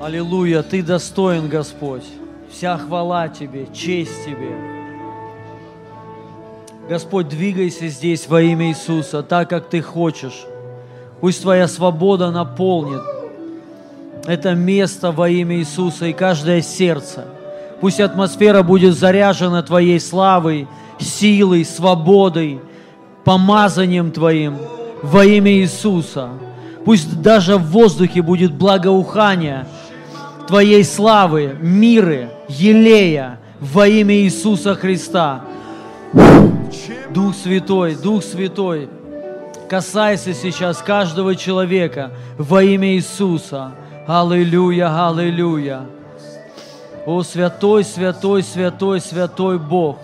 Аллилуйя, Ты достоин, Господь. Вся хвала Тебе, честь Тебе. Господь, двигайся здесь во имя Иисуса, так, как Ты хочешь. Пусть Твоя свобода наполнит это место во имя Иисуса и каждое сердце. Пусть атмосфера будет заряжена Твоей славой, силой, свободой, помазанием Твоим во имя Иисуса. Пусть даже в воздухе будет благоухание Твоей славы, миры, елея во имя Иисуса Христа. Дух Святой, Дух Святой, касайся сейчас каждого человека во имя Иисуса. Аллилуйя, аллилуйя. О, святой, святой, святой, святой Бог.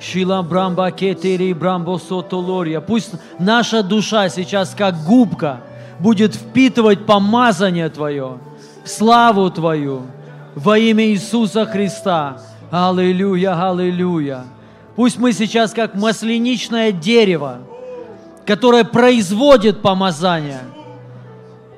Шила брамба кетери брамбо сотолория. Пусть наша душа сейчас как губка будет впитывать помазание Твое, славу Твою во имя Иисуса Христа. Аллилуйя, аллилуйя. Пусть мы сейчас как масляничное дерево, которое производит помазание.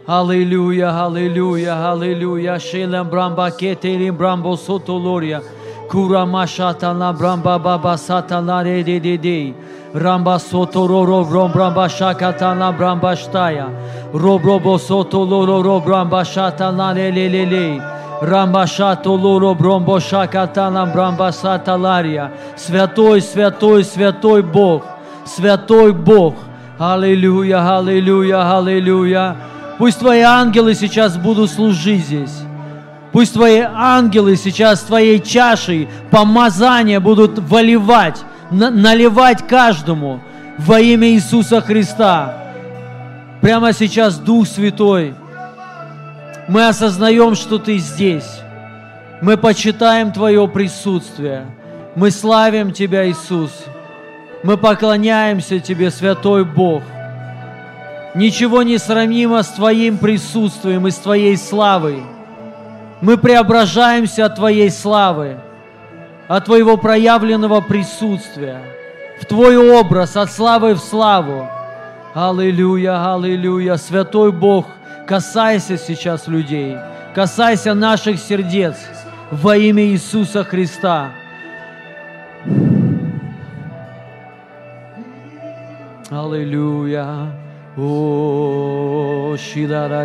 Аллилуйя, аллилуйя, аллилуйя. Шелем брамба кетерим брамбо сотолория. Кура машата на брамба баба сата на ре де де де. Рамба сото ро ро ром брамба шаката на брамба штая. Ро бро сото ло ро ро брамба шата на ле. Рамба шато лоро бромбо шаката на брамба сата лария. Святой, святой, святой Бог. Святой Бог. Аллилуйя, аллилуйя, аллилуйя. Пусть Твои ангелы сейчас будут служить здесь. Пусть Твои ангелы сейчас Твоей чашей помазания будут выливать, на- наливать каждому во имя Иисуса Христа. Прямо сейчас Дух Святой, мы осознаем, что Ты здесь. Мы почитаем Твое присутствие. Мы славим Тебя, Иисус. Мы поклоняемся Тебе, Святой Бог. Ничего не сравнимо с Твоим присутствием и с Твоей славой. Мы преображаемся от Твоей славы, от Твоего проявленного присутствия, в Твой образ, от славы в славу. Аллилуйя, аллилуйя. Святой Бог, касайся сейчас людей, касайся наших сердец во имя Иисуса Христа. Аллилуйя. О, шидара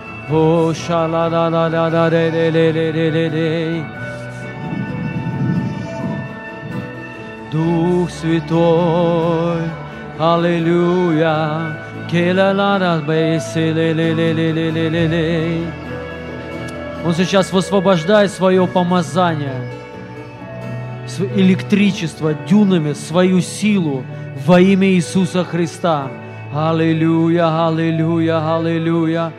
Bo sha la la la la la de de de de de de de. Дух Святой, Аллилуйя, Келя на нас Он сейчас высвобождает свое помазание, электричество, дюнами, свою силу во имя Иисуса Христа. Аллилуйя, аллилуйя, аллилуйя.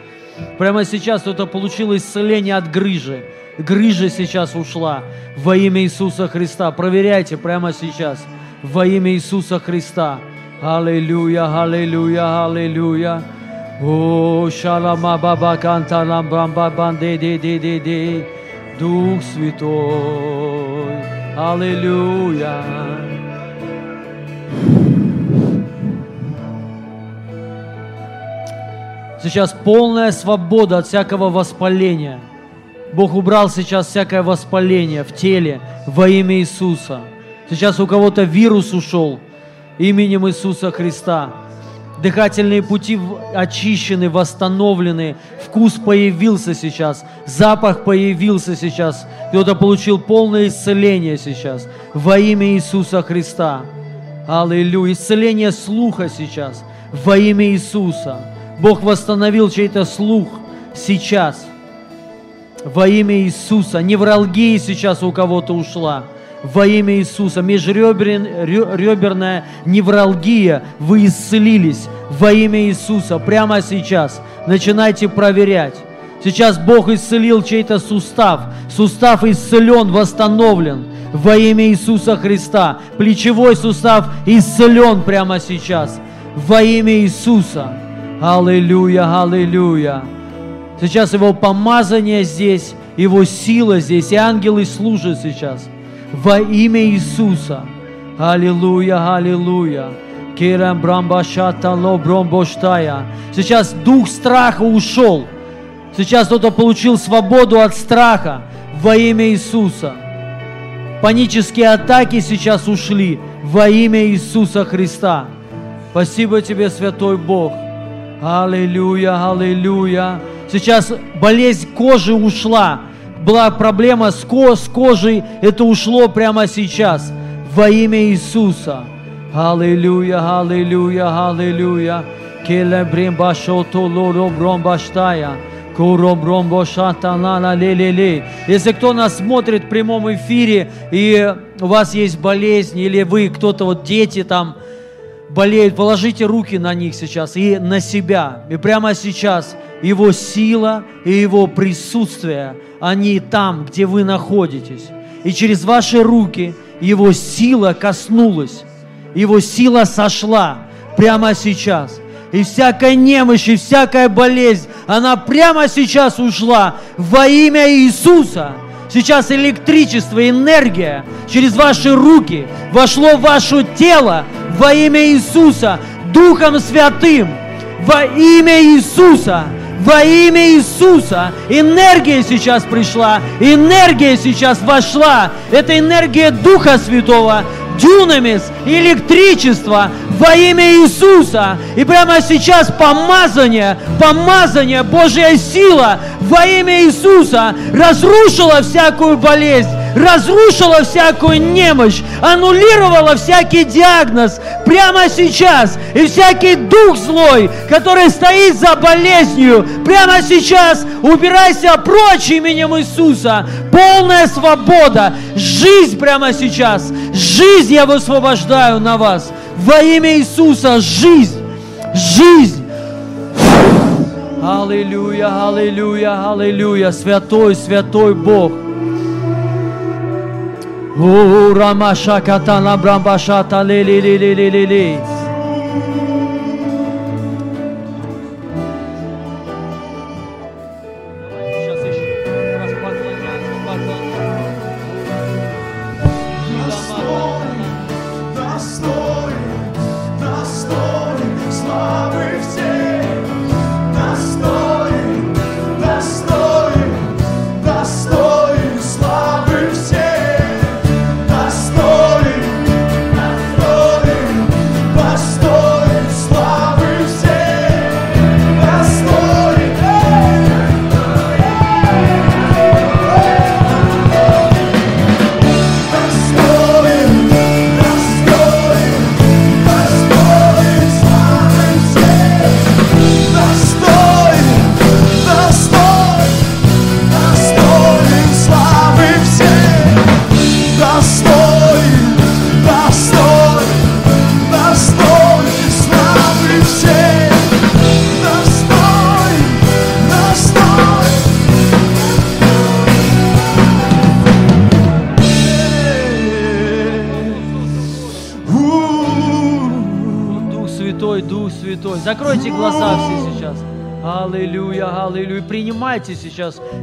Прямо сейчас кто-то получил исцеление от грыжи. Грыжа сейчас ушла во имя Иисуса Христа. Проверяйте прямо сейчас во имя Иисуса Христа. Аллилуйя, аллилуйя, аллилуйя. О, шалама баба канта лам брамба банде де де де де. Дух Святой. Аллилуйя. Сейчас полная свобода от всякого воспаления. Бог убрал сейчас всякое воспаление в теле во имя Иисуса. Сейчас у кого-то вирус ушел именем Иисуса Христа. Дыхательные пути очищены, восстановлены. Вкус появился сейчас. Запах появился сейчас. Кто-то получил полное исцеление сейчас во имя Иисуса Христа. Аллилуйя. Исцеление слуха сейчас во имя Иисуса. Бог восстановил чей-то слух сейчас во имя Иисуса. Невралгия сейчас у кого-то ушла. Во имя Иисуса. Межреберная невралгия. Вы исцелились во имя Иисуса. Прямо сейчас. начинайте проверять. Сейчас Бог исцелил чей-то сустав. Сустав исцелен, восстановлен во имя Иисуса Христа. Плечевой сустав исцелен прямо сейчас во имя Иисуса. Аллилуйя, аллилуйя. Сейчас Его помазание здесь, Его сила здесь, и ангелы служат сейчас во имя Иисуса. Аллилуйя, аллилуйя. Кирам брамбашата лобромбоштая. Сейчас дух страха ушел. Сейчас кто-то получил свободу от страха во имя Иисуса. Панические атаки сейчас ушли во имя Иисуса Христа. Спасибо тебе, Святой Бог. Аллилуйя, аллилуйя. Сейчас болезнь кожи ушла. Была проблема с, ко с кожей, это ушло прямо сейчас во имя Иисуса. Аллилуйя, аллилуйя, аллилуйя. Келе бримбашо толоро бромбаштая. Если кто нас смотрит в прямом эфире, и у вас есть болезнь, или вы, кто-то, вот дети там болеют, положите руки на них сейчас и на себя. И прямо сейчас Его сила и Его присутствие, они там, где вы находитесь. И через ваши руки Его сила коснулась, Его сила сошла прямо сейчас и всякая немощь, и всякая болезнь, она прямо сейчас ушла во имя Иисуса. Сейчас электричество, энергия через ваши руки вошло в ваше тело во имя Иисуса, Духом Святым, во имя Иисуса, во имя Иисуса. Энергия сейчас пришла, энергия сейчас вошла. Это энергия Духа Святого, дюнамис, электричество во имя Иисуса. И прямо сейчас помазание, помазание, Божья сила во имя Иисуса разрушила всякую болезнь, разрушила всякую немощь, аннулировала всякий диагноз прямо сейчас. И всякий дух злой, который стоит за болезнью, прямо сейчас убирайся прочь именем Иисуса. Полная свобода, жизнь прямо сейчас, жизнь я высвобождаю на вас. Во имя Иисуса жизнь, жизнь. Аллилуйя, аллилуйя, аллилуйя, святой, святой Бог. Ura mashakata la brambashata li li li li li li li.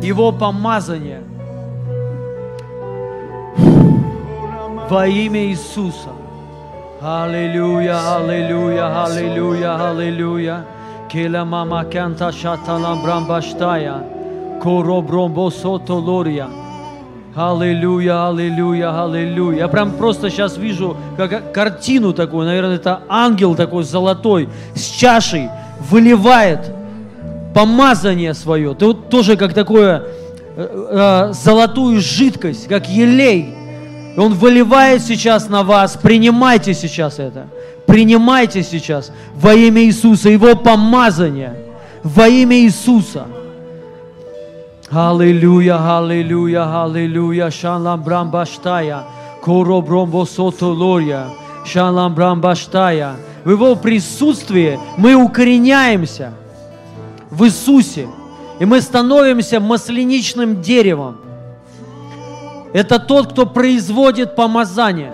Его помазание. Во имя Иисуса. Аллилуйя, аллилуйя, аллилуйя, аллилуйя. Кела мама канта шаталам брамбаштая. Коро бромбо сото. Аллилуйя, аллилуйя, аллилуйя. Я прям просто сейчас вижу как картину такую, наверное, это ангел такой золотой с чашей выливает помазание свое. Ты вот тоже как такое э, э, золотую жидкость, как елей. И он выливает сейчас на вас. Принимайте сейчас это. Принимайте сейчас во имя Иисуса его помазание. Во имя Иисуса. Аллилуйя, аллилуйя, аллилуйя. Шалам брамбаштая. Коро бромбо сотолория. Шалам брамбаштая. В Его присутствии мы укореняемся. В Иисусе. И мы становимся масленичным деревом. Это тот, кто производит помазание.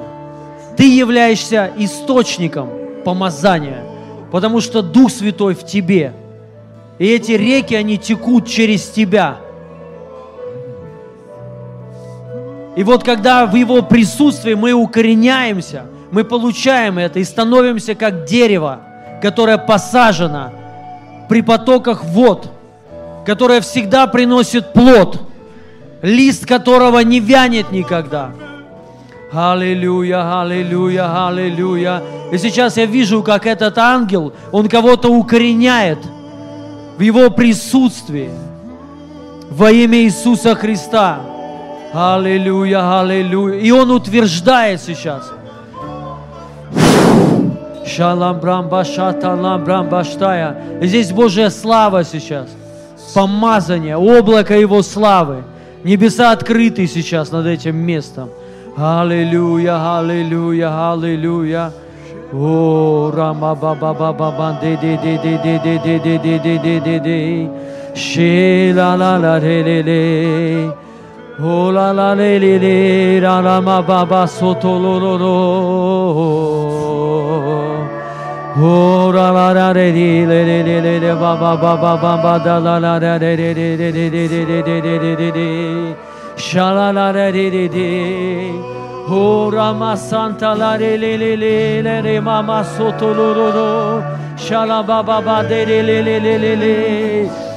Ты являешься источником помазания, потому что Дух Святой в тебе. И эти реки, они текут через тебя. И вот когда в Его присутствии мы укореняемся, мы получаем это и становимся как дерево, которое посажено при потоках вод, которое всегда приносит плод, лист которого не вянет никогда. Аллилуйя, аллилуйя, аллилуйя. И сейчас я вижу, как этот ангел, он кого-то укореняет в его присутствии во имя Иисуса Христа. Аллилуйя, аллилуйя. И он утверждает сейчас. Шалам брамба шаталам брамба штая. Здесь Божья слава сейчас. Помазание, облако Его славы. Небеса открыты сейчас над этим местом. Аллилуйя, аллилуйя, аллилуйя. О, рама ба ба ба ба ба де де де де де де де де де де де де де Ши ла ла ла ре ле ле О ла ла ле ле ле ра ра ма ба ба со то ло ло ло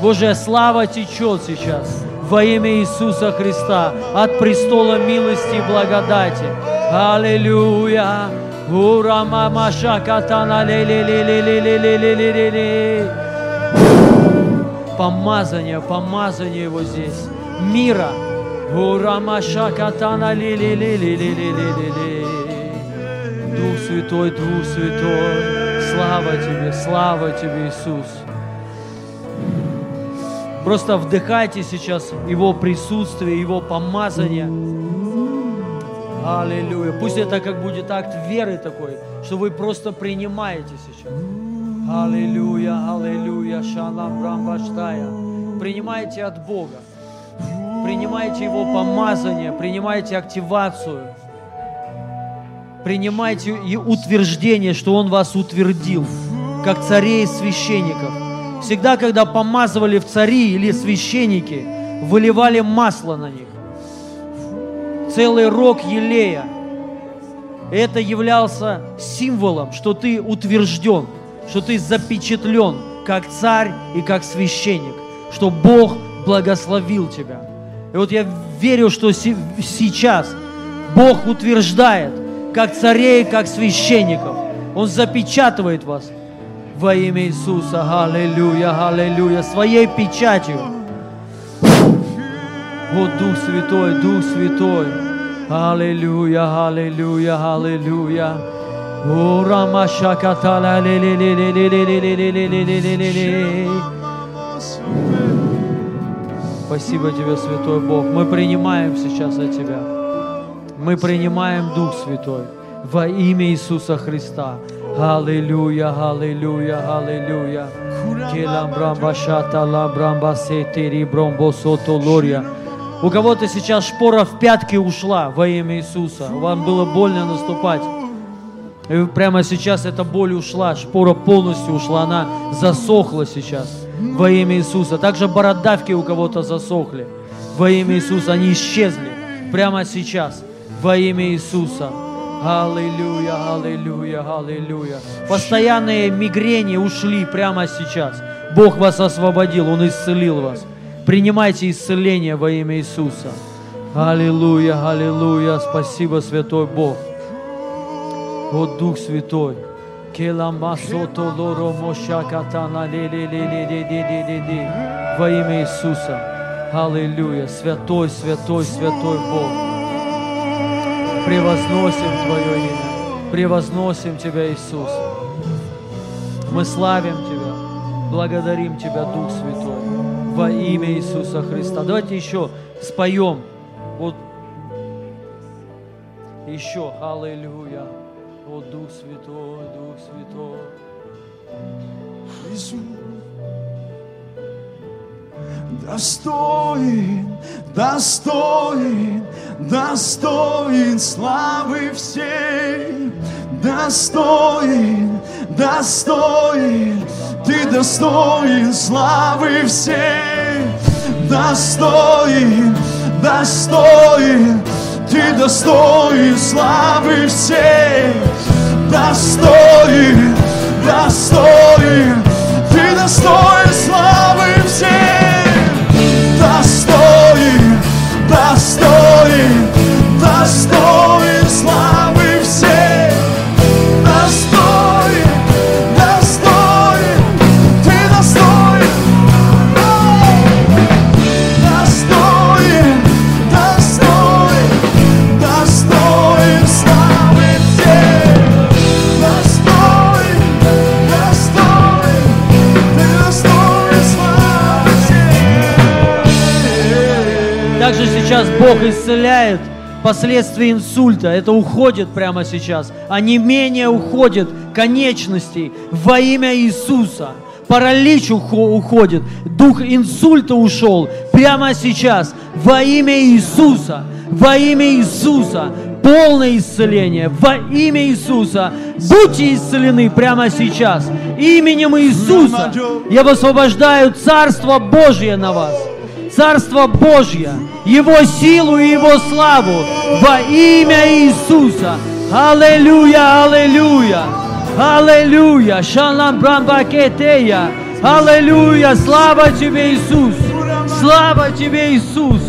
Боже, слава течет сейчас во имя Иисуса Христа от престола милости и благодати. Аллилуйя. Ура мама шакатана ле ле ле ле ле ле ле ле ле ле ле Помазание, помазание его здесь. Мира. Ура маша катана ле ле ле ле ле ле ле ле ле Дух Святой, Дух Святой, слава Тебе, слава Тебе, Иисус. Просто вдыхайте сейчас Его присутствие, Его помазание. Аллилуйя. Пусть это как будет акт веры такой, что вы просто принимаете сейчас. Аллилуйя, аллилуйя, шалам брамбаштая. Принимайте от Бога. Принимайте Его помазание, принимайте активацию. Принимайте и утверждение, что Он вас утвердил, как царей и священников. Всегда, когда помазывали в цари или священники, выливали масло на них. Целый рог елея. Это являлся символом, что ты утвержден, что ты запечатлен как царь и как священник, что Бог благословил тебя. И вот я верю, что сейчас Бог утверждает, как царей, как священников. Он запечатывает вас во имя Иисуса. Аллилуйя, аллилуйя. Своей печатью. О, Дух Святой, Дух Святой. Аллилуйя, аллилуйя, аллилуйя. О, Рамашакатала, ле ле ле ле ле ле ле ле ле ле ле ле ле Спасибо Тебе, Святой Бог. Мы принимаем сейчас от Тебя. Мы принимаем Дух Святой во имя Иисуса Христа. Аллилуйя, аллилуйя, аллилуйя. У кого-то сейчас шпора в пятки ушла во имя Иисуса. Вам было больно наступать. И прямо сейчас эта боль ушла, шпора полностью ушла, она засохла сейчас во имя Иисуса. Также бородавки у кого-то засохли во имя Иисуса, они исчезли прямо сейчас во имя Иисуса. Аллилуйя, аллилуйя, аллилуйя. Постоянные мигрени ушли прямо сейчас. Бог вас освободил, Он исцелил вас. Принимайте исцеление во имя Иисуса. Аллилуйя, аллилуйя. Спасибо, Святой Бог. О, Дух Святой. Во имя Иисуса. Аллилуйя. Святой, святой, святой Бог. Превозносим Твое имя. Превозносим Тебя, Иисус. Мы славим Тебя. Благодарим Тебя, Дух Святой. Во имя Иисуса Христа. Давайте еще споем. Вот еще. Аллилуйя. О, Дух Святой, Дух Святой. Достоин, достоин, достоин славы всей, достоин, достоин, ты достоин славы всей, достоин, достоин, ты достоин славы всей, достоин, достоин, ты славы всей, достоин, достоин, достоин Бог исцеляет последствия инсульта. Это уходит прямо сейчас. Не менее уходит конечностей во имя Иисуса. Паралич ухо- уходит. Дух инсульта ушел прямо сейчас во имя Иисуса. Во имя Иисуса. Полное исцеление во имя Иисуса. Будьте исцелены прямо сейчас. Именем Иисуса я высвобождаю Царство Божье на вас. Царство Божье, Его силу и Его славу во имя Иисуса. Аллилуйя, аллилуйя, аллилуйя. Шалам брамбакетея. Аллилуйя, слава Тебе, Иисус. Слава Тебе, Иисус.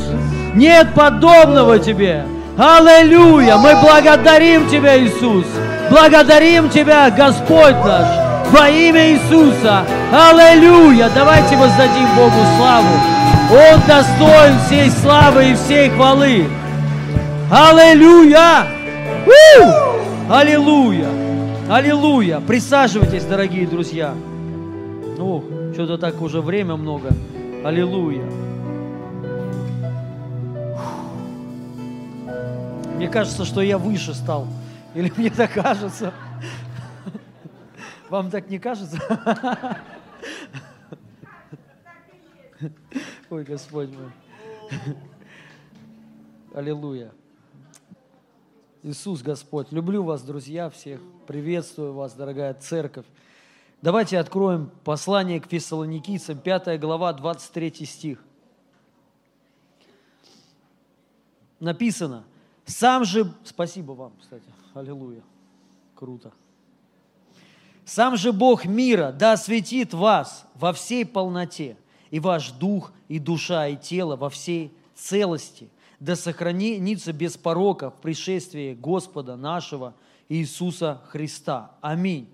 Нет подобного Тебе. Аллилуйя. Мы благодарим Тебя, Иисус. Благодарим Тебя, Господь наш, во имя Иисуса. Аллилуйя. Давайте воздадим Богу славу. Он достоин всей славы и всей хвалы. Аллилуйя! У! Аллилуйя! Аллилуйя! Присаживайтесь, дорогие друзья. Ну, что-то так уже время много. Аллилуйя! Мне кажется, что я выше стал. Или мне так кажется? Вам так не кажется? Ой, Господь мой. Аллилуйя. Иисус Господь. Люблю вас, друзья, всех. Приветствую вас, дорогая церковь. Давайте откроем послание к фессалоникийцам, 5 глава, 23 стих. Написано, сам же... Спасибо вам, кстати. Аллилуйя. Круто. Сам же Бог мира да осветит вас во всей полноте, и ваш дух, и душа, и тело во всей целости, да сохранится без порока в пришествии Господа нашего Иисуса Христа. Аминь.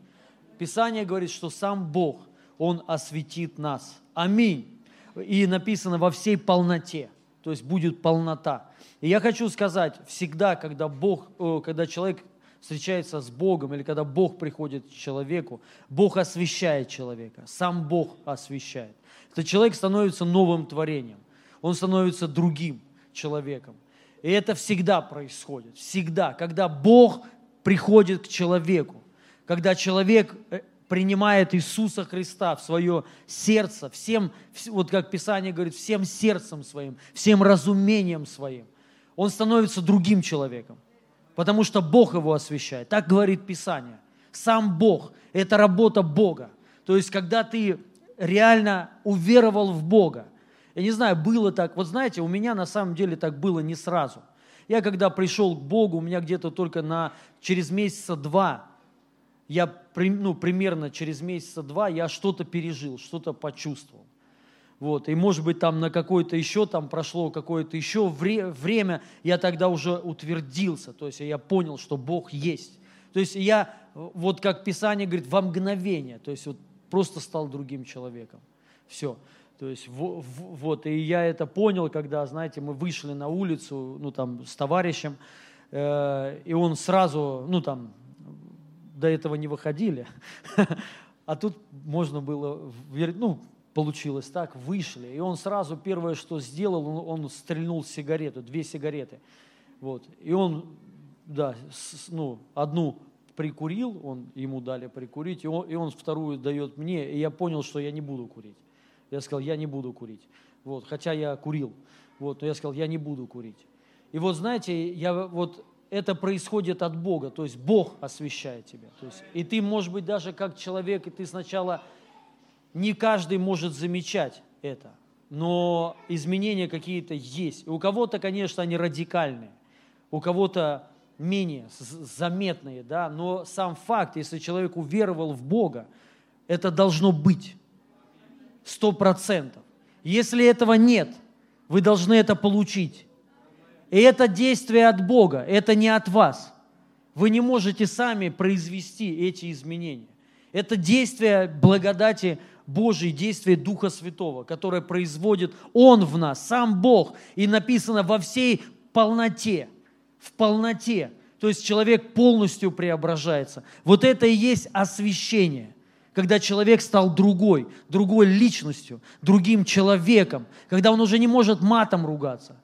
Писание говорит, что сам Бог, Он осветит нас. Аминь. И написано во всей полноте, то есть будет полнота. И я хочу сказать, всегда, когда Бог, э, когда человек встречается с Богом, или когда Бог приходит к человеку, Бог освещает человека, сам Бог освещает. Этот человек становится новым творением, он становится другим человеком. И это всегда происходит, всегда, когда Бог приходит к человеку, когда человек э, принимает Иисуса Христа в свое сердце, всем, вс- вот как Писание говорит, всем сердцем своим, всем разумением своим, он становится другим человеком потому что Бог его освящает. Так говорит Писание. Сам Бог – это работа Бога. То есть, когда ты реально уверовал в Бога, я не знаю, было так, вот знаете, у меня на самом деле так было не сразу. Я когда пришел к Богу, у меня где-то только на, через месяца два, я, ну, примерно через месяца два я что-то пережил, что-то почувствовал. Вот, и может быть там на какое-то еще, там прошло какое-то еще вре- время, я тогда уже утвердился, то есть я понял, что Бог есть. То есть я, э, вот как Писание говорит, во мгновение, то есть вот просто стал другим человеком. Все. То есть во- в- вот, и я это понял, когда, знаете, мы вышли на улицу, ну там, с товарищем, э, и он сразу, ну там, до этого не выходили, а тут можно было, ну, получилось так, вышли, и он сразу первое, что сделал, он, он стрельнул сигарету, две сигареты, вот, и он, да, с- ну, одну прикурил, он, ему дали прикурить, и он, и он вторую дает мне, и я понял, что я не буду курить. Я сказал, я не буду курить. Вот, хотя я курил. Вот, но я сказал, я не буду курить. И вот знаете, я вот это происходит от Бога, то есть Бог освещает тебя. То есть, и ты, может быть, даже как человек, и ты сначала не каждый может замечать это, но изменения какие-то есть. И у кого-то, конечно, они радикальные, у кого-то менее заметные, да, но сам факт, если человек уверовал в Бога, это должно быть сто процентов. Если этого нет, вы должны это получить. И это действие от Бога, это не от вас. Вы не можете сами произвести эти изменения. Это действие благодати Божьей, действие Духа Святого, которое производит Он в нас, сам Бог. И написано во всей полноте, в полноте. То есть человек полностью преображается. Вот это и есть освящение когда человек стал другой, другой личностью, другим человеком, когда он уже не может матом ругаться,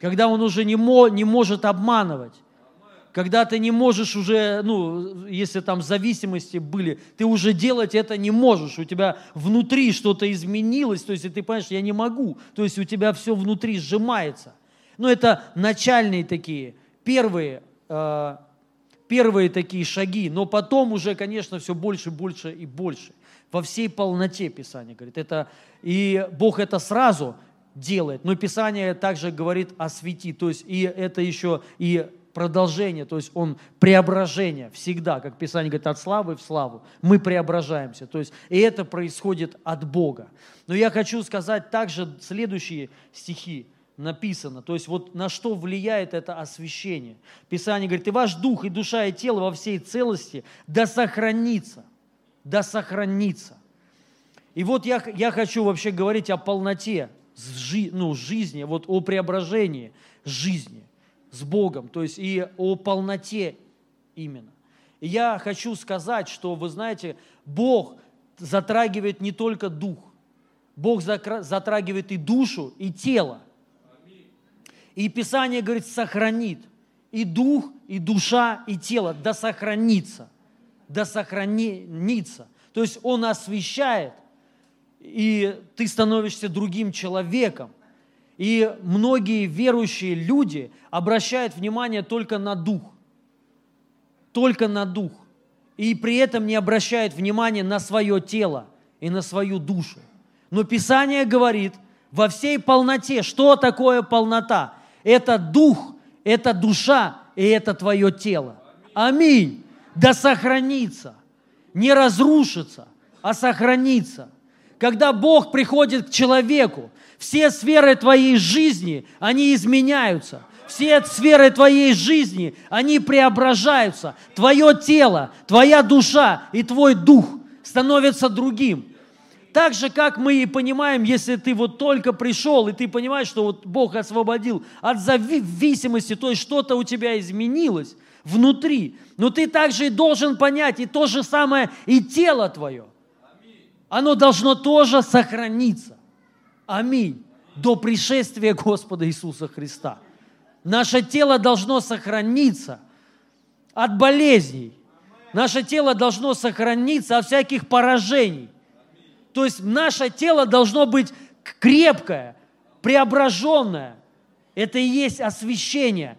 когда он уже не, мо, не может обманывать, когда ты не можешь уже, ну, если там зависимости были, ты уже делать это не можешь, у тебя внутри что-то изменилось, то есть ты понимаешь, я не могу, то есть у тебя все внутри сжимается. Но это начальные такие, первые э, первые такие шаги, но потом уже, конечно, все больше, больше и больше. Во всей полноте Писание говорит. Это, и Бог это сразу делает, но Писание также говорит о свети, то есть и это еще и продолжение, то есть он преображение всегда, как Писание говорит, от славы в славу. Мы преображаемся, то есть и это происходит от Бога. Но я хочу сказать также следующие стихи, написано. То есть вот на что влияет это освящение. Писание говорит, и ваш дух, и душа, и тело во всей целости да сохранится, да сохранится. И вот я, я хочу вообще говорить о полноте ну, жизни, вот о преображении жизни с Богом, то есть и о полноте именно. И я хочу сказать, что, вы знаете, Бог затрагивает не только дух, Бог затрагивает и душу, и тело. И Писание говорит, сохранит. И дух, и душа, и тело, да сохранится. Да сохранится. То есть Он освещает, и ты становишься другим человеком. И многие верующие люди обращают внимание только на дух. Только на дух. И при этом не обращают внимания на свое тело и на свою душу. Но Писание говорит во всей полноте, что такое полнота? Это дух, это душа и это твое тело. Аминь. Да сохранится, не разрушится, а сохранится. Когда Бог приходит к человеку, все сферы твоей жизни, они изменяются. Все сферы твоей жизни, они преображаются. Твое тело, твоя душа и твой дух становятся другим. Так же, как мы и понимаем, если ты вот только пришел, и ты понимаешь, что вот Бог освободил от зависимости, то есть что-то у тебя изменилось внутри, но ты также и должен понять, и то же самое и тело твое. Оно должно тоже сохраниться. Аминь. До пришествия Господа Иисуса Христа. Наше тело должно сохраниться от болезней. Наше тело должно сохраниться от всяких поражений. То есть наше тело должно быть крепкое, преображенное. Это и есть освящение.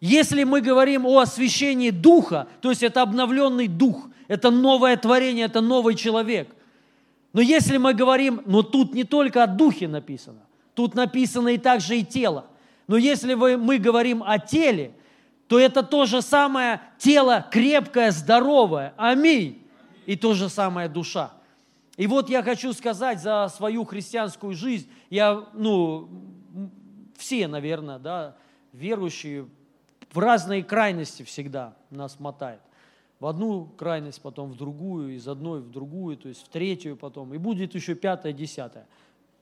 Если мы говорим о освящении духа, то есть это обновленный дух, это новое творение, это новый человек. Но если мы говорим, но тут не только о духе написано, тут написано и также и тело. Но если мы говорим о теле, то это то же самое тело крепкое, здоровое. Аминь. И то же самое душа. И вот я хочу сказать за свою христианскую жизнь, я, ну, все, наверное, да, верующие в разные крайности всегда нас мотает. В одну крайность, потом в другую, из одной в другую, то есть в третью потом. И будет еще пятая, десятая,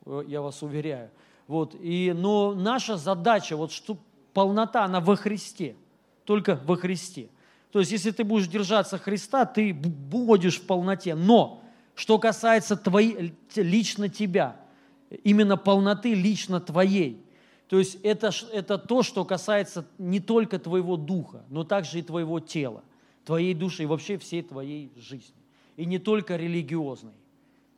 э, я вас уверяю. Вот. И, но наша задача, вот что полнота, она во Христе, только во Христе. То есть, если ты будешь держаться Христа, ты будешь в полноте. Но что касается твоей, лично тебя, именно полноты лично твоей. То есть это, это то, что касается не только твоего духа, но также и твоего тела, твоей души и вообще всей твоей жизни. И не только религиозной.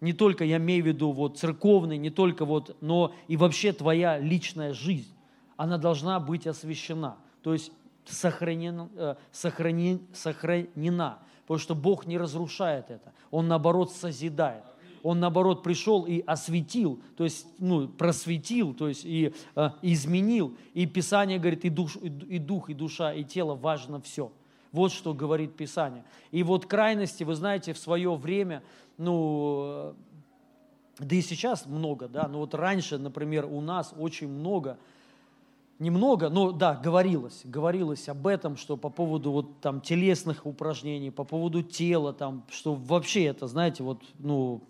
не только, я имею в виду, вот церковный, не только вот, но и вообще твоя личная жизнь, она должна быть освящена, то есть сохранена, э, сохранен- сохранена, потому что Бог не разрушает это, Он наоборот созидает. Он наоборот пришел и осветил, то есть ну, просветил, то есть и э, изменил. И Писание говорит, и, душ, и ду- и дух, и душа, и тело важно все. Вот что говорит Писание. И вот крайности, вы знаете, в свое время, ну, э, да и сейчас много, да, но вот раньше, например, у нас очень много, немного, но да, говорилось, говорилось об этом, что по поводу вот там телесных упражнений, по поводу тела, там, что вообще это, знаете, вот, ну,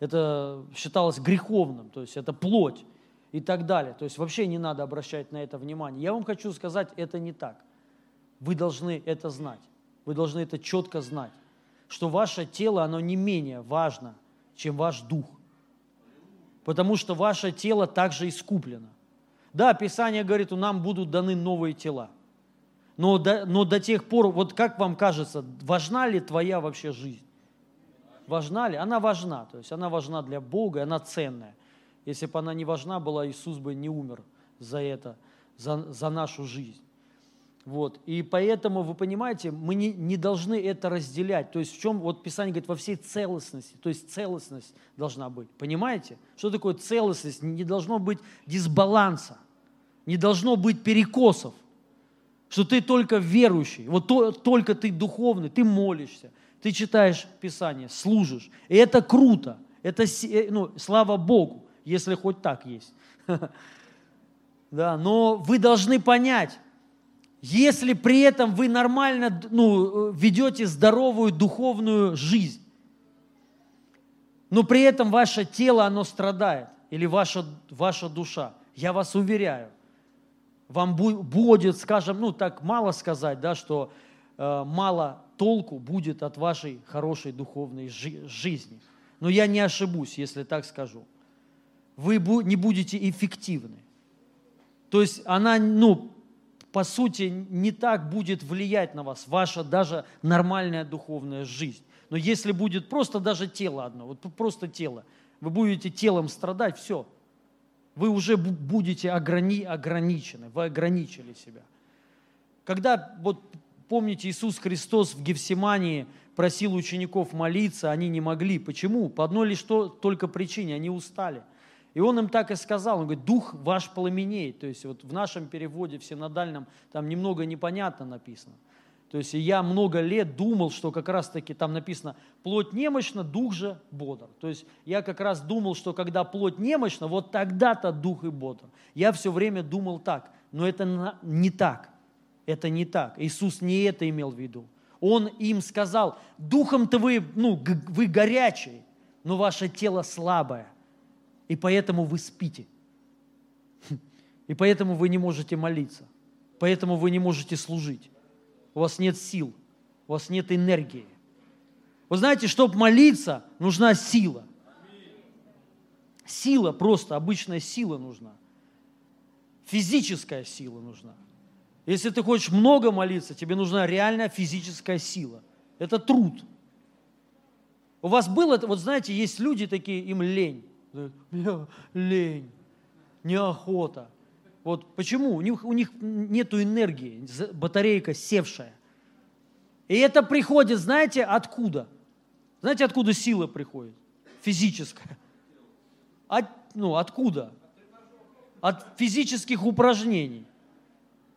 это считалось греховным, то есть это плоть и так далее. То есть вообще не надо обращать на это внимание. Я вам хочу сказать, это не так. Вы должны это знать. Вы должны это четко знать, что ваше тело, оно не менее важно, чем ваш дух. Потому что ваше тело также искуплено. Да, Писание говорит, у нам будут даны новые тела. Но до, но до тех пор, вот как вам кажется, важна ли твоя вообще жизнь? Важна ли? Она важна, то есть она важна для Бога, она ценная. Если бы она не важна была, Иисус бы не умер за это, за, за нашу жизнь. Вот. И поэтому, вы понимаете, мы не, не должны это разделять. То есть в чем, вот Писание говорит, во всей целостности, то есть целостность должна быть. Понимаете? Что такое целостность? Не должно быть дисбаланса, не должно быть перекосов, что ты только верующий, вот то- только ты духовный, ты молишься, ты читаешь Писание, служишь. И это круто, это, э, ну, слава Богу, если хоть так есть. Да, но вы должны понять, если при этом вы нормально ну, ведете здоровую духовную жизнь, но при этом ваше тело, оно страдает, или ваша, ваша душа, я вас уверяю, вам бу- будет, скажем, ну так мало сказать, да, что э, мало толку будет от вашей хорошей духовной жи- жизни. Но я не ошибусь, если так скажу. Вы бу- не будете эффективны. То есть она, ну, по сути, не так будет влиять на вас, ваша даже нормальная духовная жизнь. Но если будет просто даже тело одно, вот просто тело, вы будете телом страдать, все, вы уже бу- будете ограни- ограничены, вы ограничили себя. Когда, вот помните, Иисус Христос в Гефсимании просил учеников молиться, они не могли. Почему? По одной лишь то, только причине, они устали. И он им так и сказал, он говорит, дух ваш пламенеет. То есть вот в нашем переводе, в синодальном, там немного непонятно написано. То есть я много лет думал, что как раз-таки там написано «плоть немощна, дух же бодр». То есть я как раз думал, что когда плоть немощна, вот тогда-то дух и бодр. Я все время думал так, но это не так. Это не так. Иисус не это имел в виду. Он им сказал, духом-то вы, ну, вы горячие, но ваше тело слабое, и поэтому вы спите. И поэтому вы не можете молиться, поэтому вы не можете служить. У вас нет сил, у вас нет энергии. Вы знаете, чтобы молиться, нужна сила. Сила просто, обычная сила нужна. Физическая сила нужна. Если ты хочешь много молиться, тебе нужна реальная физическая сила. Это труд. У вас было, вот знаете, есть люди такие, им лень. «Мне лень, неохота. Вот почему? У них, у них нет энергии, батарейка севшая. И это приходит, знаете, откуда? Знаете, откуда сила приходит? Физическая. От, ну, откуда? От физических упражнений.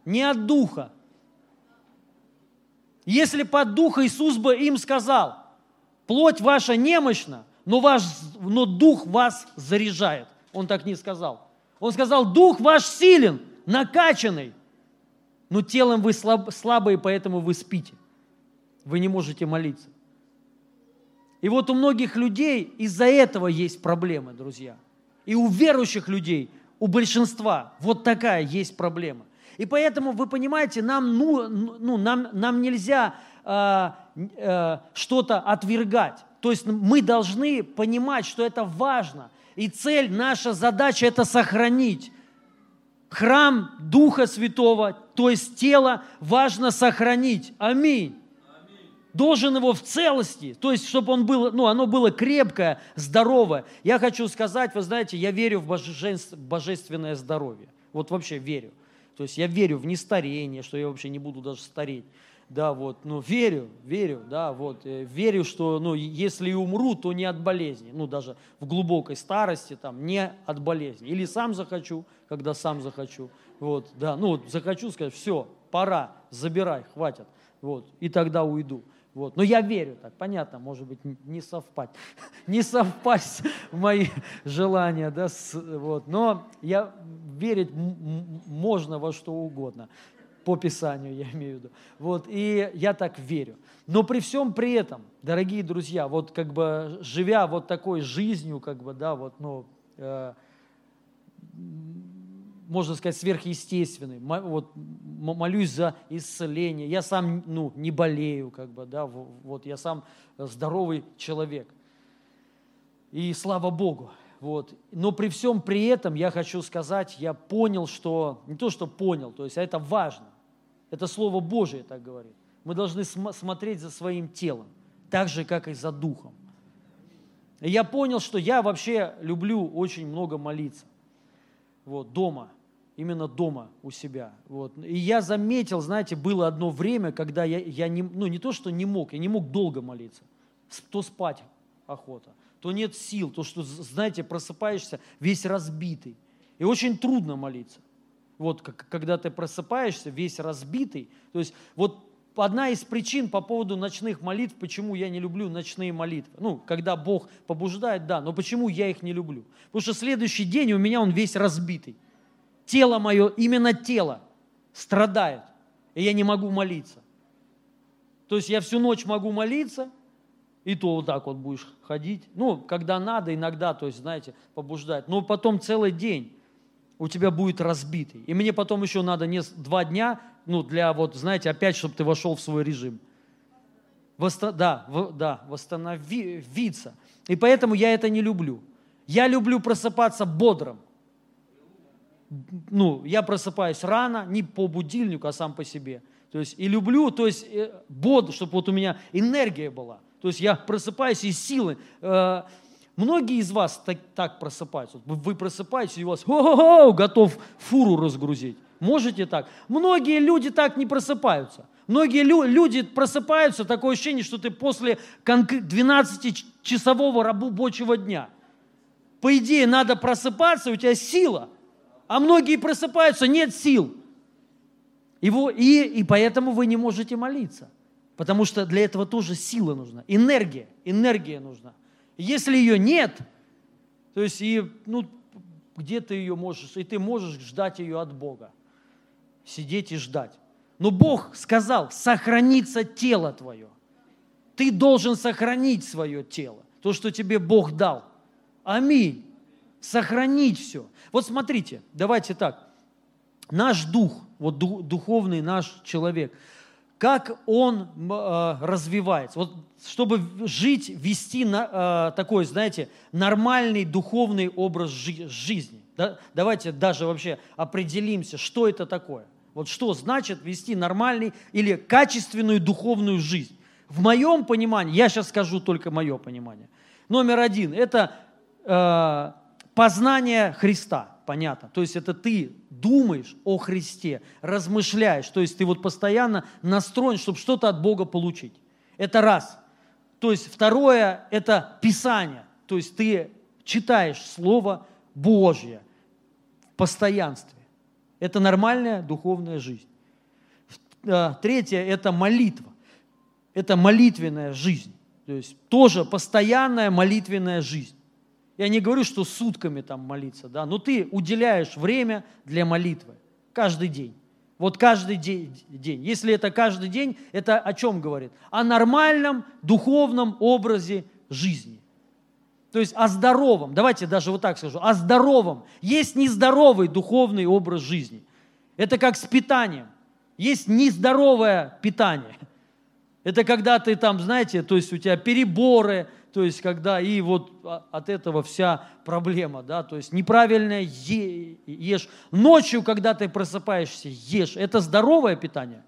Не от духа. Если под духа Иисус бы им сказал, плоть ваша немощна, но, ваш, но дух вас заряжает. Он так не сказал. Он сказал, дух ваш силен, накачанный, но телом вы слаб, слабые, поэтому вы спите. Вы не можете молиться. И вот у многих людей из-за этого есть проблемы, друзья. И у верующих людей, у большинства вот такая есть проблема. И поэтому, вы понимаете, нам, ну, ну, нам, нам нельзя э, э, что-то отвергать. То есть мы должны понимать, что это важно. И цель, наша задача – это сохранить. Храм Духа Святого, то есть тело, важно сохранить. Аминь. должен его в целости, то есть, чтобы он был, ну, оно было крепкое, здоровое. Я хочу сказать, вы знаете, я верю в божествен- божественное здоровье. Вот вообще верю. То есть я верю в нестарение, что я вообще не буду даже стареть. Да, вот, ну, верю, верю, да, вот, э, верю, что, ну, если и умру, то не от болезни, ну, даже в глубокой старости, там, не от болезни. Или сам захочу, когда сам захочу, вот, да, ну, вот захочу сказать, все, пора, забирай, хватит, вот, и тогда уйду. Вот. Но я верю так, понятно, может быть, не совпать, не совпасть мои желания, да, с- вот. но я верить можно во что угодно, по Писанию я имею в виду. Вот, и я так верю. Но при всем при этом, дорогие друзья, вот как бы живя вот такой жизнью, как бы, да, вот, ну, э, можно сказать, сверхъестественный. Мо- Вот, молюсь за исцеление. Я сам ну, не болею, как бы, да, вот я сам здоровый человек. И слава Богу. Вот. Но при всем при этом я хочу сказать, я понял, что, не то, что понял, то есть а это важно. Это Слово Божие так говорит. Мы должны см- смотреть за своим телом, так же, как и за духом. И я понял, что я вообще люблю очень много молиться вот, дома, именно дома у себя. Вот. И я заметил, знаете, было одно время, когда я, я не, ну, не то, что не мог, я не мог долго молиться. То спать охота, то нет сил, то, что, знаете, просыпаешься весь разбитый. И очень трудно молиться. Вот как- когда ты просыпаешься весь разбитый. То есть вот одна из причин по поводу ночных молитв, почему я не люблю ночные молитвы. Ну, когда Бог побуждает, да, но почему я их не люблю? Потому что следующий день у меня он весь разбитый. Тело мое, именно тело страдает, и я не могу молиться. То есть я всю ночь могу молиться, и то вот так вот будешь ходить. Ну, когда надо, иногда, то есть, знаете, побуждать. Но потом целый день у тебя будет разбитый. И мне потом еще надо не, два дня, ну, для вот, знаете, опять, чтобы ты вошел в свой режим. Восто- да, в- да, восстановиться. И поэтому я это не люблю. Я люблю просыпаться бодрым. Ну, я просыпаюсь рано, не по будильнику, а сам по себе. То есть и люблю, то есть э, бод, чтобы вот у меня энергия была. То есть я просыпаюсь из силы. Э, Многие из вас так, так просыпаются. Вы просыпаетесь, и у вас «Хо-хо-хо!» готов фуру разгрузить. Можете так? Многие люди так не просыпаются. Многие лю- люди просыпаются, такое ощущение, что ты после 12-часового рабочего дня. По идее, надо просыпаться, у тебя сила. А многие просыпаются, нет сил. Его, и, и поэтому вы не можете молиться. Потому что для этого тоже сила нужна, энергия, энергия нужна. Если ее нет, то есть и, ну, где ты ее можешь, и ты можешь ждать ее от Бога. Сидеть и ждать. Но Бог сказал, сохранится тело твое. Ты должен сохранить свое тело, то, что тебе Бог дал. Аминь. Сохранить все. Вот смотрите, давайте так. Наш дух, вот ду- духовный наш человек, как он э, развивается. Вот чтобы жить, вести э, такой, знаете, нормальный духовный образ жи- жизни. Да? Давайте даже вообще определимся, что это такое. Вот что значит вести нормальный или качественную духовную жизнь. В моем понимании, я сейчас скажу только мое понимание. Номер один – это э, познание Христа, понятно. То есть это ты думаешь о Христе, размышляешь, то есть ты вот постоянно настроен, чтобы что-то от Бога получить. Это раз. То есть второе – это Писание, то есть ты читаешь Слово Божье в постоянстве. Это нормальная духовная жизнь. Э, Третье – это молитва. Это молитвенная жизнь. То есть тоже постоянная молитвенная жизнь. Я не говорю, что сутками там молиться, да, но ты уделяешь время для молитвы каждый день. Вот каждый де- день. Если это каждый день, это о чем говорит? О нормальном духовном образе жизни. То есть о здоровом, давайте даже вот так скажу, о здоровом. Есть нездоровый духовный образ жизни. Это как с питанием. Есть нездоровое питание. Это когда ты там, знаете, то есть у тебя переборы, то есть когда и вот а- от этого вся проблема, да, то есть неправильно е- ешь. Ночью, когда ты просыпаешься, ешь. Это здоровое питание?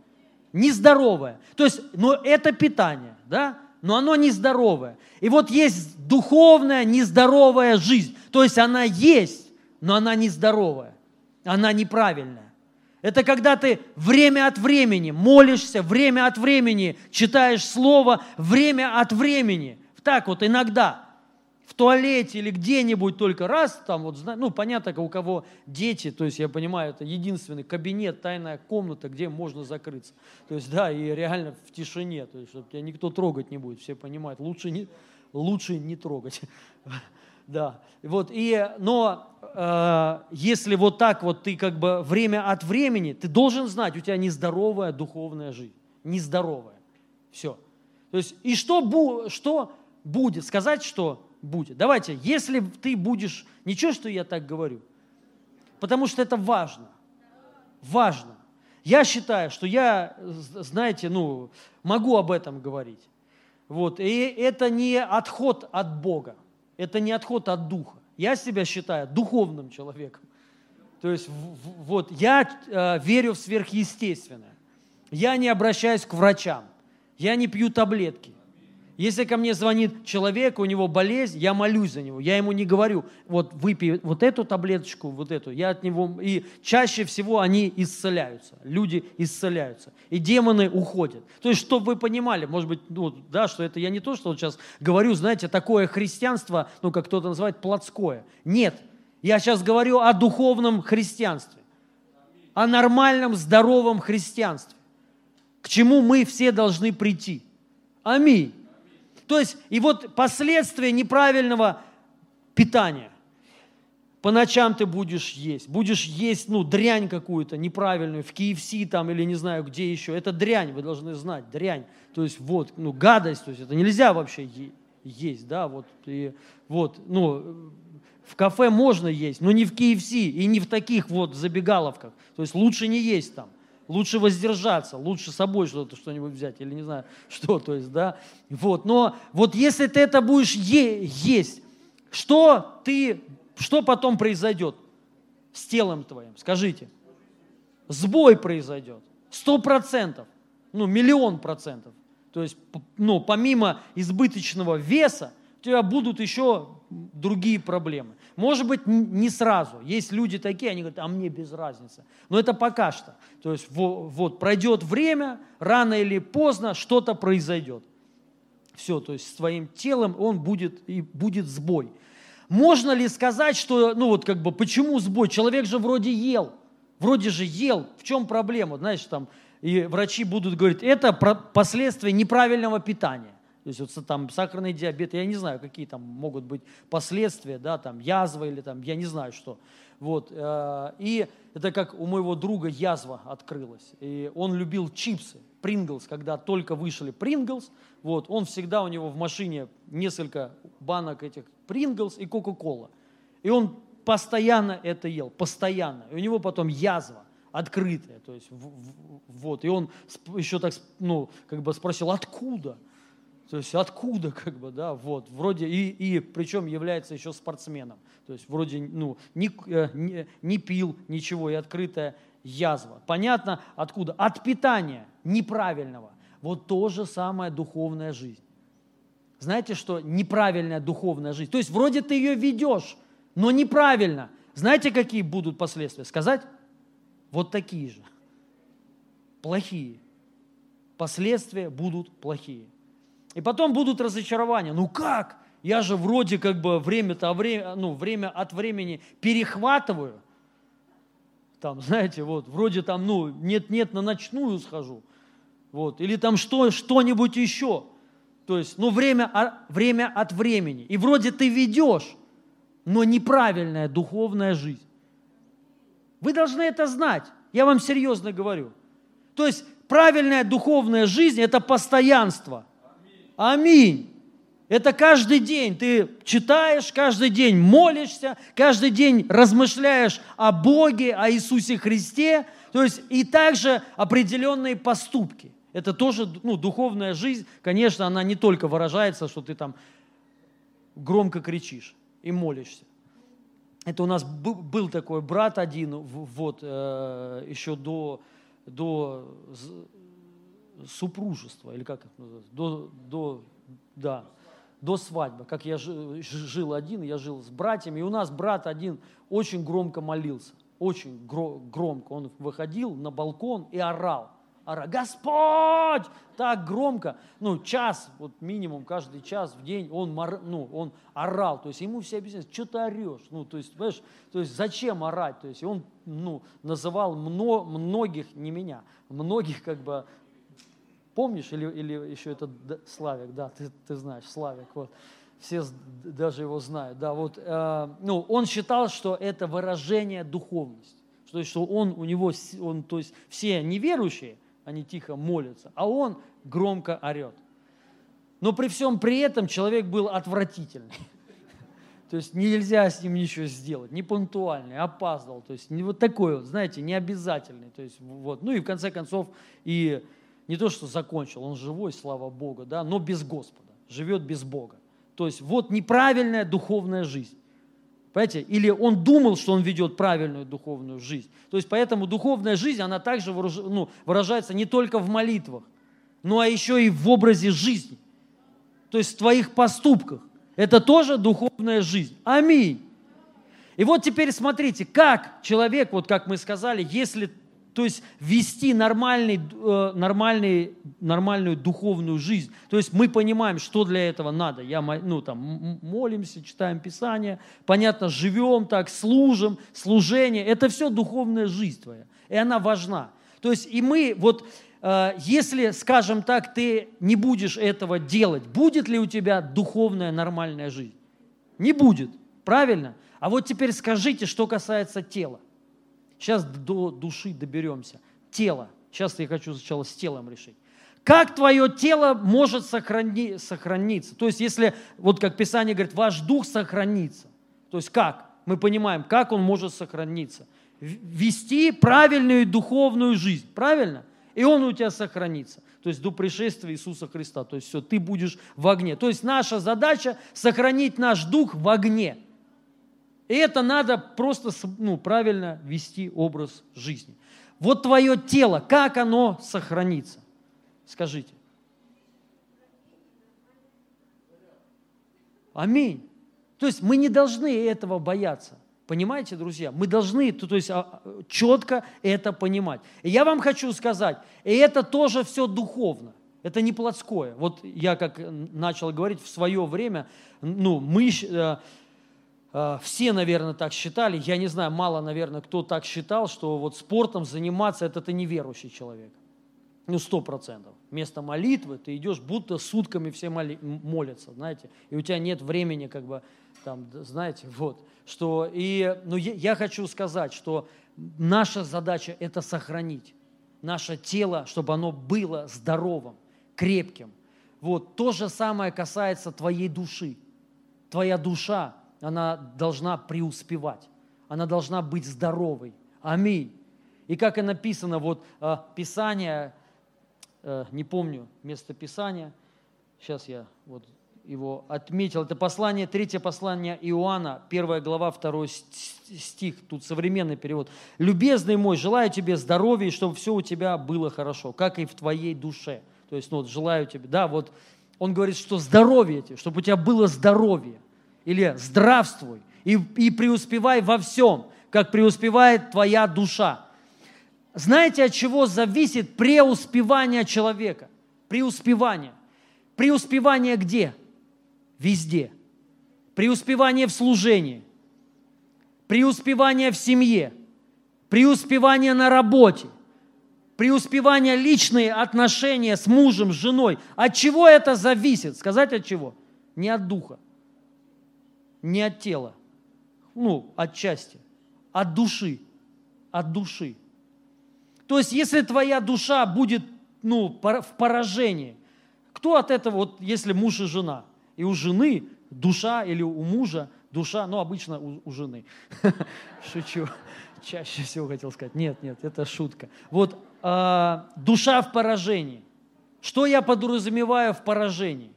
нездоровое. То есть, но это питание, да, но оно нездоровое. И вот есть духовная нездоровая жизнь. То есть она есть, но она нездоровая, она неправильная. Это когда ты время от времени молишься, время от времени читаешь Слово, время от времени. Так вот иногда в туалете или где-нибудь только раз, там вот, ну, понятно, у кого дети, то есть я понимаю, это единственный кабинет, тайная комната, где можно закрыться. То есть, да, и реально в тишине, то есть, чтобы тебя никто трогать не будет, все понимают, лучше не, лучше не трогать. Да, вот, и, но э, если вот так вот ты как бы время от времени, ты должен знать, у тебя нездоровая духовная жизнь, нездоровая, все. То есть, и что, что будет? Сказать, что будет. Давайте, если ты будешь, ничего, что я так говорю, потому что это важно, важно. Я считаю, что я, знаете, ну, могу об этом говорить. Вот, и это не отход от Бога, это не отход от Духа. Я себя считаю духовным человеком. То есть, вот, я э, верю в сверхъестественное. Я не обращаюсь к врачам, я не пью таблетки. Если ко мне звонит человек, у него болезнь, я молюсь за него. Я ему не говорю, вот выпей вот эту таблеточку, вот эту. Я от него... И чаще всего они исцеляются. Люди исцеляются. И демоны уходят. То есть, чтобы вы понимали, может быть, ну, да, что это я не то, что вот сейчас говорю, знаете, такое христианство, ну, как кто-то называет, плотское. Нет. Я сейчас говорю о духовном христианстве. О нормальном, здоровом христианстве. К чему мы все должны прийти. Аминь. То есть, и вот последствия неправильного питания. По ночам ты будешь есть, будешь есть, ну, дрянь какую-то неправильную, в KFC там или не знаю где еще. Это дрянь, вы должны знать, дрянь. То есть, вот, ну, гадость, то есть, это нельзя вообще есть, да, вот, и, вот, ну, в кафе можно есть, но не в KFC и не в таких вот забегаловках. То есть, лучше не есть там лучше воздержаться, лучше с собой что-то, что-нибудь взять, или не знаю, что, то есть, да, вот, но вот если ты это будешь е- есть, что ты, что потом произойдет с телом твоим, скажите, сбой произойдет, сто процентов, ну, миллион процентов, то есть, ну, помимо избыточного веса, у тебя будут еще другие проблемы. Может быть, не сразу. Есть люди такие, они говорят, а мне без разницы. Но это пока что. То есть во- вот пройдет время, рано или поздно что-то произойдет. Все, то есть с твоим телом он будет, и будет сбой. Можно ли сказать, что, ну вот как бы, почему сбой? Человек же вроде ел, вроде же ел. В чем проблема? Знаешь, там, и врачи будут говорить, это последствия неправильного питания. То есть вот там сахарный диабет, я не знаю, какие там могут быть последствия, да, там язва или там, я не знаю что. Вот, э, и это как у моего друга язва открылась. И он любил чипсы, Принглс, когда только вышли Принглс, вот, он всегда у него в машине несколько банок этих Принглс и Кока-Кола. И он постоянно это ел, постоянно. И у него потом язва открытая, то есть в- в- вот. И он еще так, ну, как бы спросил, откуда? То есть откуда, как бы, да, вот, вроде, и, и причем является еще спортсменом. То есть вроде, ну, не, не, не пил ничего, и открытая язва. Понятно, откуда? От питания неправильного. Вот то же самое духовная жизнь. Знаете, что неправильная духовная жизнь? То есть вроде ты ее ведешь, но неправильно. Знаете, какие будут последствия? Сказать? Вот такие же. Плохие. Последствия будут плохие. И потом будут разочарования. Ну как? Я же вроде как бы время-то, время, ну, время от времени перехватываю. Там, знаете, вот, вроде там, ну, нет-нет, на ночную схожу. Вот, или там что, что-нибудь еще. То есть, ну, время, время от времени. И вроде ты ведешь, но неправильная духовная жизнь. Вы должны это знать. Я вам серьезно говорю. То есть правильная духовная жизнь – это постоянство. Аминь. Это каждый день ты читаешь, каждый день молишься, каждый день размышляешь о Боге, о Иисусе Христе. То есть и также определенные поступки. Это тоже ну, духовная жизнь. Конечно, она не только выражается, что ты там громко кричишь и молишься. Это у нас был, такой брат один, вот, э, еще до, до супружества, или как это называется, до, до, да, до свадьбы, как я жил один, я жил с братьями, и у нас брат один очень громко молился, очень гро- громко. Он выходил на балкон и орал. Орал, Господь! Так громко, ну, час, вот минимум каждый час в день он, ну, он орал. То есть ему все объясняют, что ты орешь? Ну, то есть, понимаешь, то есть зачем орать? То есть он, ну, называл мно- многих, не меня, многих как бы Помнишь, или, или еще это Д- Славик, да, ты, ты знаешь, Славик, вот, все даже его знают, да, вот, э, ну, он считал, что это выражение духовности, то есть, что он, у него, он, то есть, все неверующие, они тихо молятся, а он громко орет. Но при всем при этом человек был отвратительный. То есть нельзя с ним ничего сделать, не пунктуальный, опаздывал, то есть не вот такой вот, знаете, не обязательный. То есть вот, ну и в конце концов и не то, что закончил, он живой, слава Богу, да, но без Господа, живет без Бога. То есть вот неправильная духовная жизнь. Понимаете? Или он думал, что он ведет правильную духовную жизнь. То есть поэтому духовная жизнь, она также ну, выражается не только в молитвах, но а еще и в образе жизни. То есть в твоих поступках. Это тоже духовная жизнь. Аминь. И вот теперь смотрите, как человек, вот как мы сказали, если, то есть вести нормальный, э, нормальный, нормальную духовную жизнь, то есть мы понимаем, что для этого надо. Я, ну, там, молимся, читаем Писание, понятно, живем так, служим, служение, это все духовная жизнь твоя, и она важна. То есть и мы, вот, э, если, скажем так, ты не будешь этого делать, будет ли у тебя духовная нормальная жизнь? Не будет, правильно? А вот теперь скажите, что касается тела. Сейчас до души доберемся. Тело. Сейчас я хочу сначала с телом решить. Как твое тело может сохрани- сохраниться? То есть, если, вот как Писание говорит, ваш дух сохранится. То есть, как? Мы понимаем, как он может сохраниться. Вести правильную духовную жизнь. Правильно? И он у тебя сохранится. То есть до пришествия Иисуса Христа. То есть все, ты будешь в огне. То есть наша задача сохранить наш дух в огне. И это надо просто ну, правильно вести образ жизни. Вот твое тело, как оно сохранится? Скажите. Аминь. То есть мы не должны этого бояться. Понимаете, друзья? Мы должны, то, то есть а, четко это понимать. И я вам хочу сказать, и это тоже все духовно. Это не плотское. Вот я как начал говорить в свое время, ну, мы э, все, наверное, так считали. Я не знаю, мало, наверное, кто так считал, что вот спортом заниматься – это ты неверующий человек. Ну, сто процентов. Вместо молитвы ты идешь, будто сутками все моли- молятся, знаете, и у тебя нет времени, как бы, там, знаете, вот, что, и, ну, я, я хочу сказать, что наша задача – это сохранить наше тело, чтобы оно было здоровым, крепким. Вот, то же самое касается твоей души. Твоя душа, она должна преуспевать, она должна быть здоровой. Аминь. И как и написано, вот э, Писание, э, не помню место Писания, сейчас я вот его отметил, это послание, третье послание Иоанна, первая глава, второй ст- стих, тут современный перевод. «Любезный мой, желаю тебе здоровья, чтобы все у тебя было хорошо, как и в твоей душе». То есть, ну, вот, желаю тебе, да, вот он говорит, что здоровье тебе, чтобы у тебя было здоровье, или здравствуй, и, и преуспевай во всем, как преуспевает твоя душа. Знаете, от чего зависит преуспевание человека? Преуспевание. Преуспевание где? Везде. Преуспевание в служении. Преуспевание в семье. Преуспевание на работе. Преуспевание личные отношения с мужем, с женой. От чего это зависит? Сказать от чего? Не от духа, не от тела, ну, отчасти, от души, от души. То есть, если твоя душа будет ну, в поражении, кто от этого, вот если муж и жена, и у жены душа или у мужа душа, ну, обычно у, у жены. Шучу. Чаще всего хотел сказать. Нет, нет, это шутка. Вот а, душа в поражении. Что я подразумеваю в поражении?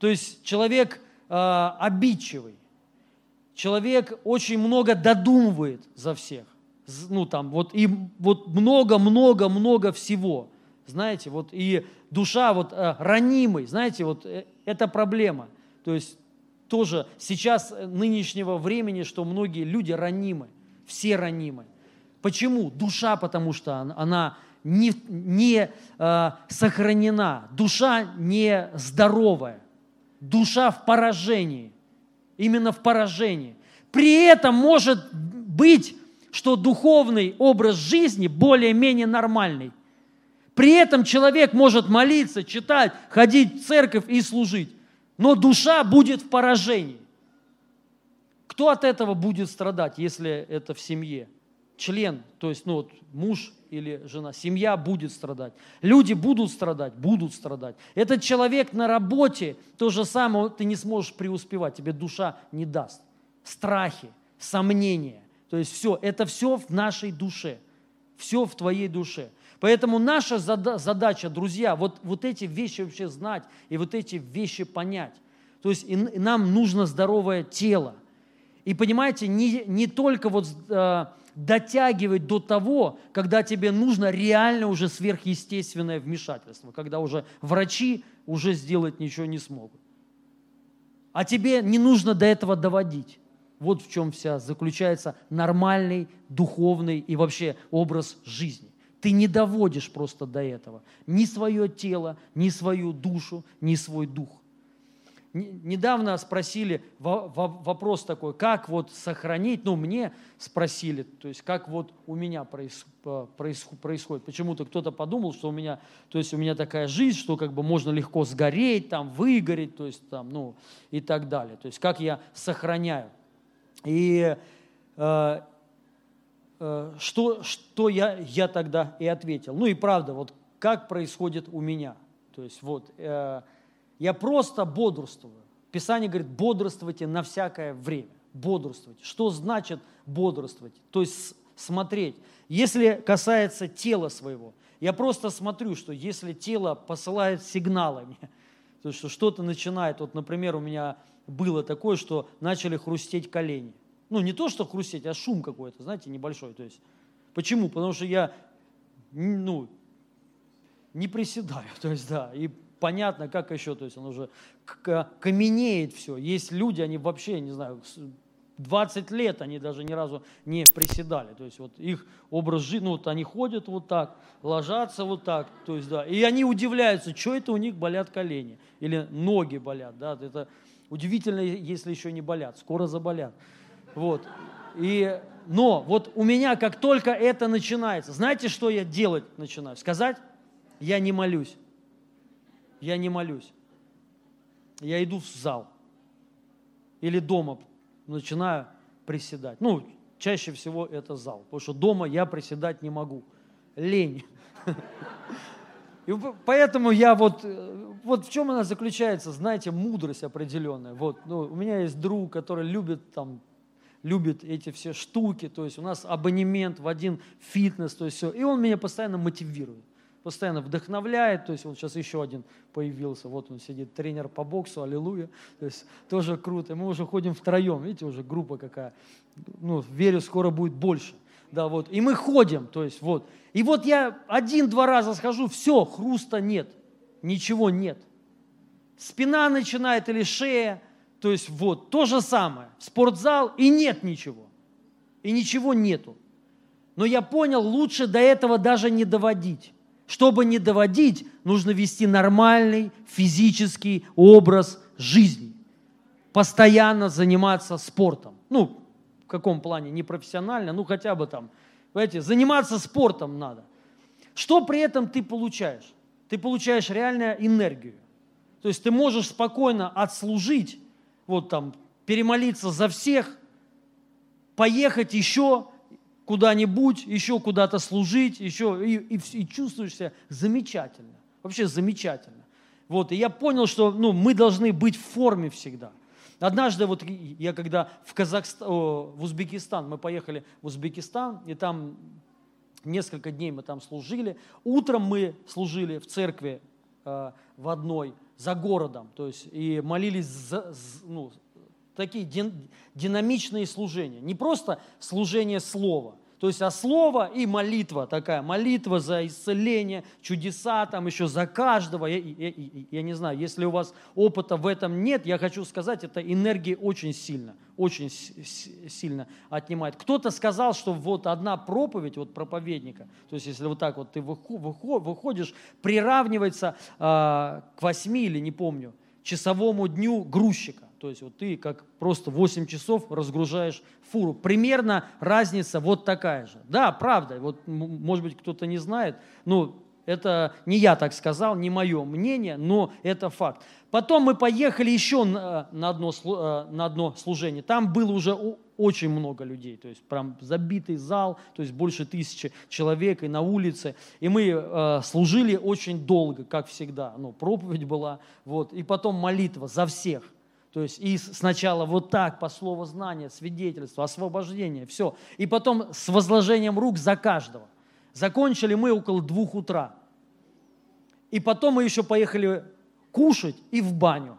То есть человек а, обидчивый, человек очень много додумывает за всех. Ну, там, вот, и вот много-много-много всего. знаете, вот и душа вот э, ранимый, знаете, вот э, это проблема. То есть тоже сейчас э, нынешнего времени, что многие люди ранимы, все ранимы. Почему? Душа, потому что она не, не э, сохранена, душа не здоровая, душа в поражении, именно в поражении. При этом может быть, что духовный образ жизни более-менее нормальный. При этом человек может молиться, читать, ходить в церковь и служить, но душа будет в поражении. Кто от этого будет страдать, если это в семье? Член, то есть ну, вот, муж или жена, семья будет страдать. Люди будут страдать, будут страдать. Этот человек на работе, то же самое, ты не сможешь преуспевать, тебе душа не даст. Страхи, сомнения. То есть все, это все в нашей душе. Все в твоей душе. Поэтому наша зада- задача, друзья, вот, вот эти вещи вообще знать и вот эти вещи понять. То есть и нам нужно здоровое тело. И понимаете, не, не только вот э, дотягивать до того, когда тебе нужно реально уже сверхъестественное вмешательство, когда уже врачи уже сделать ничего не смогут. А тебе не нужно до этого доводить. Вот в чем вся заключается нормальный духовный и вообще образ жизни. Ты не доводишь просто до этого ни свое тело, ни свою душу, ни свой дух. Не- Недавно спросили во- во- вопрос такой, как вот сохранить, ну мне спросили, то есть как вот у меня происходит. Почему-то кто-то подумал, что у меня, то есть у меня такая жизнь, что как бы можно легко сгореть, там выгореть, то есть там, ну и так далее. То есть как я сохраняю. И э, э, что, что я, я тогда и ответил. Ну и правда, вот как происходит у меня. То есть вот э, я просто бодрствую. Писание говорит, бодрствуйте на всякое время. Бодрствуйте. Что значит бодрствовать? То есть смотреть. Если касается тела своего, я просто смотрю, что если тело посылает сигналы мне, то есть что что-то начинает, вот, например, у меня было такое, что начали хрустеть колени. Ну, не то, что хрустеть, а шум какой-то, знаете, небольшой. То есть, почему? Потому что я, ну, не приседаю, то есть, да, и понятно, как еще, то есть, он уже каменеет все. Есть люди, они вообще, не знаю, с- 20 лет они даже ни разу не приседали. То есть вот их образ жизни, ну вот они ходят вот так, ложатся вот так, то есть да, и они удивляются, что это у них болят колени или ноги болят, да, это удивительно, если еще не болят, скоро заболят. Вот. И, но вот у меня как только это начинается, знаете, что я делать начинаю? Сказать? Я не молюсь. Я не молюсь. Я иду в зал. Или дома начинаю приседать. Ну, чаще всего это зал, потому что дома я приседать не могу. Лень. И поэтому я вот, э, вот в чем она заключается, знаете, мудрость определенная. Вот, ну, у меня есть друг, который любит там, любит эти все штуки, то есть у нас абонемент в один фитнес, то есть все, и он меня постоянно мотивирует, постоянно вдохновляет, то есть вот сейчас еще один появился, вот он сидит, тренер по боксу, аллилуйя, то есть тоже круто, мы уже ходим втроем, видите, уже группа какая, ну, верю, скоро будет больше, да, вот, и мы ходим, то есть вот, и вот я один-два раза схожу, все, хруста нет, ничего нет, спина начинает или шея, то есть вот, то же самое, спортзал и нет ничего, и ничего нету. Но я понял, лучше до этого даже не доводить. Чтобы не доводить, нужно вести нормальный физический образ жизни. Постоянно заниматься спортом. Ну, в каком плане? Не профессионально, ну хотя бы там, понимаете, заниматься спортом надо. Что при этом ты получаешь? Ты получаешь реальную энергию. То есть ты можешь спокойно отслужить, вот там, перемолиться за всех, поехать еще куда-нибудь, еще куда-то служить, еще и, и, и чувствуешь себя замечательно, вообще замечательно. Вот, и я понял, что ну, мы должны быть в форме всегда. Однажды вот я когда в Казахстан, в Узбекистан, мы поехали в Узбекистан, и там несколько дней мы там служили. Утром мы служили в церкви э, в одной за городом, то есть и молились за, ну, такие дин- динамичные служения, не просто служение слова. То есть, а слово и молитва такая, молитва за исцеление, чудеса там еще за каждого. Я, я- я- не знаю, если у вас опыта в этом нет, я хочу сказать, это энергия очень сильно, очень сильно отнимает. Кто-то сказал, что вот одна проповедь вот проповедника, то есть если вот так вот ты выхо- выхо- выходишь, приравнивается а, к восьми или не помню, часовому дню грузчика. То есть вот ты как просто 8 часов разгружаешь фуру. Примерно разница вот такая же. Да, правда. Вот, может быть, кто-то не знает. Ну, это не я так сказал, не мое мнение, но это факт. Потом мы поехали еще на, одно, э, на одно служение. Там было уже очень много людей, то есть прям забитый зал, то есть больше тысячи человек и на улице. И мы э, служили очень долго, как всегда. Ну, проповедь была, вот. И потом молитва за всех. То есть и сначала вот так, по слову знания, свидетельство, освобождение, все. И потом с возложением рук за каждого. Закончили мы около двух утра. И потом мы еще поехали кушать и в баню.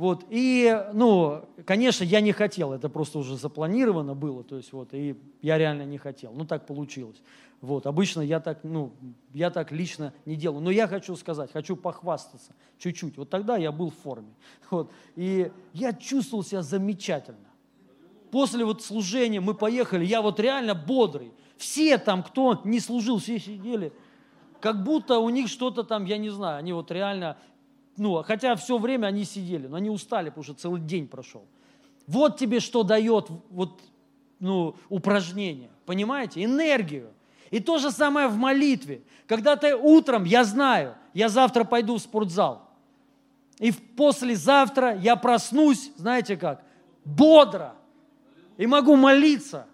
Вот, и, ну, конечно, я не хотел, это просто уже запланировано было, то есть вот, и я реально не хотел, ну, так получилось. Вот, обычно я так, ну, я так лично не делаю, но я хочу сказать, хочу похвастаться чуть-чуть, вот тогда я был в форме, вот, и я чувствовал себя замечательно. После вот служения мы поехали, я вот реально бодрый, все там, кто не служил, все сидели, как будто у них что-то там, я не знаю, они вот реально, ну, хотя все время они сидели, но они устали, потому что целый день прошел. Вот тебе что дает вот, ну, упражнение, понимаете, энергию. И то же самое в молитве. Когда ты утром, я знаю, я завтра пойду в спортзал. И послезавтра я проснусь, знаете как, бодро. И могу молиться.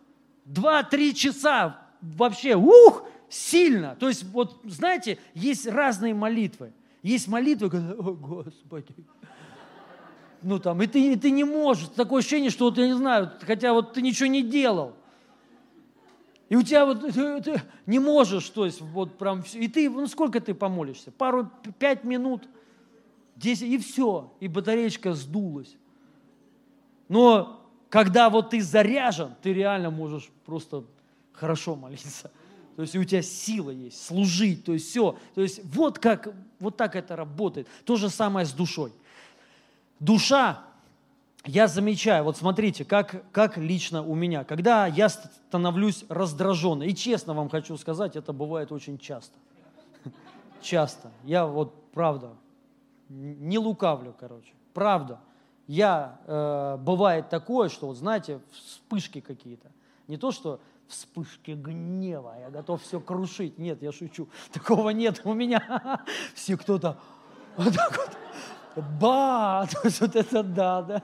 Два-три часа вообще, ух, сильно. То есть, вот, знаете, есть разные молитвы. Есть молитвы, когда, о, Господи. Ну, там, и ты, и ты не можешь. Такое ощущение, что вот, я не знаю, хотя вот ты ничего не делал. И у тебя вот, ты, ты не можешь, то есть, вот прям, всё. и ты, ну, сколько ты помолишься? Пару, пять минут, десять, и все, и батареечка сдулась. Но когда вот ты заряжен, ты реально можешь просто хорошо молиться. То есть у тебя сила есть, служить, то есть все. То есть вот как, вот так это работает. То же самое с душой. Душа, я замечаю, вот смотрите, как, как лично у меня, когда я становлюсь раздраженным, и честно вам хочу сказать, это бывает очень часто. Часто. Я вот, правда, не лукавлю, короче, правда. Я, э, бывает такое, что, вот знаете, вспышки какие-то. Не то, что вспышки гнева, я готов все крушить. Нет, я шучу. Такого нет у меня. Все кто-то вот так вот. Ба! То есть вот это да, да.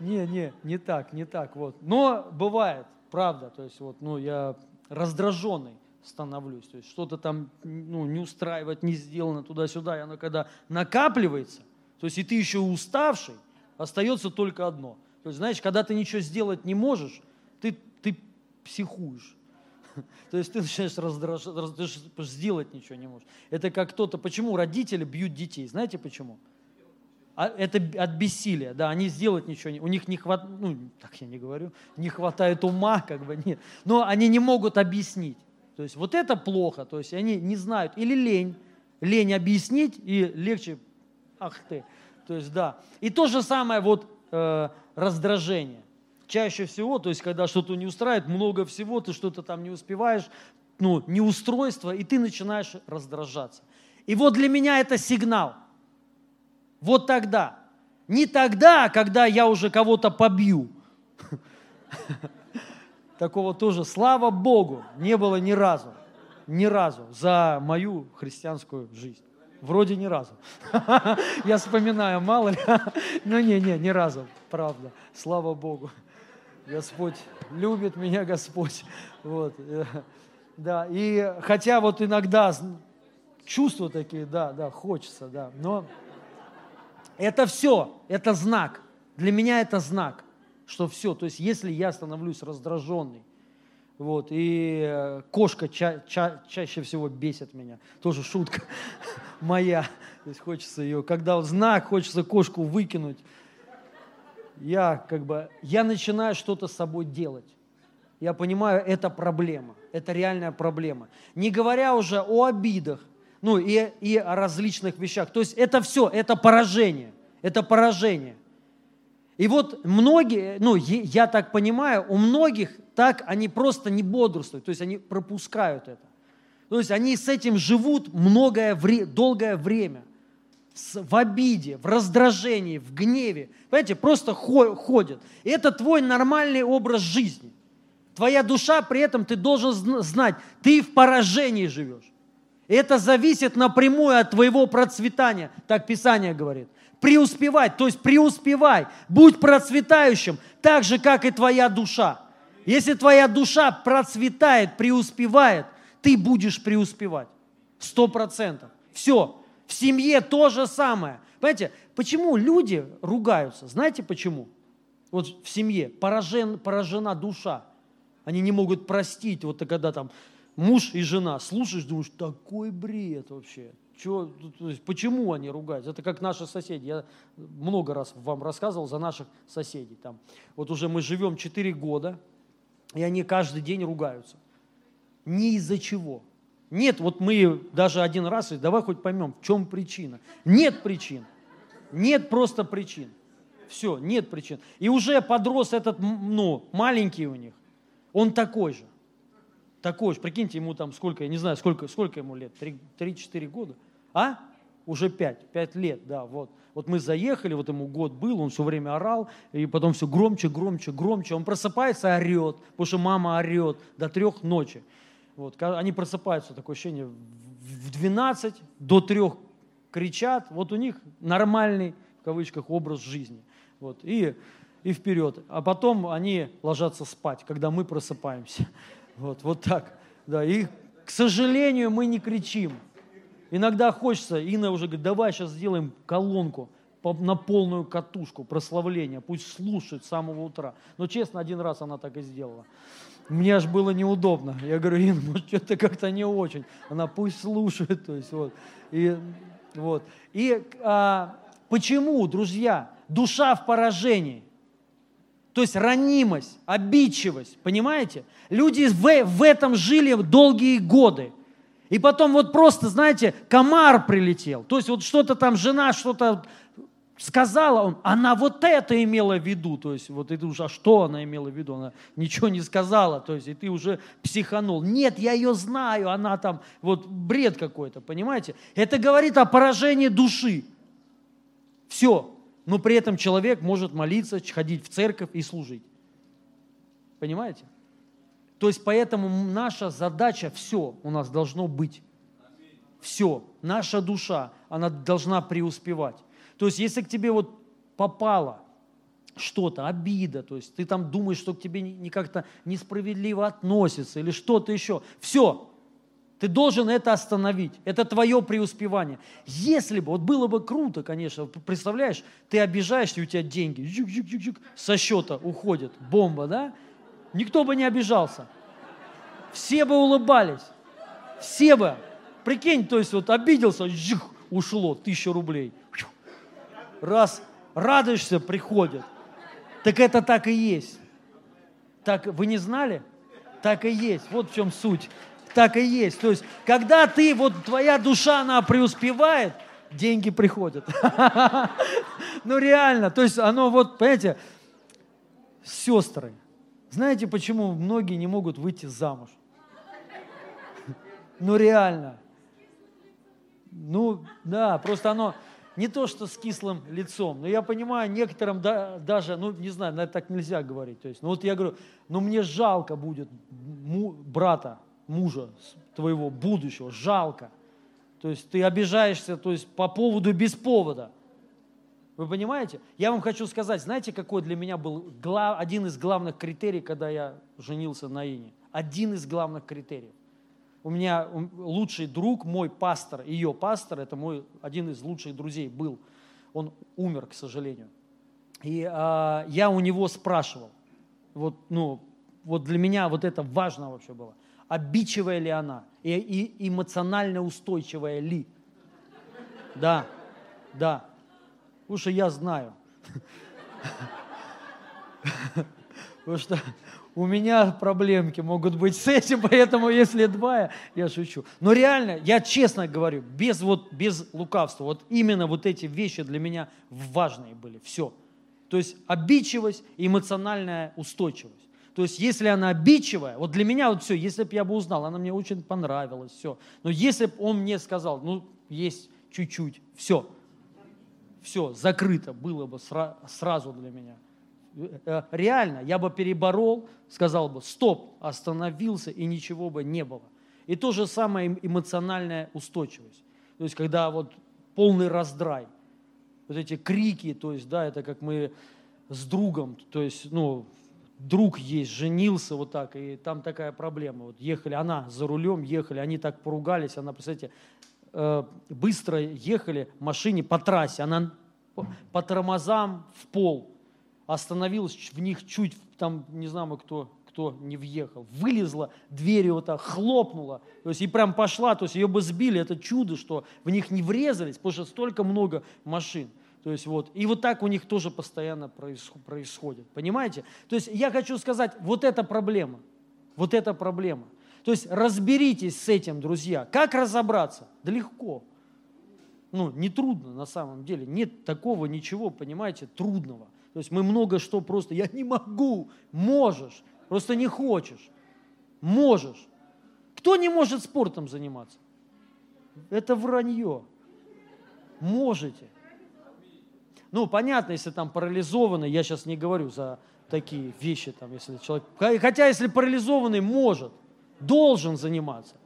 Не, не, не так, не так. Вот. Но бывает, правда. То есть вот, ну, я раздраженный становлюсь. То есть что-то там ну, не устраивает, не сделано туда-сюда. И оно когда накапливается, то есть и ты еще уставший, остается только одно. То есть, знаешь, когда ты ничего сделать не можешь, психуешь. То есть ты начинаешь раздражаться, раз- ты ж сделать ничего не можешь. Это как кто-то, почему родители бьют детей, знаете почему? А это от бессилия, да, они сделать ничего не, у них не хватает, ну, так я не говорю, не хватает ума, как бы, нет, но они не могут объяснить. То есть вот это плохо, то есть они не знают, или лень, лень объяснить, и легче, ах ты, то есть да. И то же самое вот э, раздражение. Чаще всего, то есть когда что-то не устраивает, много всего, ты что-то там не успеваешь, ну, неустройство, и ты начинаешь раздражаться. И вот для меня это сигнал. Вот тогда. Не тогда, когда я уже кого-то побью. Такого тоже, слава Богу, не было ни разу. Ни разу за мою христианскую жизнь. Вроде ни разу. Я вспоминаю, мало ли. Но не, не, ни разу, правда. Слава Богу. Господь любит меня, Господь. Вот. Да, и хотя вот иногда чувства такие, да, да, хочется, да, но это все, это знак. Для меня это знак, что все. То есть если я становлюсь раздраженный, вот, и э, кошка ча- ча- чаще всего бесит меня, тоже шутка моя. То есть хочется ее, когда знак, хочется кошку выкинуть, я как бы, я начинаю что-то с собой делать. я понимаю, это проблема. Это реальная проблема. Не говоря уже о обидах, ну и, и о различных вещах. То есть это все, это поражение. Это поражение. И вот многие, ну я так понимаю, у многих так они просто не бодрствуют, то есть они пропускают это. То есть они с этим живут многое долгое время. В обиде, в раздражении, в гневе. Понимаете, просто хо- ходят. И это твой нормальный образ жизни. Твоя душа при этом, ты должен зн- знать, ты в поражении живешь. И это зависит напрямую от твоего процветания, так Писание говорит. Преуспевать, то есть преуспевай, будь процветающим, так же, как и твоя душа. Если твоя душа процветает, преуспевает, ты будешь преуспевать. Сто процентов. Все. В семье то же самое. Понимаете, почему люди ругаются? Знаете почему? Вот в семье поражен, поражена душа. Они не могут простить, вот когда там муж и жена, слушаешь, думаешь, такой бред вообще. Чё, то есть, почему они ругаются? Это как наши соседи. Я много раз вам рассказывал за наших соседей. Там. Вот уже мы живем 4 года, и они каждый день ругаются. Ни из-за чего. Нет, вот мы даже один раз, и давай хоть поймем, в чем причина. Нет причин. Нет просто причин. Все, нет причин. И уже подрос этот, ну, маленький у них. Он такой же. Такой же. Прикиньте, ему там сколько, я не знаю, сколько, сколько ему лет? Три- Три-четыре года? А? Уже пять. Пять лет, да, вот. Вот мы заехали, вот ему год был, он все время орал, и потом все громче, громче, громче. Он просыпается, орет, потому что мама орет до трех ночи. Вот, они просыпаются, такое ощущение, в в 12 до трех кричат. Вот у них нормальный, в кавычках, образ жизни. Вот, и, и вперед. А потом они ложатся спать, когда мы просыпаемся. Вот, вот так. Да, и, к сожалению, мы не кричим. Иногда хочется, Инна уже говорит, давай сейчас сделаем колонку на полную катушку прославления, пусть слушают с самого утра. Но честно, один раз она так и сделала. Мне аж было неудобно. Я говорю, Инна, может, что-то как-то не очень. Она пусть слушает. То есть, вот. И, вот. и а, почему, друзья, душа в поражении? То есть ранимость, обидчивость, понимаете? Люди в, в этом жили долгие годы. И потом вот просто, знаете, комар прилетел. То есть вот что-то там, жена что-то сказала, он, она вот это имела в виду. То есть вот и ты уже, а что она имела в виду? Она ничего не сказала. То есть и ты уже психанул. Нет, я ее знаю, она там, вот бред какой-то, понимаете? Это говорит о поражении души. Все. Но при этом человек может молиться, ходить в церковь и служить. Понимаете? То есть поэтому наша задача все у нас должно быть. Все. Наша душа, она должна преуспевать. То есть если к тебе вот попало что-то, обида, то есть ты там думаешь, что к тебе не, как-то несправедливо относятся или что-то еще, все, ты должен это остановить. Это твое преуспевание. Если бы, вот было бы круто, конечно, представляешь, ты обижаешься, у тебя деньги жук-жук-жук-жук, со счета уходят, бомба, да? Никто бы не обижался. Все бы улыбались. Все бы. Прикинь, то есть вот обиделся, жух, ушло, тысяча рублей. Раз радуешься, приходят. Так это так и есть. Так вы не знали? Так и есть. Вот в чем суть. Так и есть. То есть, когда ты, вот твоя душа, она преуспевает, деньги приходят. Ну реально. То есть оно вот, понимаете, сестры. Знаете, почему многие не могут выйти замуж? Ну реально. Ну да, просто оно не то, что с кислым лицом, но я понимаю, некоторым да- даже, ну не знаю, на так нельзя говорить. То есть, ну вот я говорю, ну мне жалко будет му- брата, мужа твоего будущего, жалко. То есть ты обижаешься то есть, по поводу без повода. Вы понимаете? Я вам хочу сказать, знаете, какой для меня был гла- один из главных критерий, когда я женился на Ине? Один из главных критериев. У меня лучший друг, мой пастор, ее пастор, это мой один из лучших друзей был. Он умер, к сожалению. И а, я у него спрашивал, вот, ну, вот для меня вот это важно вообще было, обидчивая ли она и, и эмоционально устойчивая ли. Да, да. Потому я знаю. Потому что у меня проблемки могут быть с этим, поэтому если два, я шучу. Но реально, я честно говорю, без, вот, без лукавства, вот именно вот эти вещи для меня важные были, все. То есть обидчивость эмоциональная устойчивость. То есть, если она обидчивая, вот для меня вот все, если бы я бы узнал, она мне очень понравилась, все. Но если бы он мне сказал, ну, есть чуть-чуть, все, все, закрыто было бы сра- сразу для меня. Э, Реально, я бы переборол, сказал бы, стоп, остановился, и ничего бы не было. И то же самое эм- эмоциональная устойчивость. То есть, когда вот полный раздрай, вот эти крики, то есть, да, это как мы с другом, то есть, ну, друг есть, женился вот так, и там такая проблема. Вот ехали, она за рулем ехали, они так поругались, она, представляете, э, быстро ехали в машине по трассе, она по, по тормозам в пол остановилась, в них чуть, там, не знаю, кто, кто не въехал, вылезла, дверью вот так хлопнула, то есть и прям пошла, то есть ее бы сбили, это чудо, что в них не врезались, потому что столько много машин. То есть вот, и вот так у них тоже постоянно происход- происходит, понимаете? То есть я хочу сказать, вот эта проблема, вот эта проблема. То есть разберитесь с этим, друзья. Как разобраться? Да легко. Ну, не трудно на самом деле. Нет такого ничего, понимаете, трудного. То есть мы много что просто, я не могу, можешь, просто не хочешь. Можешь. Кто не может спортом заниматься? Это вранье. Можете. Ну, понятно, если там парализованный, я сейчас не говорю за такие вещи, там, если человек... Хотя, если парализованный может, должен заниматься.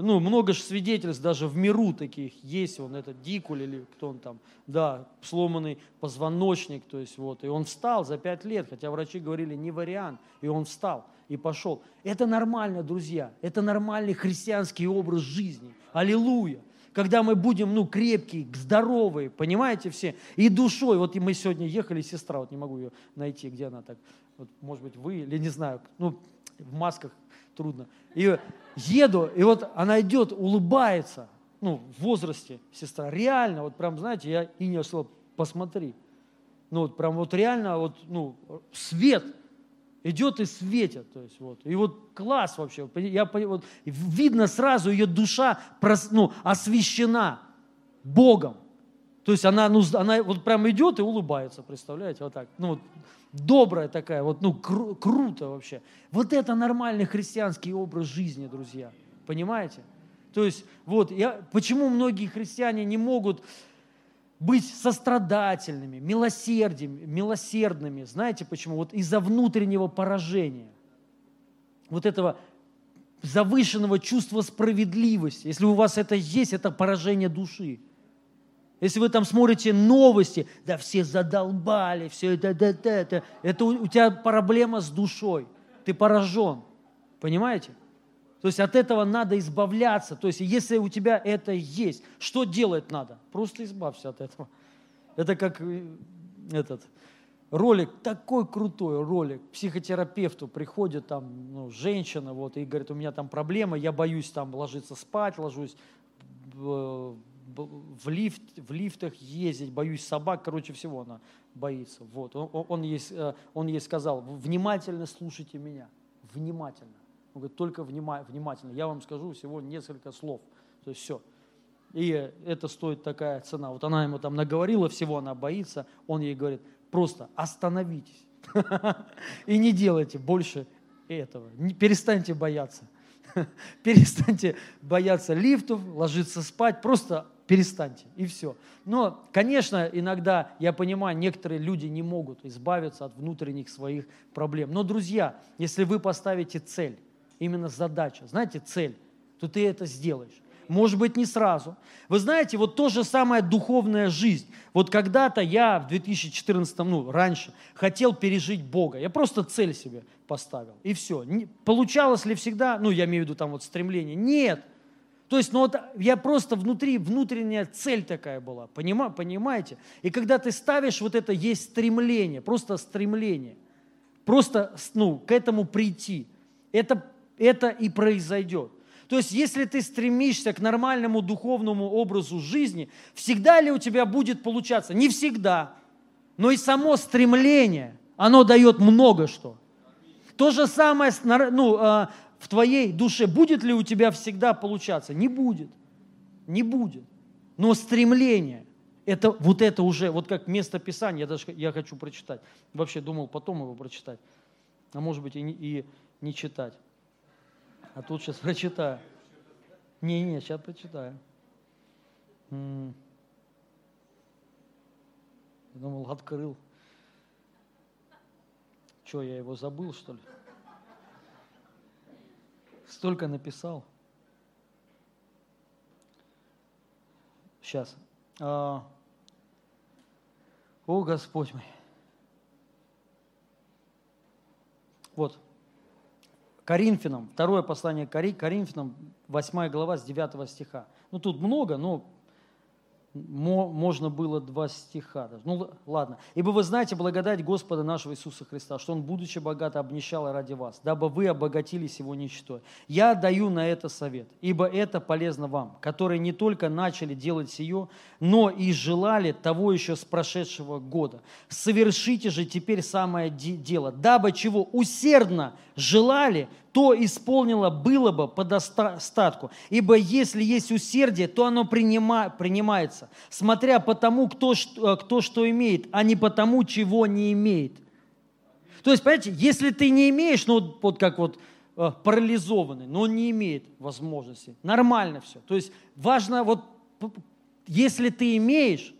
Ну, много же свидетельств даже в миру таких есть, он этот Дикуль или кто он там, да, сломанный позвоночник, то есть вот, и он встал за пять лет, хотя врачи говорили, не вариант, и он встал и пошел. Это нормально, друзья, это нормальный христианский образ жизни, аллилуйя. Когда мы будем, ну, крепкие, здоровые, понимаете все, и душой. Вот и мы сегодня ехали, сестра, вот не могу ее найти, где она так, вот, может быть, вы, или не знаю, ну, в масках трудно. И еду, и вот она идет, улыбается, ну, в возрасте сестра, реально, вот прям, знаете, я и не сказал, посмотри, ну, вот прям вот реально, вот, ну, свет – идет и светит. То есть, вот. И вот класс вообще. Я, вот, видно сразу, ее душа прос, ну, освящена Богом. То есть она, ну, она вот прям идет и улыбается, представляете, вот так. Ну, вот, добрая такая, вот, ну, кру, круто вообще. Вот это нормальный христианский образ жизни, друзья. Понимаете? То есть, вот, я, почему многие христиане не могут быть сострадательными, милосердными, милосердными. Знаете почему? Вот из-за внутреннего поражения, вот этого завышенного чувства справедливости. Если у вас это есть, это поражение души. Если вы там смотрите новости, да все задолбали, все это, это, это, это, это у, у тебя проблема с душой. Ты поражен. Понимаете? То есть от этого надо избавляться. То есть если у тебя это есть, что делать надо? Просто избавься от этого. Это как э, этот ролик, такой крутой ролик. Психотерапевту приходит там ну, женщина вот, и говорит, у меня там проблема, я боюсь там ложиться спать, ложусь в, лифт, в лифтах ездить, боюсь собак, короче, всего она боится. Вот. Он, он, ей, э, он ей сказал, внимательно слушайте меня, внимательно. Он говорит, только внимательно. Я вам скажу всего несколько слов. То есть все. И это стоит такая цена. Вот она ему там наговорила всего, она боится. Он ей говорит, просто остановитесь. И не делайте больше этого. Перестаньте бояться. Перестаньте бояться лифтов, ложиться спать. Просто перестаньте, и все. Но, конечно, иногда, я понимаю, некоторые люди не могут избавиться от внутренних своих проблем. Но, друзья, если вы поставите цель, именно задача, знаете, цель, то ты это сделаешь. Может быть, не сразу. Вы знаете, вот то же самое духовная жизнь. Вот когда-то я в 2014, ну, раньше, хотел пережить Бога. Я просто цель себе поставил, и все. Получалось ли всегда, ну, я имею в виду там вот стремление? Нет. То есть, ну вот я просто внутри, внутренняя цель такая была, понима, понимаете? И когда ты ставишь вот это, есть стремление, просто стремление, просто, ну, к этому прийти. Это это и произойдет. То есть, если ты стремишься к нормальному духовному образу жизни, всегда ли у тебя будет получаться? Не всегда. Но и само стремление, оно дает много что. То же самое ну, а, в твоей душе. Будет ли у тебя всегда получаться? Не будет. Не будет. Но стремление, это вот это уже, вот как место Писания, я даже я хочу прочитать. Вообще думал потом его прочитать. А может быть и не, и не читать. А тут сейчас прочитаю. Не-не, сейчас прочитаю. Думал, открыл. Что, я его забыл, что ли? Столько написал. Сейчас. А, О, Господь мой. Вот. Коринфянам, второе послание Кори- Коринфянам, 8 глава с 9 стиха. Ну, тут много, но можно было два стиха. Ну, ладно. «Ибо вы знаете благодать Господа нашего Иисуса Христа, что Он, будучи богат, обнищал ради вас, дабы вы обогатились Его ничтой. Я даю на это совет, ибо это полезно вам, которые не только начали делать сие, но и желали того еще с прошедшего года. Совершите же теперь самое де- дело, дабы чего усердно желали, то исполнило было бы по достатку. Ибо если есть усердие, то оно принима- принимается, смотря по тому, кто, что- кто что имеет, а не по тому, чего не имеет. То есть, понимаете, если ты не имеешь, ну вот- как вот э, парализованный, но он не имеет возможности, нормально все. То есть важно вот, если ты имеешь,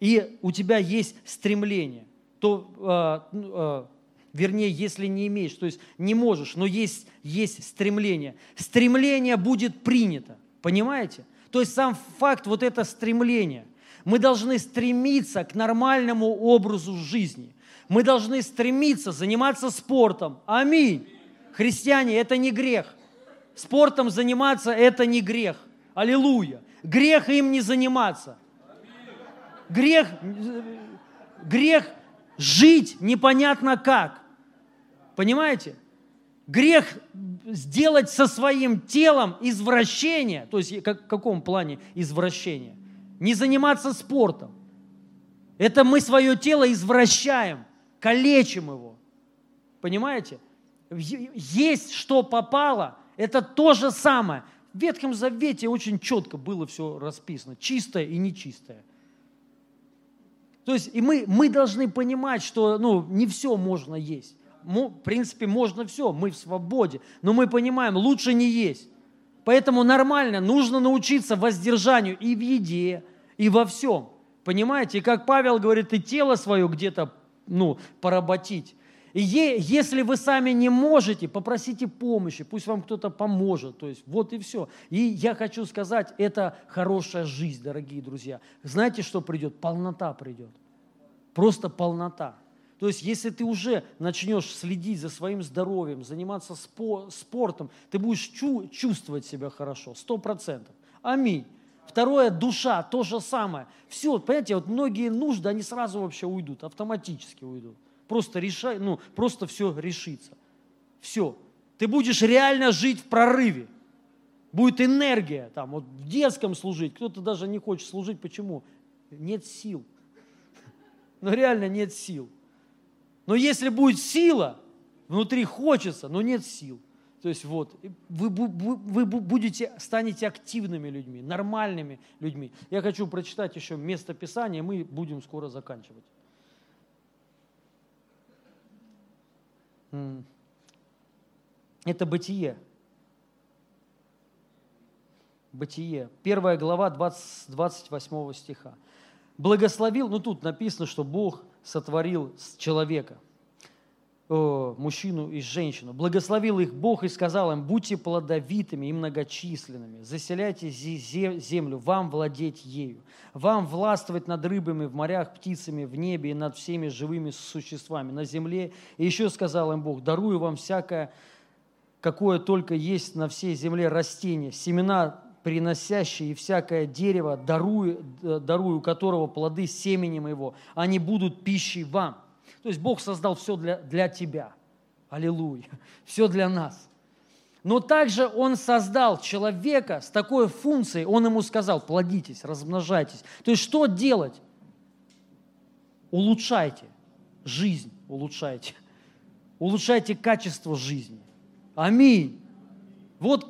и у тебя есть стремление, то, э, э, вернее, если не имеешь, то есть не можешь, но есть, есть стремление, стремление будет принято, понимаете? То есть сам факт, вот это стремление, мы должны стремиться к нормальному образу жизни, мы должны стремиться заниматься спортом, аминь. Христиане, это не грех. Спортом заниматься – это не грех. Аллилуйя. Грех им не заниматься. Грех, грех жить непонятно как. Понимаете? Грех сделать со своим телом извращение, то есть как, в каком плане извращение? Не заниматься спортом. Это мы свое тело извращаем, калечим его. Понимаете? Есть что попало, это то же самое. В Ветхом Завете очень четко было все расписано, чистое и нечистое. То есть и мы, мы должны понимать, что ну, не все можно есть. Мо- В принципе, можно все, мы в свободе, но мы понимаем, лучше не есть. Поэтому нормально, нужно научиться воздержанию и в еде, и во всем. Понимаете? И как Павел говорит, и тело свое где-то ну, поработить. И если вы сами не можете, попросите помощи, пусть вам кто-то поможет. То есть вот и все. И я хочу сказать, это хорошая жизнь, дорогие друзья. Знаете, что придет? Полнота придет. Просто полнота. То есть, если ты уже начнешь следить за своим здоровьем, заниматься спо- спортом, ты будешь чу- чувствовать себя хорошо, сто процентов. Аминь. Второе, душа, то же самое. Все, понимаете, вот многие нужды, они сразу вообще уйдут, автоматически уйдут. Просто решай, ну, просто все решится. Все. Ты будешь реально жить в прорыве. Будет энергия, там, вот в детском служить. Кто-то даже не хочет служить. Почему? Нет сил. Ну, реально нет сил. Но если будет сила, внутри хочется, но нет сил. То есть вот, вы, вы бу- будете, станете активными людьми, нормальными людьми. Я хочу прочитать еще место Писания, мы будем скоро заканчивать. Это Бытие. Бытие. Первая глава 20, 28 стиха. Благословил, ну тут написано, что Бог сотворил человека, э, мужчину и женщину. Благословил их Бог и сказал им, будьте плодовитыми и многочисленными, заселяйте зе- зе- землю, вам владеть ею, вам властвовать над рыбами в морях, птицами в небе и над всеми живыми существами на земле. И еще сказал им Бог, дарую вам всякое какое только есть на всей земле растение, семена приносящие и всякое дерево, дарую, э, дарую которого плоды семенем его, они будут пищей вам. То есть Бог создал все для, для тебя. Аллилуйя. Все для нас. Но также Он создал человека с такой функцией, Он ему сказал, плодитесь, размножайтесь. То есть что делать? Улучшайте жизнь, улучшайте. улучшайте качество жизни. Аминь. Вот,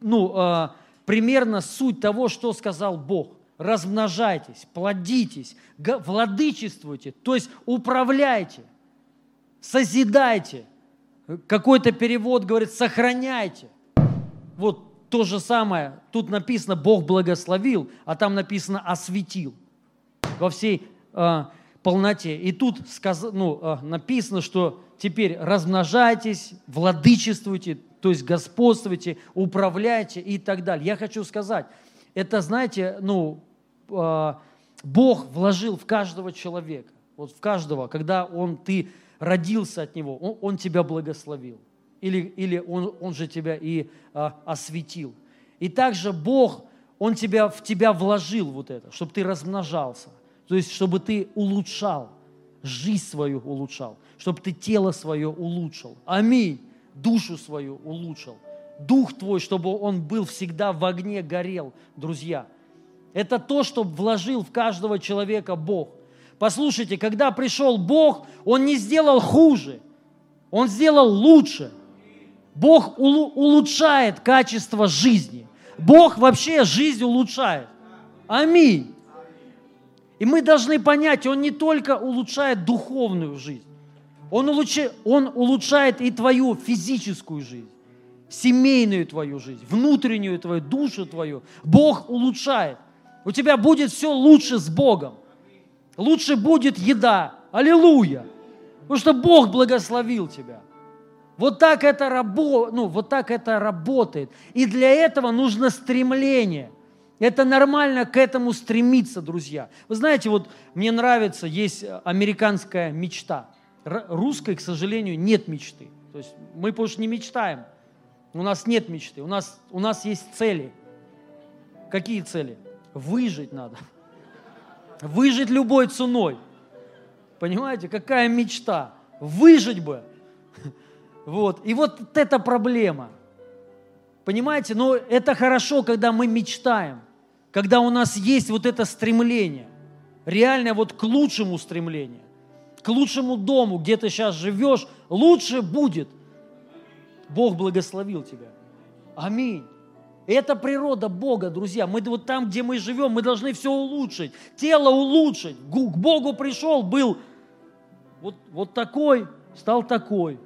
ну, а, примерно суть того, что сказал Бог. Размножайтесь, плодитесь, владычествуйте, то есть управляйте, созидайте. Какой-то перевод говорит, сохраняйте. Вот то же самое, тут написано Бог благословил, а там написано осветил во всей а, полноте. И тут сказ- ну, а, написано, что теперь размножайтесь, владычествуйте, то есть господствуйте, управляйте и так далее. Я хочу сказать, это, знаете, ну, Бог вложил в каждого человека, вот в каждого, когда он, ты родился от Него, Он, он тебя благословил. Или, или он, он же тебя и а, осветил. И также Бог, Он тебя, в тебя вложил вот это, чтобы ты размножался. То есть, чтобы ты улучшал, жизнь свою улучшал, чтобы ты тело свое улучшил. Аминь. Душу свою улучшил. Дух твой, чтобы он был всегда в огне, горел, друзья. Это то, что вложил в каждого человека Бог. Послушайте, когда пришел Бог, Он не сделал хуже, Он сделал лучше. Бог улу- улучшает качество жизни. Бог вообще жизнь улучшает. Аминь. И мы должны понять, Он не только улучшает духовную жизнь, Он, улучшает, он улучшает и твою физическую жизнь, семейную твою жизнь, внутреннюю твою, душу твою. Бог улучшает. У тебя будет все лучше с Богом. Лучше будет еда. Аллилуйя. Потому что Бог благословил тебя. Вот так это, рабо, ну, вот так это работает. И для этого нужно стремление. Это нормально к этому стремиться, друзья. Вы знаете, вот мне нравится, есть американская мечта. Русской, к сожалению, нет мечты. То есть мы больше не мечтаем. У нас нет мечты. У нас, у нас есть цели. Какие цели? Выжить надо. Выжить любой ценой. Понимаете, какая мечта? Выжить бы. Вот. И вот эта проблема. Понимаете, но это хорошо, когда мы мечтаем, когда у нас есть вот это стремление, реально вот к лучшему стремлению, к лучшему дому, где ты сейчас живешь, лучше будет. Бог благословил тебя. Аминь. Это природа Бога, друзья. Мы вот там, где мы живем, мы должны все улучшить. Тело улучшить. К Богу пришел, был вот, вот такой, стал такой.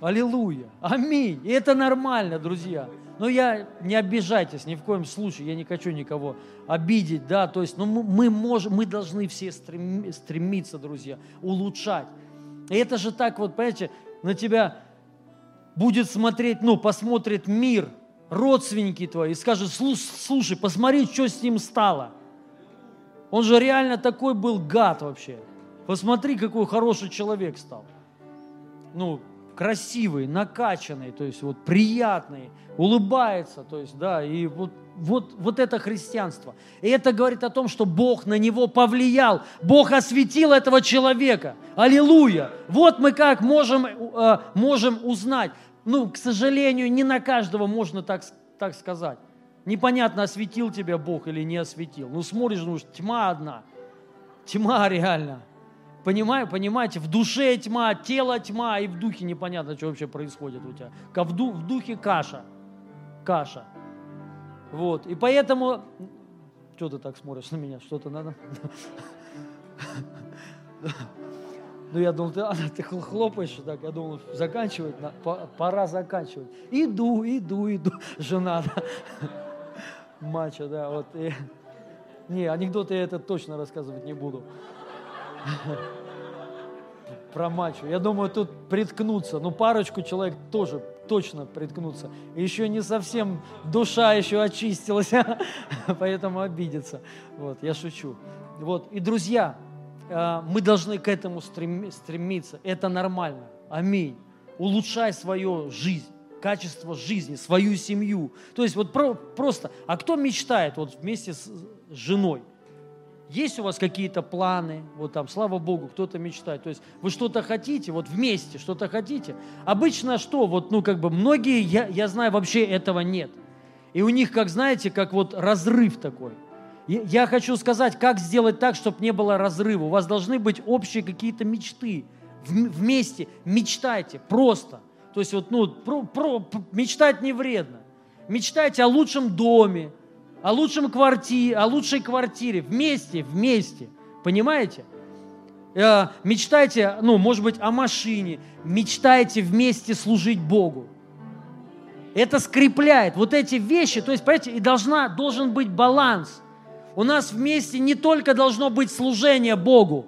Аллилуйя. Аминь. И это нормально, друзья. Но я, не обижайтесь ни в коем случае, я не хочу никого обидеть, да, то есть, ну, мы, можем, мы должны все стреми- стремиться, друзья, улучшать. И это же так вот, понимаете, на тебя будет смотреть, ну, посмотрит мир, родственники твои, и скажет, «Слу- слушай, посмотри, что с ним стало. Он же реально такой был гад вообще. Посмотри, какой хороший человек стал. Ну, красивый, накачанный, то есть вот приятный, улыбается, то есть, да, и вот, вот, вот это христианство. И это говорит о том, что Бог на него повлиял, Бог осветил этого человека. Аллилуйя! Вот мы как можем, э, можем узнать. Ну, к сожалению, не на каждого можно так, так сказать. Непонятно, осветил тебя Бог или не осветил. Ну, смотришь, ну, тьма одна. Тьма реально. Понимаю, понимаете, в душе тьма, тело тьма, и в духе непонятно, что вообще происходит у тебя. В, в духе каша. Каша. Вот. И поэтому... Что ты так смотришь на меня? Что-то надо? Ну, я думал, ты, а, ты хл- хлопаешь так, я думал, заканчивать, на- по- пора заканчивать. Иду, иду, иду. Жена, да. Мачо, да, вот. и- Не, анекдоты я это точно рассказывать не буду. Про мачо. Я думаю, тут приткнуться. Ну, парочку человек тоже точно приткнутся. И еще не совсем душа еще очистилась, поэтому обидится. Вот, я шучу. Вот, и, друзья, мы должны к этому стреми- стремиться. Это нормально. Аминь. Улучшай свою жизнь качество жизни, свою семью. То есть вот про- просто, а кто мечтает вот вместе с женой? Есть у вас какие-то планы? Вот там, слава Богу, кто-то мечтает. То есть вы что-то хотите, вот вместе что-то хотите. Обычно что? Вот, ну, как бы многие, я, я знаю, вообще этого нет. И у них, как знаете, как вот разрыв такой. Я- хочу сказать, как сделать так, чтобы не было разрыва. У вас должны быть общие какие-то мечты вместе мечтайте просто. То есть вот, ну, про- про- мечтать не вредно. Мечтайте о лучшем доме, о лучшем квартире, о лучшей квартире. Вместе, вместе. Понимаете? Э, Мечтайте, ну, может быть, о машине. Мечтайте вместе служить Богу. Это скрепляет вот эти вещи. То есть, понимаете, и должна, должен быть баланс. У нас вместе не только должно быть служение Богу,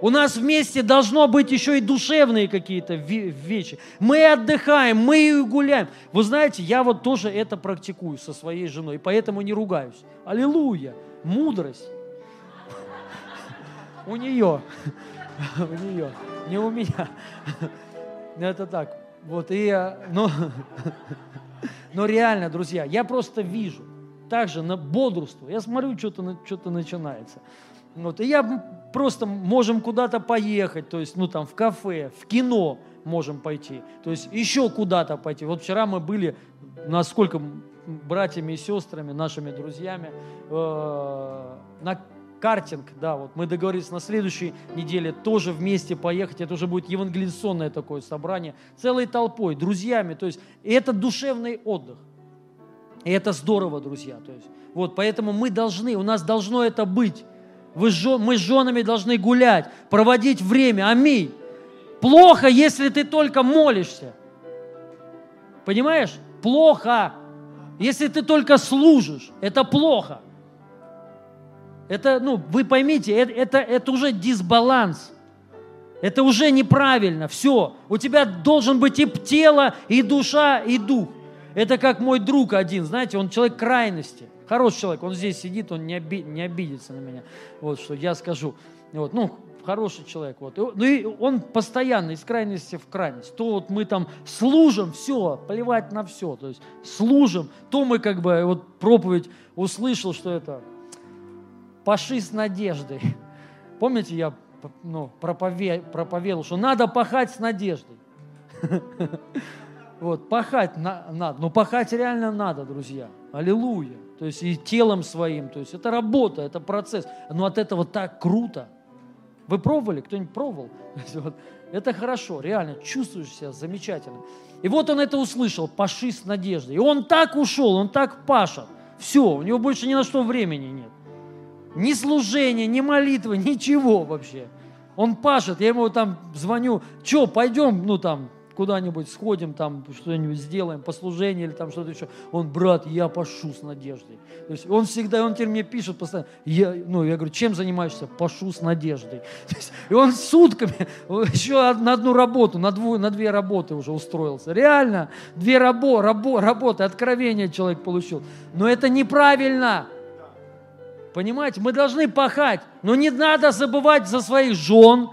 у нас вместе должно быть еще и душевные какие-то ве- вещи. Мы отдыхаем, мы гуляем. Вы знаете, я вот тоже это практикую со своей женой, поэтому не ругаюсь. Аллилуйя! Мудрость. У нее. У нее. Не у меня. Это так. Вот и, э, но, но реально, друзья, я просто вижу, также на бодрству, я смотрю, что-то, что-то начинается. Вот, и я просто можем куда-то поехать, то есть, ну, там, в кафе, в кино можем пойти, то есть, еще куда-то пойти. Вот вчера мы были, насколько братьями и сестрами, нашими друзьями, э, на картинг, да, вот мы договорились на следующей неделе тоже вместе поехать, это уже будет евангелизационное такое собрание, целой толпой, друзьями, то есть это душевный отдых. И это здорово, друзья. То есть, вот, поэтому мы должны, у нас должно это быть. Вы мы с женами должны гулять, проводить время. Аминь. Плохо, если ты только молишься. Понимаешь? Плохо. Если ты только служишь, это плохо. Это, ну, вы поймите, это, это, это уже дисбаланс. Это уже неправильно. Все. У тебя должен быть и тело, и душа, и дух. Это как мой друг один, знаете, он человек крайности. Хороший человек, он здесь сидит, он не, оби- не обидится на меня. Вот что я скажу. Вот, ну, хороший человек. Вот. Ну и он постоянно из крайности в крайность. То вот мы там служим, все, плевать на все. То есть служим, то мы как бы, вот проповедь услышал, что это паши с надеждой. Помните, я ну, пропове- проповедовал, что надо пахать с надеждой. Вот, пахать на- надо. Но пахать реально надо, друзья. Аллилуйя. То есть и телом своим. То есть это работа, это процесс. Но от этого так круто. Вы пробовали? Кто-нибудь пробовал? Вот Это хорошо, реально, чувствуешь себя замечательно. И вот он это услышал, паши с надеждой. И он так ушел, он так пашет. Все, у него больше ни на что времени нет. Ни служения, ни молитвы, ничего вообще. Он пашет, я ему там звоню, что, пойдем, ну там, куда-нибудь сходим, там что-нибудь сделаем, послужение или там что-то еще. Он, брат, я пашу с надеждой. То есть он всегда, он теперь мне пишет постоянно, я, ну, я говорю, чем занимаешься? Пашу с надеждой. То есть, и он сутками еще на одну работу, на, дву, на две работы уже устроился. Реально, две рабо, рабо, работы, откровения человек получил. Но это неправильно. Понимаете, мы должны пахать, но не надо забывать за своих жен,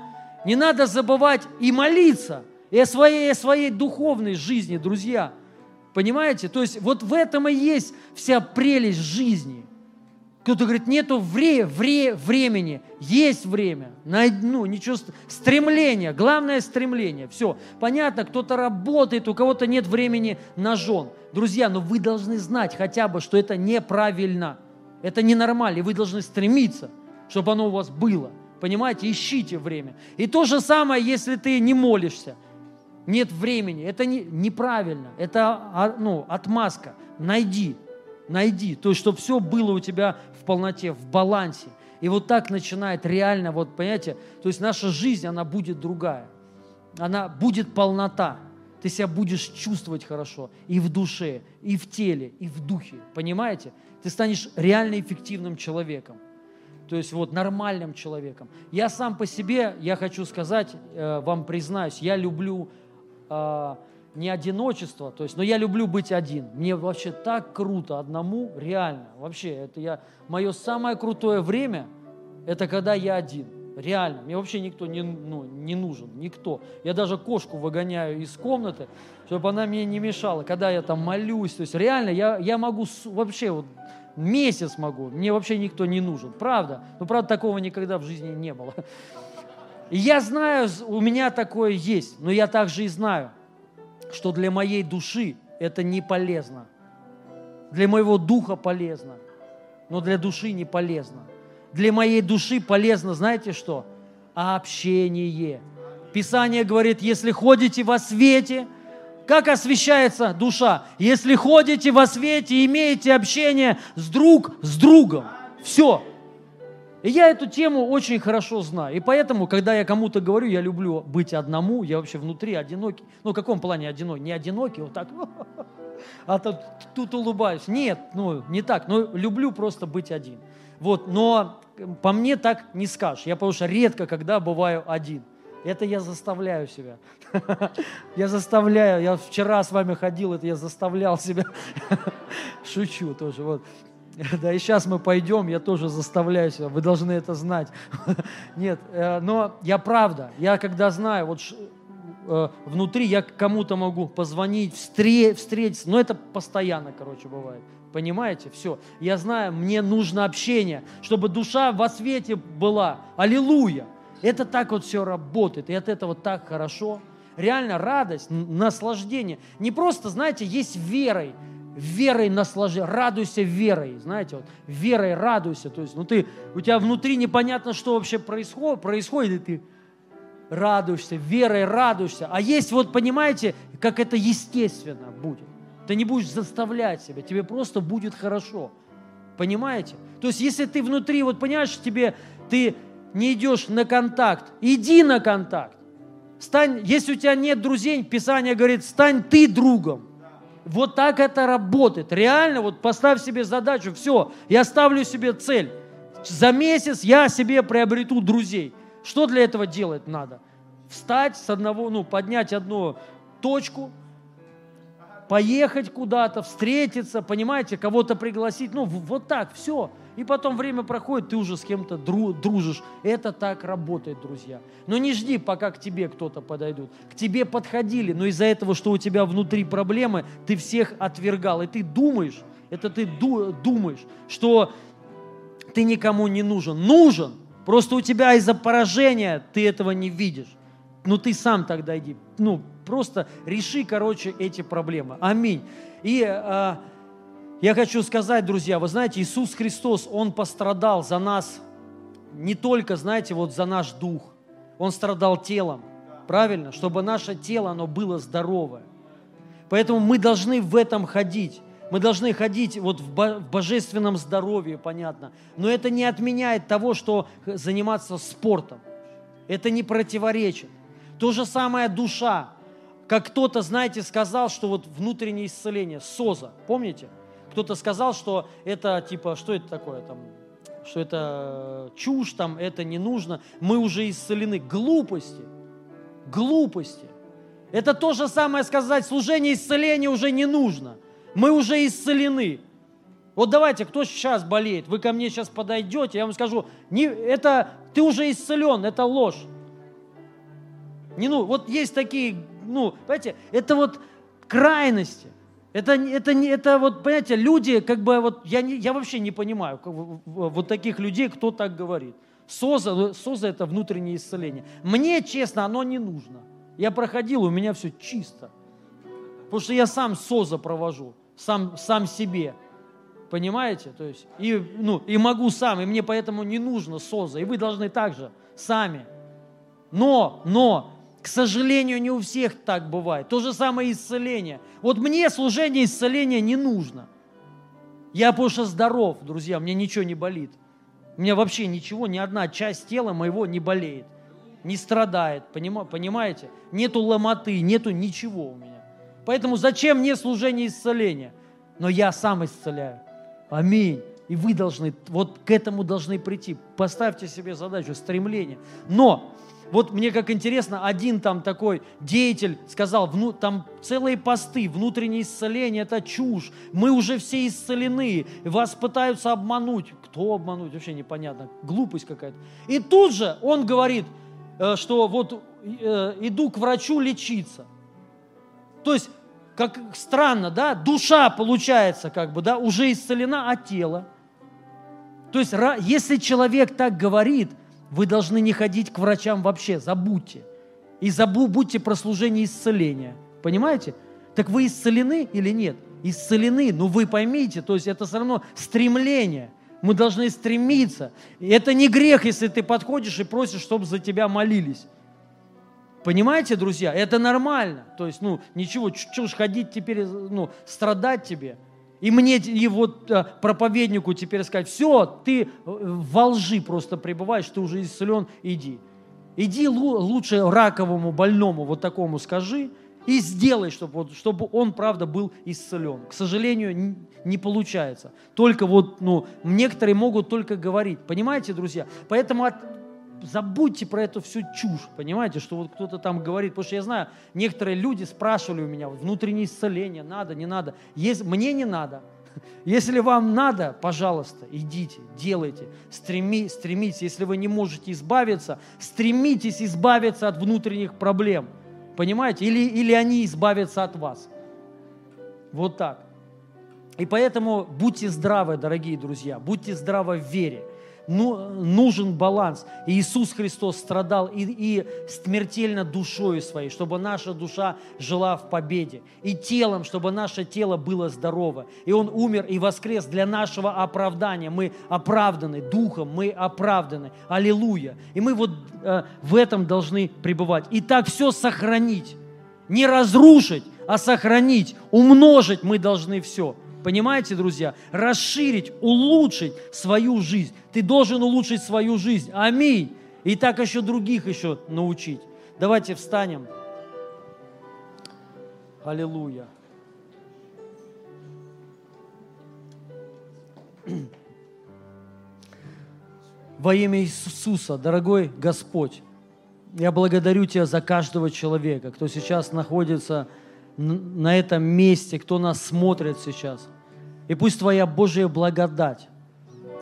не надо забывать и молиться, и о своей, о своей духовной жизни, друзья. Понимаете? То есть вот в этом и есть вся прелесть жизни. Кто-то говорит, нету вре, вре, времени. Есть время. Най- Ну, ничего, ст- стремление. Главное стремление. Все. Понятно, кто-то работает, у кого-то нет времени на жен. Друзья, но вы должны знать хотя бы, что это неправильно. Это ненормально. И вы должны стремиться, чтобы оно у вас было. Понимаете? Ищите время. И то же самое, если ты не молишься нет времени. Это не, неправильно. Это а, ну, отмазка. Найди, найди. То есть, чтобы все было у тебя в полноте, в балансе. И вот так начинает реально, вот понимаете, то есть наша жизнь, она будет другая. Она будет полнота. Ты себя будешь чувствовать хорошо и в душе, и в теле, и в духе. Понимаете? Ты станешь реально эффективным человеком. То есть вот нормальным человеком. Я сам по себе, я хочу сказать, э, вам признаюсь, я люблю э, не одиночество, то есть, но я люблю быть один. Мне вообще так круто одному, реально. Вообще, это я, мое самое крутое время, это когда я один. Реально. Мне вообще никто не, ну, не нужен. Никто. Я даже кошку выгоняю из комнаты, чтобы она мне не мешала. Когда я там молюсь. То есть реально я, я могу вообще вот месяц могу. Мне вообще никто не нужен. Правда. Но правда такого никогда в жизни не было. Я знаю, у меня такое есть. Но я также и знаю, что для моей души это не полезно. Для моего духа полезно, но для души не полезно. Для моей души полезно, знаете что? Общение. Писание говорит, если ходите во свете, как освещается душа? Если ходите во свете, имеете общение с друг с другом. Все. И я эту тему очень хорошо знаю. И поэтому, когда я кому-то говорю, я люблю быть одному, я вообще внутри одинокий. Ну, в каком плане одинокий? Не одинокий, вот так, а тут, тут улыбаюсь. Нет, ну, не так. Но люблю просто быть один. Вот, но по мне так не скажешь. Я потому что редко, когда бываю один. Это я заставляю себя. Я заставляю. Я вчера с вами ходил, это я заставлял себя. Шучу тоже. Вот. Да, и сейчас мы пойдем, я тоже заставляю себя, вы должны это знать. Нет, э, но я правда, я когда знаю, вот э, внутри я кому-то могу позвонить, встретиться, но это постоянно, короче, бывает. Понимаете? Все. Я знаю, мне нужно общение, чтобы душа во свете была. Аллилуйя. Это так вот все работает, и от этого так хорошо. Реально радость, наслаждение. Не просто, знаете, есть верой, верой наслаждение, радуйся верой, знаете, вот, верой радуйся, то есть, ну ты, у тебя внутри непонятно, что вообще происходит, происходит, и ты радуешься, верой радуешься, а есть вот, понимаете, как это естественно будет, ты не будешь заставлять себя, тебе просто будет хорошо, понимаете, то есть, если ты внутри, вот понимаешь, тебе, ты не идешь на контакт, иди на контакт, стань, если у тебя нет друзей, Писание говорит, стань ты другом, вот так это работает. Реально, вот поставь себе задачу, все, я ставлю себе цель. За месяц я себе приобрету друзей. Что для этого делать надо? Встать с одного, ну, поднять одну точку, поехать куда-то, встретиться, понимаете, кого-то пригласить. Ну, вот так, все. И потом время проходит, ты уже с кем-то дружишь. Это так работает, друзья. Но не жди, пока к тебе кто-то подойдут. К тебе подходили, но из-за этого, что у тебя внутри проблемы, ты всех отвергал. И ты думаешь, это ты думаешь, что ты никому не нужен. Нужен. Просто у тебя из-за поражения ты этого не видишь. Ну ты сам тогда иди. Ну, просто реши, короче, эти проблемы. Аминь. И а, я хочу сказать, друзья, вы знаете, Иисус Христос, Он пострадал за нас не только, знаете, вот за наш дух. Он страдал телом, правильно? Чтобы наше тело, оно было здоровое. Поэтому мы должны в этом ходить. Мы должны ходить вот в божественном здоровье, понятно. Но это не отменяет того, что заниматься спортом. Это не противоречит. То же самое душа. Как кто-то, знаете, сказал, что вот внутреннее исцеление, СОЗа, помните? Кто-то сказал, что это типа, что это такое там, что это чушь, там, это не нужно, мы уже исцелены. Глупости, глупости. Это то же самое сказать, служение исцеления уже не нужно. Мы уже исцелены. Вот давайте, кто сейчас болеет, вы ко мне сейчас подойдете, я вам скажу, не, это ты уже исцелен, это ложь. Не, ну, вот есть такие, ну, понимаете, это вот крайности – это, это, это вот, понимаете, люди, как бы, вот, я, не, я вообще не понимаю как, вот таких людей, кто так говорит. СОЗа, СОЗа – это внутреннее исцеление. Мне, честно, оно не нужно. Я проходил, у меня все чисто. Потому что я сам СОЗа провожу, сам, сам себе. Понимаете? То есть, и, ну, и могу сам, и мне поэтому не нужно СОЗа. И вы должны также сами. Но, но, к сожалению, не у всех так бывает. То же самое исцеление. Вот мне служение исцеления не нужно. Я что здоров, друзья, мне ничего не болит. У меня вообще ничего, ни одна часть тела моего не болеет, не страдает, понимаете? Нету ломоты, нету ничего у меня. Поэтому зачем мне служение исцеления? Но я сам исцеляю. Аминь. И вы должны, вот к этому должны прийти. Поставьте себе задачу, стремление. Но вот мне как интересно, один там такой деятель сказал, вну, там целые посты, внутреннее исцеление – это чушь, мы уже все исцелены, вас пытаются обмануть. Кто обмануть, вообще непонятно, глупость какая-то. И тут же он говорит, э, что вот э, иду к врачу лечиться. То есть, как странно, да, душа получается как бы, да, уже исцелена, а тело. То есть, если человек так говорит, вы должны не ходить к врачам вообще, забудьте. И забудьте про служение исцеления. Понимаете? Так вы исцелены или нет? Исцелены, но вы поймите, то есть это все равно стремление. Мы должны стремиться. Это не грех, если ты подходишь и просишь, чтобы за тебя молились. Понимаете, друзья, это нормально. То есть, ну, ничего, ж ходить теперь, ну, страдать тебе. И мне, и вот э, проповеднику теперь сказать, все, ты э, во лжи просто пребываешь, ты уже исцелен, иди. Иди лу- лучше раковому больному вот такому скажи и сделай, чтобы, вот, чтобы он, правда, был исцелен. К сожалению, не получается. Только вот, ну, некоторые могут только говорить. Понимаете, друзья? Поэтому от- забудьте про эту всю чушь, понимаете, что вот кто-то там говорит, потому что я знаю, некоторые люди спрашивали у меня, вот, внутреннее исцеление, надо, не надо. Если, мне не надо. Если вам надо, пожалуйста, идите, делайте, стреми, стремитесь. Если вы не можете избавиться, стремитесь избавиться от внутренних проблем. Понимаете? Или, или они избавятся от вас. Вот так. И поэтому будьте здравы, дорогие друзья, будьте здравы в вере. Ну, нужен баланс. И Иисус Христос страдал и, и смертельно душою своей, чтобы наша душа жила в победе. И телом, чтобы наше тело было здорово. И Он умер и воскрес для нашего оправдания. Мы оправданы Духом, мы оправданы. Аллилуйя. И мы вот э, в этом должны пребывать. И так все сохранить. Не разрушить, а сохранить, умножить мы должны все. Понимаете, друзья? Расширить, улучшить свою жизнь. Ты должен улучшить свою жизнь. Аминь. И так еще других еще научить. Давайте встанем. Аллилуйя. Во имя Иисуса, дорогой Господь, я благодарю Тебя за каждого человека, кто сейчас находится н- на этом месте, кто нас смотрит сейчас. И пусть Твоя Божья благодать,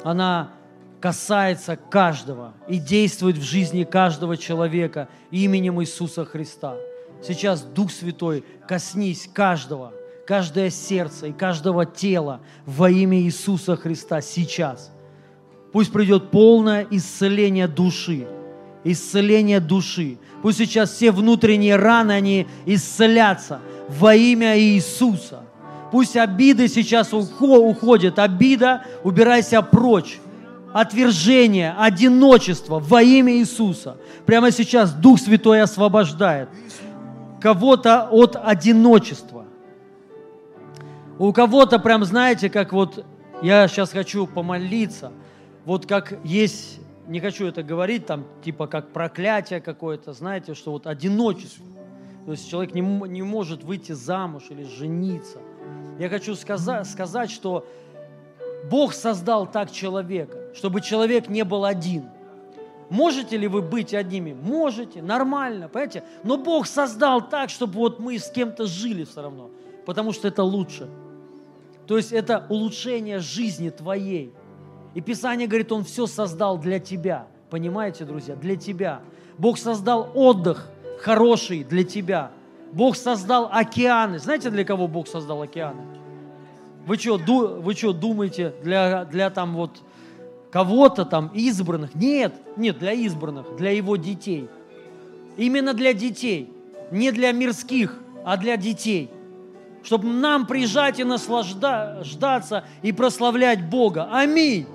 она касается каждого и действует в жизни каждого человека именем Иисуса Христа. Сейчас, Дух Святой, коснись каждого, каждое сердце и каждого тела во имя Иисуса Христа сейчас. Пусть придет полное исцеление души, исцеление души. Пусть сейчас все внутренние раны, они исцелятся во имя Иисуса. Пусть обиды сейчас ухо- уходят. Обида, убирайся прочь. Отвержение, одиночество во имя Иисуса. Прямо сейчас Дух Святой освобождает кого-то от одиночества. У кого-то прям, знаете, как вот я сейчас хочу помолиться, вот как есть, не хочу это говорить, там типа как проклятие какое-то, знаете, что вот одиночество. То есть человек не, не может выйти замуж или жениться. Я хочу сказать, сказать, что Бог создал так человека, чтобы человек не был один. Можете ли вы быть одними? Можете, нормально, понимаете? Но Бог создал так, чтобы вот мы с кем-то жили все равно, потому что это лучше. То есть это улучшение жизни твоей. И Писание говорит, Он все создал для тебя. Понимаете, друзья, для тебя. Бог создал отдых хороший для тебя. Бог создал океаны. Знаете, для кого Бог создал океаны? Вы что, вы что думаете, для, для там вот кого-то там избранных? Нет, нет, для избранных, для его детей. Именно для детей. Не для мирских, а для детей. Чтобы нам приезжать и наслаждаться и прославлять Бога. Аминь.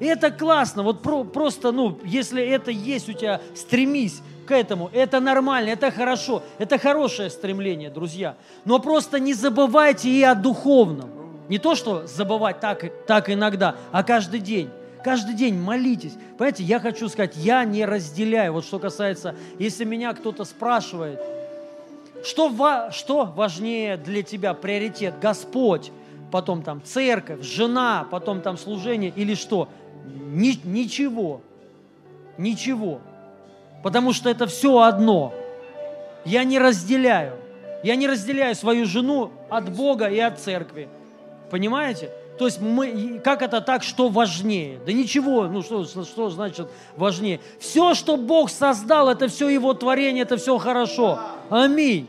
И это классно. Вот про- просто, ну, если это есть у тебя, стремись к этому. Это нормально, это хорошо. Это хорошее стремление, друзья. Но просто не забывайте и о духовном. Не то, что забывать так, так иногда, а каждый день. Каждый день молитесь. Понимаете, я хочу сказать, я не разделяю. Вот что касается, если меня кто-то спрашивает, что, ва- что важнее для тебя, приоритет, Господь, потом там церковь, жена, потом там служение или что? Ни- ничего. Ничего. Потому что это все одно. Я не разделяю. Я не разделяю свою жену от Бога и от церкви. Понимаете? То есть мы, как это так, что важнее? Да ничего, ну что, что значит важнее? Все, что Бог создал, это все Его творение, это все хорошо. Аминь.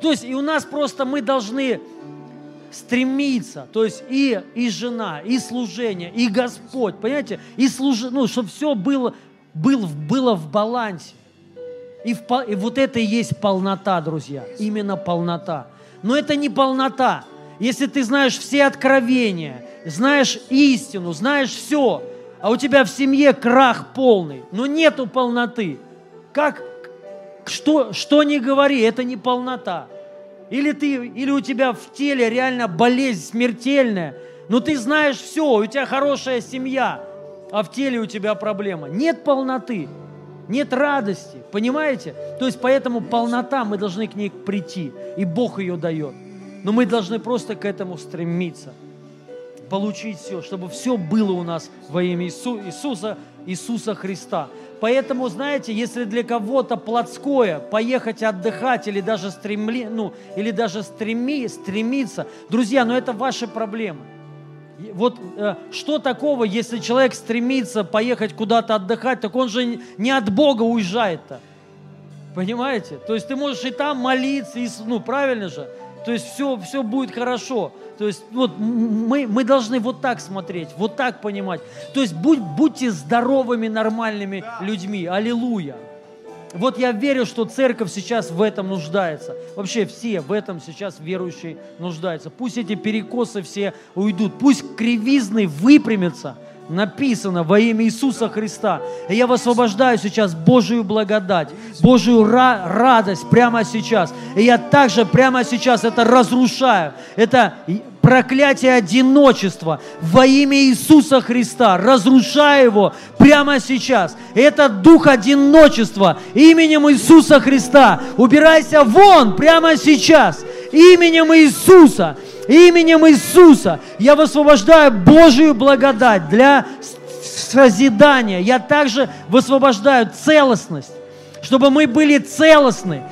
То есть и у нас просто мы должны стремиться, то есть и, и жена, и служение, и Господь, понимаете, и служ... ну, чтобы все было, был, было в балансе. И, в, и вот это и есть полнота, друзья, именно полнота. Но это не полнота. Если ты знаешь все откровения, знаешь истину, знаешь все, а у тебя в семье крах полный, но нету полноты, как, что, что не говори, это не полнота. Или, ты, или у тебя в теле реально болезнь смертельная, но ты знаешь все, у тебя хорошая семья, а в теле у тебя проблема. Нет полноты, нет радости, понимаете? То есть поэтому полнота, мы должны к ней прийти, и Бог ее дает. Но мы должны просто к этому стремиться, получить все, чтобы все было у нас во имя Иису- Иисуса, Иисуса Христа. Поэтому, знаете, если для кого-то плотское поехать отдыхать или даже, стремли, ну, или даже стреми, стремиться, друзья, но это ваши проблемы. Вот э, что такого, если человек стремится поехать куда-то отдыхать, так он же не от Бога уезжает-то. Понимаете? То есть ты можешь и там молиться, и, ну правильно же? То есть все, все будет хорошо. То есть вот мы, мы должны вот так смотреть, вот так понимать. То есть будь, будьте здоровыми, нормальными людьми. Аллилуйя. Вот я верю, что церковь сейчас в этом нуждается. Вообще все в этом сейчас верующие нуждаются. Пусть эти перекосы все уйдут. Пусть кривизны выпрямятся. Написано во имя Иисуса Христа. И я высвобождаю сейчас Божию благодать, Божию ра- радость прямо сейчас. И я также прямо сейчас это разрушаю. Это проклятие одиночества во имя Иисуса Христа. Разрушаю его прямо сейчас. Это дух одиночества именем Иисуса Христа. Убирайся вон прямо сейчас. Именем Иисуса. Именем Иисуса я высвобождаю Божию благодать для созидания. Я также высвобождаю целостность, чтобы мы были целостны.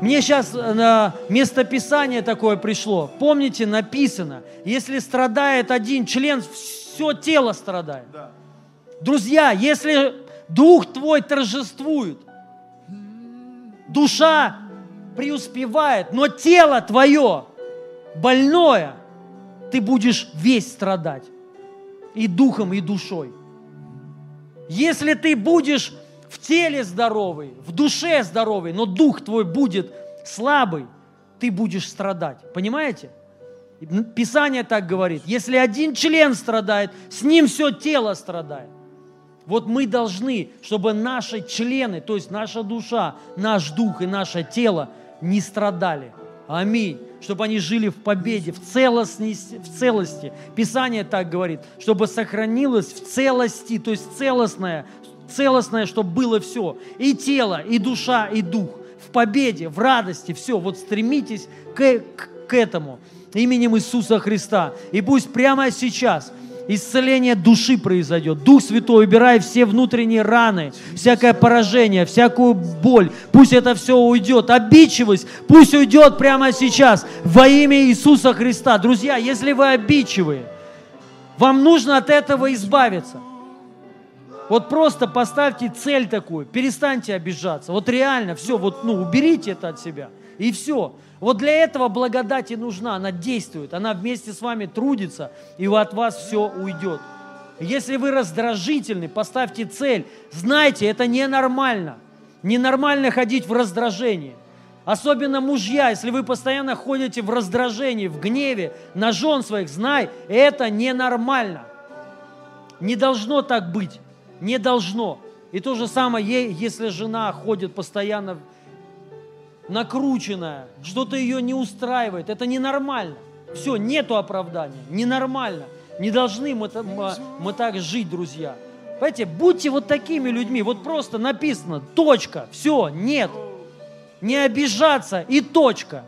Мне сейчас на местописание такое пришло. Помните, написано, если страдает один член, все тело страдает. Друзья, если дух твой торжествует, душа преуспевает, но тело твое больное, ты будешь весь страдать. И духом, и душой. Если ты будешь в теле здоровый, в душе здоровый, но дух твой будет слабый, ты будешь страдать. Понимаете? Писание так говорит. Если один член страдает, с ним все тело страдает. Вот мы должны, чтобы наши члены, то есть наша душа, наш дух и наше тело не страдали. Аминь. Чтобы они жили в победе, в целостности, в целости. Писание так говорит, чтобы сохранилось в целости, то есть целостное, целостное, чтобы было все. И тело, и душа, и дух. В победе, в радости, все. Вот стремитесь к, к, к этому именем Иисуса Христа. И пусть прямо сейчас исцеление души произойдет. Дух Святой, убирай все внутренние раны, всякое поражение, всякую боль. Пусть это все уйдет. Обидчивость пусть уйдет прямо сейчас во имя Иисуса Христа. Друзья, если вы обидчивые, вам нужно от этого избавиться. Вот просто поставьте цель такую, перестаньте обижаться. Вот реально, все, вот, ну, уберите это от себя. И все. Вот для этого благодать и нужна, она действует, она вместе с вами трудится, и от вас все уйдет. Если вы раздражительны, поставьте цель. Знайте, это ненормально. Ненормально ходить в раздражении. Особенно мужья, если вы постоянно ходите в раздражении, в гневе на жен своих, знай, это ненормально. Не должно так быть. Не должно. И то же самое, если жена ходит постоянно накрученная, что-то ее не устраивает, это ненормально. Все, нету оправдания, ненормально. Не должны мы, мы, мы так жить, друзья. Понимаете, будьте вот такими людьми, вот просто написано, точка, все, нет. Не обижаться и точка.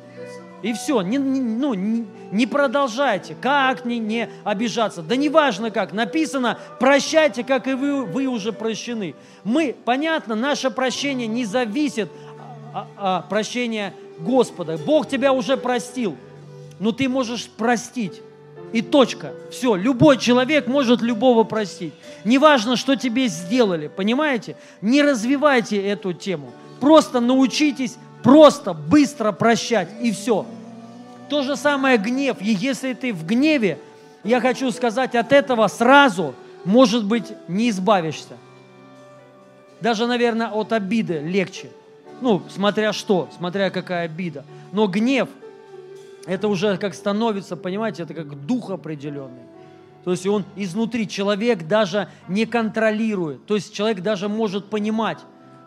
И все, не, не- ну, не, не продолжайте. Как не, не обижаться? Да неважно как. Написано, прощайте, как и вы, вы уже прощены. Мы, понятно, наше прощение не зависит от от прощения Господа. Бог тебя уже простил, но ты можешь простить. И точка. Все, любой человек может любого простить. Неважно, что тебе сделали, понимаете? Не развивайте эту тему. Просто научитесь просто, быстро прощать, и все. То же самое гнев. И если ты в гневе, я хочу сказать, от этого сразу, может быть, не избавишься. Даже, наверное, от обиды легче. Ну, смотря что, смотря какая обида. Но гнев, это уже как становится, понимаете, это как дух определенный. То есть он изнутри, человек даже не контролирует. То есть человек даже может понимать,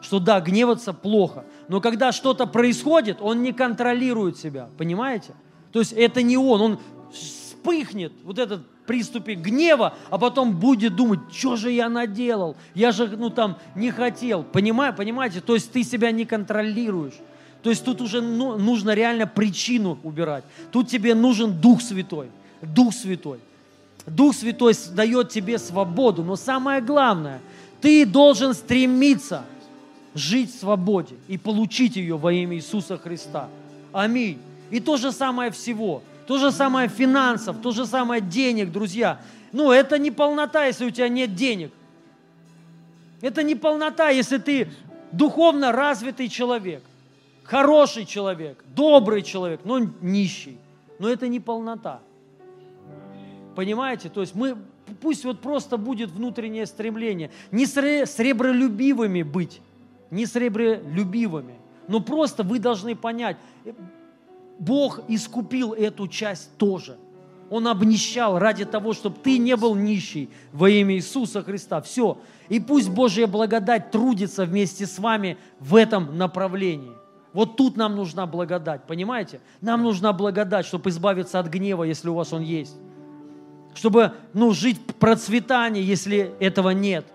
что да, гневаться плохо. Но когда что-то происходит, он не контролирует себя, понимаете? То есть это не он, он вспыхнет, вот этот приступе гнева, а потом будет думать, что же я наделал, я же, ну там, не хотел, Понимаю, понимаете? То есть ты себя не контролируешь. То есть тут уже ну, нужно реально причину убирать. Тут тебе нужен Дух Святой. Дух Святой. Дух Святой дает тебе свободу. Но самое главное, ты должен стремиться жить в свободе и получить ее во имя Иисуса Христа. Аминь. И то же самое всего. То же самое финансов, то же самое денег, друзья. Ну, это не полнота, если у тебя нет денег. Это не полнота, если ты духовно развитый человек хороший человек, добрый человек, но нищий. Но это не полнота. Понимаете? То есть мы, пусть вот просто будет внутреннее стремление. Не сребролюбивыми быть, не сребролюбивыми, но просто вы должны понять, Бог искупил эту часть тоже. Он обнищал ради того, чтобы ты не был нищий во имя Иисуса Христа. Все. И пусть Божья благодать трудится вместе с вами в этом направлении. Вот тут нам нужна благодать, понимаете? Нам нужна благодать, чтобы избавиться от гнева, если у вас он есть. Чтобы ну, жить в процветании, если этого нет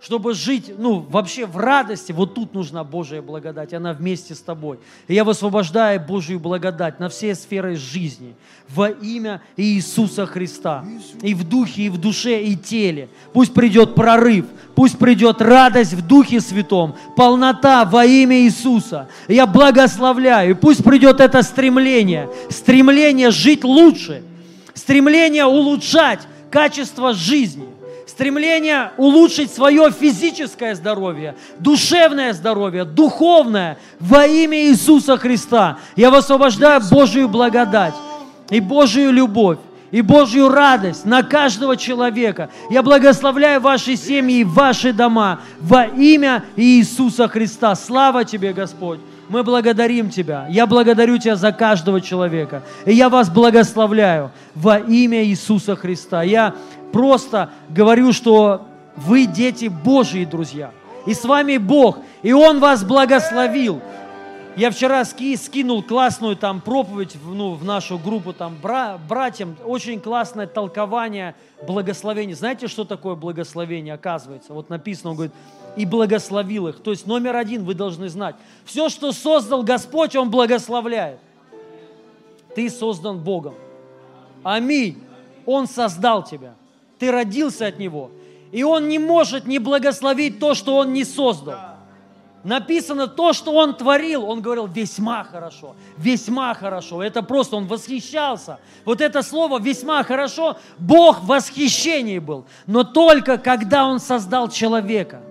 чтобы жить, ну, вообще в радости, вот тут нужна Божья благодать, она вместе с тобой. И я высвобождаю Божью благодать на все сферы жизни во имя Иисуса Христа. И в духе, и в душе, и теле. Пусть придет прорыв, пусть придет радость в Духе Святом, полнота во имя Иисуса. Я благословляю, пусть придет это стремление, стремление жить лучше, стремление улучшать качество жизни – стремление улучшить свое физическое здоровье, душевное здоровье, духовное во имя Иисуса Христа. Я высвобождаю Божию благодать и Божию любовь и Божью радость на каждого человека. Я благословляю ваши семьи и ваши дома во имя Иисуса Христа. Слава тебе, Господь! Мы благодарим Тебя. Я благодарю Тебя за каждого человека. И я вас благословляю во имя Иисуса Христа. Я просто говорю, что вы дети Божьи, друзья. И с вами Бог. И Он вас благословил. Я вчера ски, скинул классную там проповедь в, ну, в нашу группу там бра, братьям. Очень классное толкование благословения. Знаете, что такое благословение, оказывается? Вот написано, он говорит, и благословил их. То есть номер один вы должны знать. Все, что создал Господь, Он благословляет. Ты создан Богом. Аминь. Он создал тебя. Ты родился от Него. И Он не может не благословить то, что Он не создал. Написано то, что Он творил. Он говорил весьма хорошо, весьма хорошо. Это просто Он восхищался. Вот это слово весьма хорошо, Бог в восхищении был. Но только когда Он создал человека,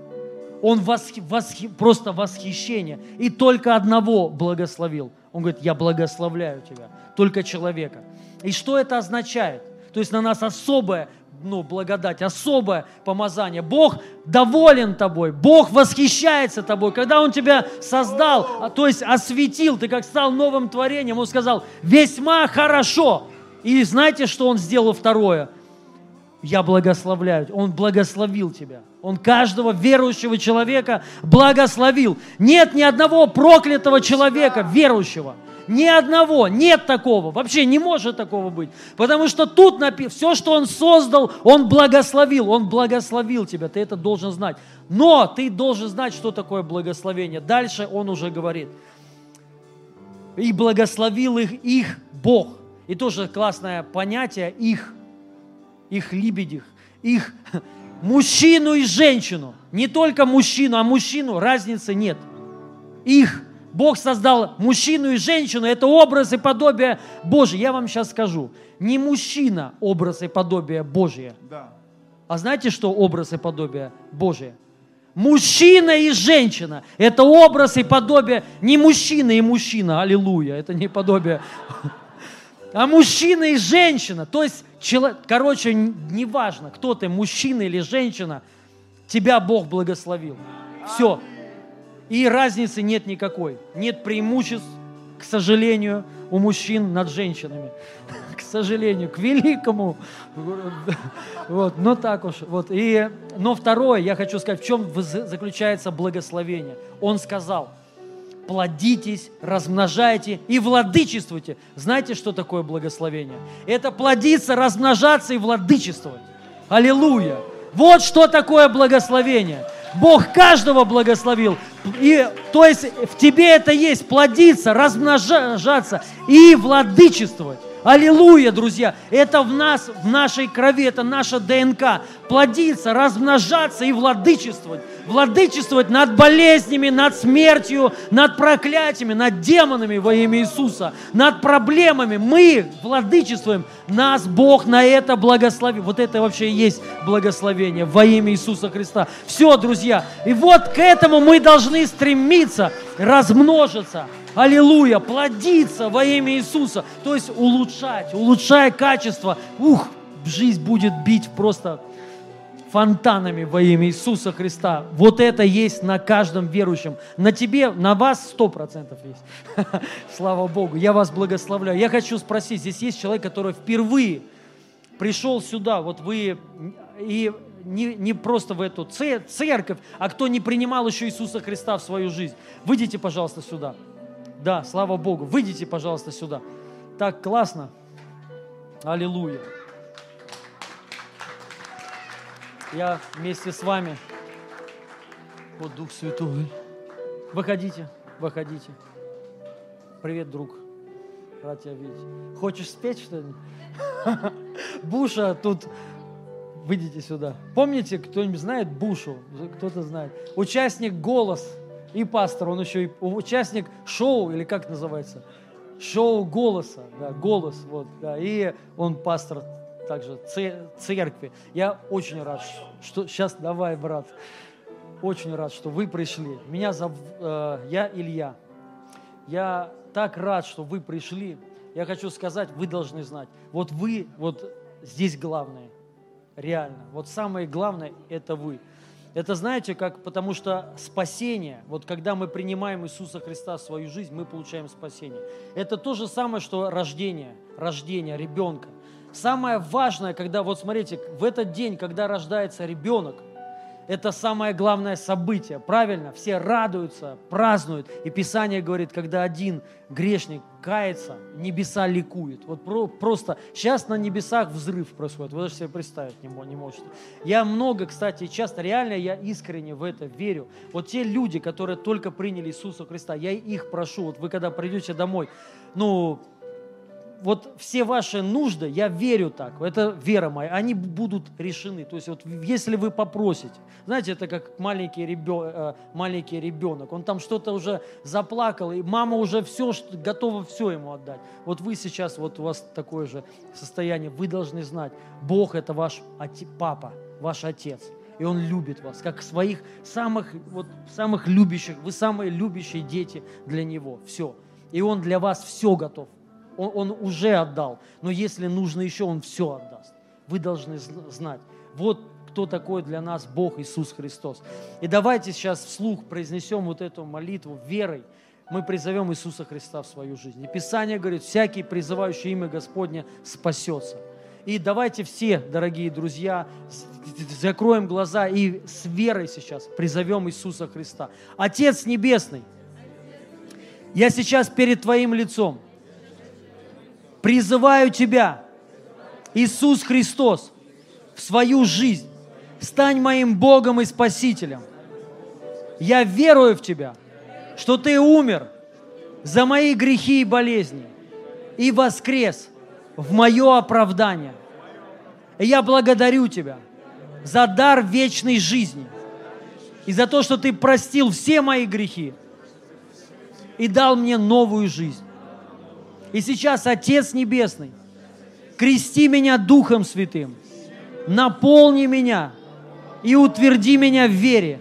Он восхи, восхи, просто восхищение. И только одного благословил. Он говорит, я благословляю тебя, только человека. И что это означает? То есть на нас особое ну, благодать, особое помазание. Бог доволен тобой, Бог восхищается тобой. Когда Он тебя создал, а, то есть осветил, ты как стал новым творением, Он сказал, весьма хорошо. И знаете, что Он сделал второе? Я благословляю. Он благословил тебя. Он каждого верующего человека благословил. Нет ни одного проклятого человека верующего – ни одного, нет такого, вообще не может такого быть. Потому что тут написано, все, что Он создал, Он благословил, Он благословил тебя, ты это должен знать. Но ты должен знать, что такое благословение. Дальше Он уже говорит. И благословил их, их Бог. И тоже классное понятие их, их либедих, их мужчину и женщину. Не только мужчину, а мужчину разницы нет. Их Бог создал мужчину и женщину, это образ и подобие Божие. Я вам сейчас скажу, не мужчина образ и подобие Божие. Да. А знаете, что образ и подобие Божие? Мужчина и женщина – это образ и подобие не мужчина и мужчина, аллилуйя, это не подобие, а мужчина и женщина. То есть, короче, неважно, кто ты, мужчина или женщина, тебя Бог благословил. Все, и разницы нет никакой. Нет преимуществ, к сожалению, у мужчин над женщинами. к сожалению, к великому. Вот, но так уж. Вот. И, но второе, я хочу сказать, в чем заключается благословение. Он сказал, плодитесь, размножайте и владычествуйте. Знаете, что такое благословение? Это плодиться, размножаться и владычествовать. Аллилуйя! Вот что такое благословение. Бог каждого благословил. И, то есть в тебе это есть плодиться, размножаться и владычествовать. Аллилуйя, друзья! Это в нас, в нашей крови, это наша ДНК. Плодиться, размножаться и владычествовать. Владычествовать над болезнями, над смертью, над проклятиями, над демонами во имя Иисуса, над проблемами. Мы владычествуем. Нас Бог на это благословил. Вот это вообще и есть благословение во имя Иисуса Христа. Все, друзья. И вот к этому мы должны стремиться, размножиться. Аллилуйя, плодиться во имя Иисуса. То есть улучшать, улучшая качество. Ух, жизнь будет бить просто фонтанами во имя Иисуса Христа. Вот это есть на каждом верующем. На тебе, на вас сто процентов есть. Слава Богу. Я вас благословляю. Я хочу спросить, здесь есть человек, который впервые пришел сюда, вот вы и не, не просто в эту це- церковь, а кто не принимал еще Иисуса Христа в свою жизнь. Выйдите, пожалуйста, сюда. Да, слава Богу. Выйдите, пожалуйста, сюда. Так классно. Аллилуйя. Я вместе с вами. Вот Дух Святой. Выходите, выходите. Привет, друг. Рад тебя видеть. Хочешь спеть что-нибудь? Буша тут... Выйдите сюда. Помните, кто-нибудь знает Бушу? Кто-то знает. Участник «Голос» и пастор. Он еще и участник шоу, или как называется? Шоу «Голоса». Да, «Голос». Вот, да. И он пастор также це- церкви. Я очень рад, что... Сейчас давай, брат. Очень рад, что вы пришли. Меня зовут... э, я Илья. Я так рад, что вы пришли. Я хочу сказать, вы должны знать. Вот вы, вот здесь главное. Реально. Вот самое главное – это вы. Это знаете, как, потому что спасение, вот когда мы принимаем Иисуса Христа в свою жизнь, мы получаем спасение. Это то же самое, что рождение, рождение ребенка. Самое важное, когда, вот смотрите, в этот день, когда рождается ребенок, это самое главное событие, правильно? Все радуются, празднуют. И Писание говорит, когда один грешник кается, небеса ликуют. Вот про- просто сейчас на небесах взрыв происходит. Вы даже себе представить не, не можете. Я много, кстати, часто, реально я искренне в это верю. Вот те люди, которые только приняли Иисуса Христа, я их прошу, вот вы когда придете домой, ну, вот все ваши нужды, я верю так, это вера моя, они будут решены. То есть вот если вы попросите, знаете, это как маленький, ребё- э, маленький ребенок, он там что-то уже заплакал, и мама уже все, готова все ему отдать. Вот вы сейчас, вот у вас такое же состояние, вы должны знать, Бог это ваш оте- папа, ваш отец. И Он любит вас, как своих самых, вот, самых любящих. Вы самые любящие дети для Него. Все. И Он для вас все готов. Он, он уже отдал. Но если нужно еще, Он все отдаст. Вы должны зн- знать. Вот кто такой для нас Бог Иисус Христос. И давайте сейчас вслух произнесем вот эту молитву верой. Мы призовем Иисуса Христа в свою жизнь. И Писание говорит, всякий призывающий имя Господня спасется. И давайте все, дорогие друзья, закроем глаза и с верой сейчас призовем Иисуса Христа. Отец Небесный, я сейчас перед Твоим лицом призываю Тебя, Иисус Христос, в свою жизнь. Стань моим Богом и Спасителем. Я верую в Тебя, что Ты умер за мои грехи и болезни и воскрес в мое оправдание. И я благодарю Тебя за дар вечной жизни и за то, что Ты простил все мои грехи и дал мне новую жизнь. И сейчас, Отец Небесный, крести меня Духом Святым, наполни меня и утверди меня в вере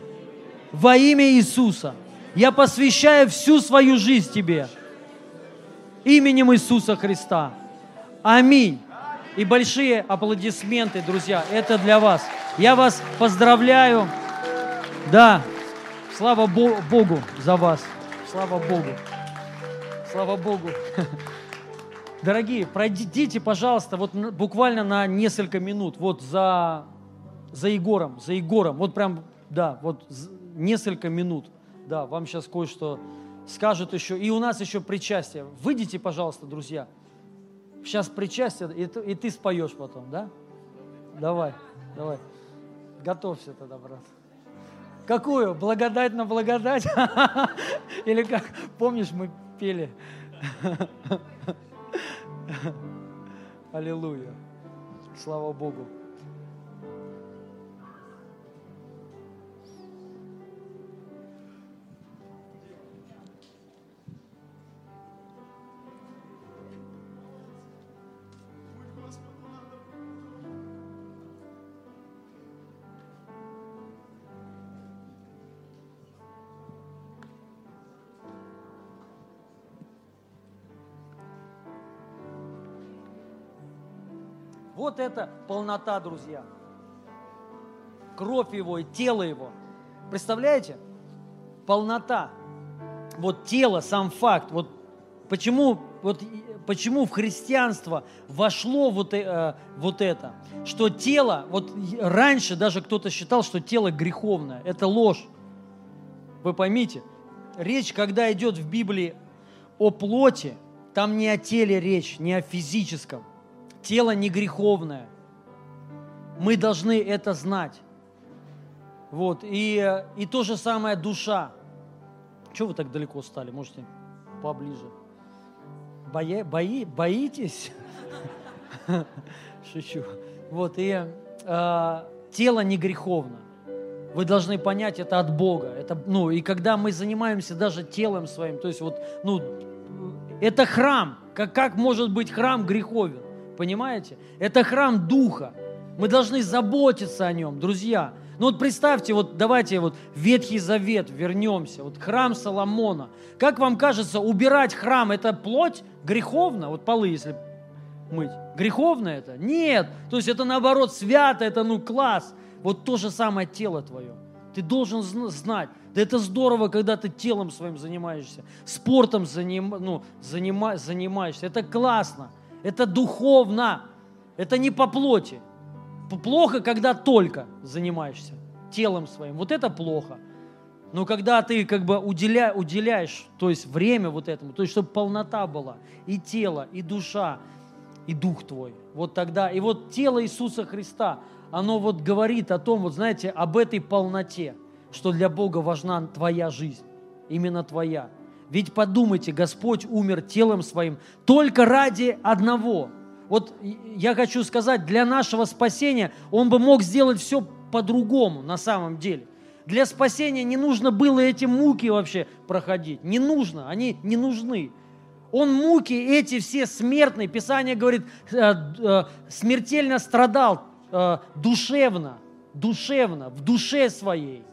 во имя Иисуса. Я посвящаю всю свою жизнь Тебе именем Иисуса Христа. Аминь. И большие аплодисменты, друзья, это для вас. Я вас поздравляю. Да, слава Бо- Богу за вас. Слава Богу. Слава Богу. Дорогие, пройдите, пожалуйста, вот буквально на несколько минут, вот за, за Егором, за Егором, вот прям, да, вот несколько минут, да, вам сейчас кое-что скажут еще, и у нас еще причастие. Выйдите, пожалуйста, друзья. Сейчас причастие, и и ты споешь потом, да? Давай, давай. Готовься тогда, брат. Какую? Благодать на благодать? Или как? Помнишь, мы пели? Аллилуйя. Слава Богу. Вот это полнота, друзья. Кровь его и тело его. Представляете? Полнота. Вот тело, сам факт. Вот почему, вот, почему в христианство вошло вот, э, вот это? Что тело, вот раньше даже кто-то считал, что тело греховное. Это ложь. Вы поймите, речь, когда идет в Библии о плоти, там не о теле речь, не о физическом. Тело не греховное. Мы должны это знать. Вот. И, и то же самое душа. Чего вы так далеко стали? Можете поближе. Боя, бои, боитесь? Шучу. Вот. И э, тело не греховно. Вы должны понять, это от Бога. Это, ну, и когда мы занимаемся даже телом своим, то есть вот, ну, это храм. Как, как может быть храм греховен? Понимаете? Это храм Духа. Мы должны заботиться о нем, друзья. Ну вот представьте, вот давайте вот Ветхий Завет вернемся, вот храм Соломона. Как вам кажется, убирать храм – это плоть греховно? Вот полы, если мыть. Греховно это? Нет. То есть это наоборот свято, это ну класс. Вот то же самое тело твое. Ты должен зн- знать. Да это здорово, когда ты телом своим занимаешься, спортом заним, ну, занима, занимаешься. Это классно. Это духовно. Это не по плоти. Плохо, когда только занимаешься телом своим. Вот это плохо. Но когда ты как бы уделя, уделяешь, то есть время вот этому, то есть чтобы полнота была, и тело, и душа, и дух твой. Вот тогда, и вот тело Иисуса Христа, оно вот говорит о том, вот знаете, об этой полноте, что для Бога важна твоя жизнь, именно твоя. Ведь подумайте, Господь умер телом своим только ради одного. Вот я хочу сказать, для нашего спасения Он бы мог сделать все по-другому на самом деле. Для спасения не нужно было эти муки вообще проходить. Не нужно, они не нужны. Он муки эти все смертные, Писание говорит, э, э, смертельно страдал э, душевно, душевно, в душе своей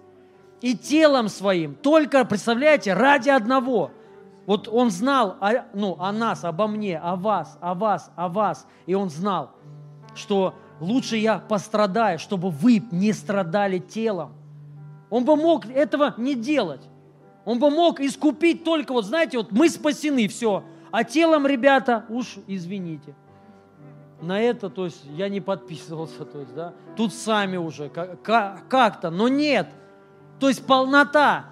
и телом своим, только, представляете, ради одного. Вот он знал о, ну, о нас, обо мне, о вас, о вас, о вас. И он знал, что лучше я пострадаю, чтобы вы не страдали телом. Он бы мог этого не делать. Он бы мог искупить только, вот знаете, вот мы спасены, все. А телом, ребята, уж извините. На это, то есть, я не подписывался, то есть, да. Тут сами уже ка- ка- как-то, но нет. То есть полнота.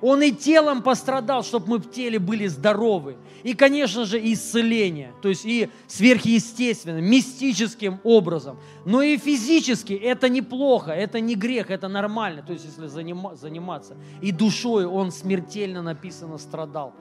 Он и телом пострадал, чтобы мы в теле были здоровы. И, конечно же, исцеление, то есть и сверхъестественным, мистическим образом. Но и физически это неплохо, это не грех, это нормально, то есть если занима- заниматься. И душой он смертельно написано страдал,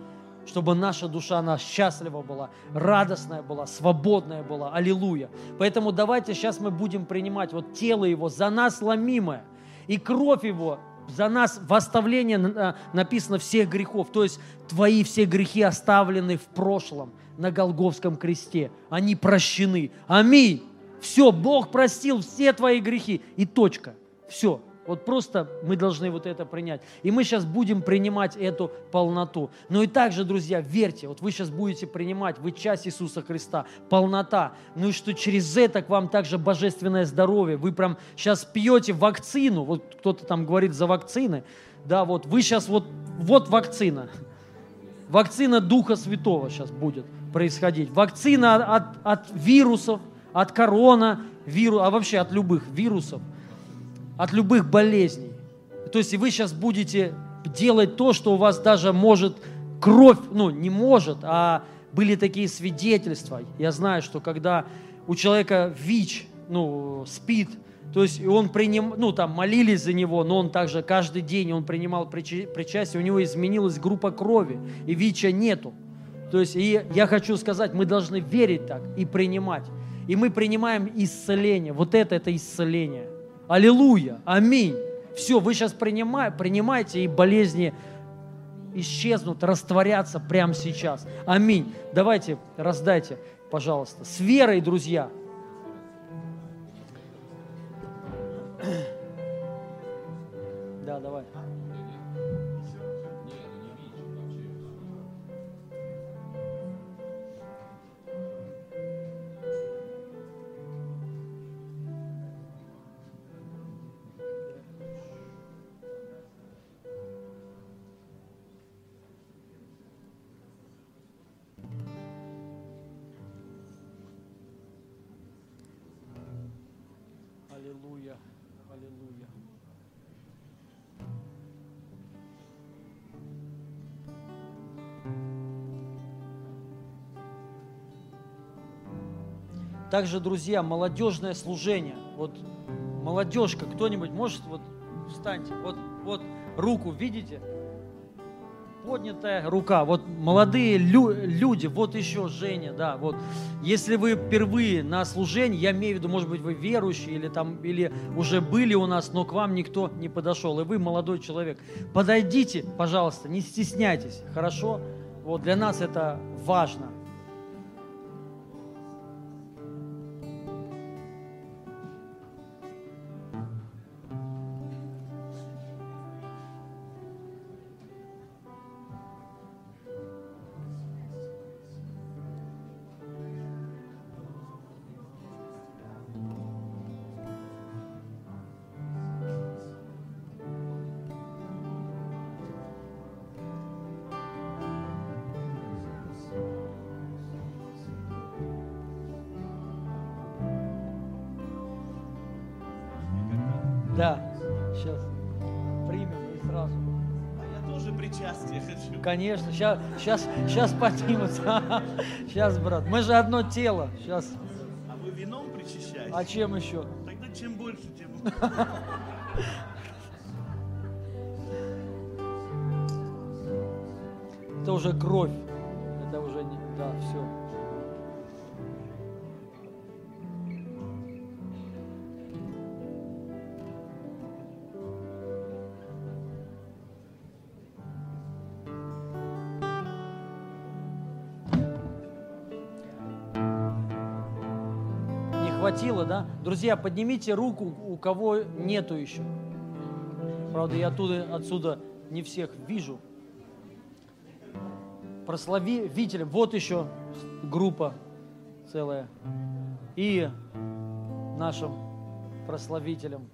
чтобы наша душа, она счастлива была, радостная была, свободная была. Аллилуйя. Поэтому давайте сейчас мы будем принимать вот тело его за нас ломимое, и кровь его за нас в оставление э, написано всех грехов. То есть твои все грехи оставлены в прошлом на Голговском кресте. Они прощены. Аминь. Все, Бог простил все твои грехи. И точка. Все. Вот просто мы должны вот это принять. И мы сейчас будем принимать эту полноту. Но и также, друзья, верьте, вот вы сейчас будете принимать, вы часть Иисуса Христа, полнота. Ну и что через это к вам также божественное здоровье. Вы прям сейчас пьете вакцину, вот кто-то там говорит за вакцины, да, вот вы сейчас вот, вот вакцина. вакцина Духа Святого сейчас будет происходить. Вакцина от, от вирусов, от корона, виру, а вообще от любых вирусов, от любых болезней. То есть и вы сейчас будете делать то, что у вас даже может кровь, ну не может, а были такие свидетельства. Я знаю, что когда у человека ВИЧ, ну, спит, то есть он приним, ну там молились за него, но он также каждый день он принимал причастие, у него изменилась группа крови, и ВИЧа нету. То есть и я хочу сказать, мы должны верить так и принимать. И мы принимаем исцеление. Вот это, это исцеление. Аллилуйя. Аминь. Все, вы сейчас принимаете, принимаете, и болезни исчезнут, растворятся прямо сейчас. Аминь. Давайте, раздайте, пожалуйста. С верой, друзья. Да, давай. Также, друзья, молодежное служение. Вот молодежка, кто-нибудь может, вот встаньте, вот, вот руку видите? Поднятая рука, вот молодые лю- люди, вот еще Женя, да, вот. Если вы впервые на служении, я имею в виду, может быть, вы верующие или там, или уже были у нас, но к вам никто не подошел, и вы молодой человек, подойдите, пожалуйста, не стесняйтесь, хорошо? Вот для нас это важно. Конечно, сейчас, сейчас, сейчас поднимутся. Сейчас, брат, мы же одно тело. Сейчас. А вы вином причащаете? А чем еще? Тогда чем больше, тем... Это уже кровь. Друзья, поднимите руку, у кого нету еще. Правда, я оттуда, отсюда не всех вижу прославителям. Вот еще группа целая. И нашим прославителям.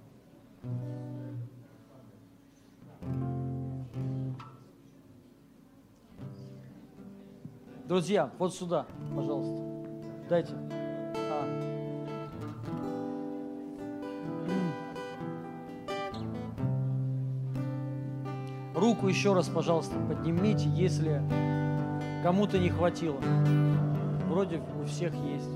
Друзья, вот сюда, пожалуйста. Дайте. Руку еще раз, пожалуйста, поднимите, если кому-то не хватило. Вроде у всех есть.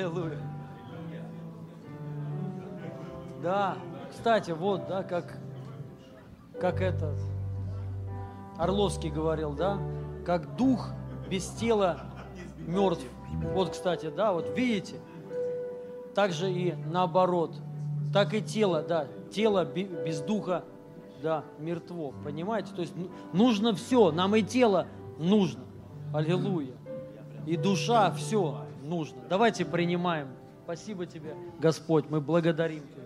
Аллилуйя. Да, кстати, вот, да, как, как этот Орловский говорил, да, как дух без тела мертв. Вот, кстати, да, вот видите, так же и наоборот. Так и тело, да, тело бе- без духа, да, мертво. Понимаете? То есть ну- нужно все, нам и тело нужно. Аллилуйя. И душа, все нужно. Давайте принимаем. Спасибо тебе, Господь, мы благодарим Тебя.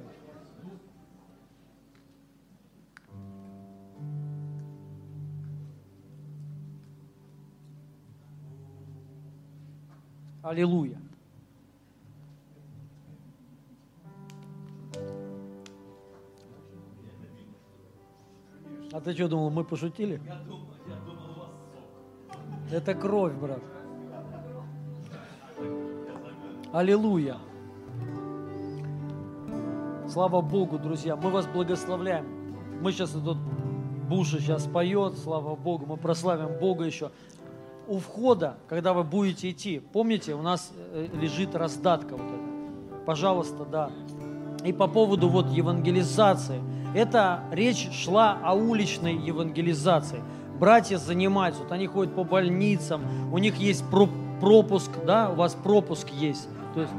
Аллилуйя. А ты что думал, мы пошутили? Это кровь, брат. Аллилуйя. Слава Богу, друзья. Мы вас благословляем. Мы сейчас тут Буша сейчас поет, слава Богу. Мы прославим Бога еще. У входа, когда вы будете идти, помните, у нас э, лежит раздатка вот эта. Пожалуйста, да. И по поводу вот евангелизации. Это речь шла о уличной евангелизации. Братья занимаются, вот они ходят по больницам, у них есть про- пропуск, да, у вас пропуск есть. То есть,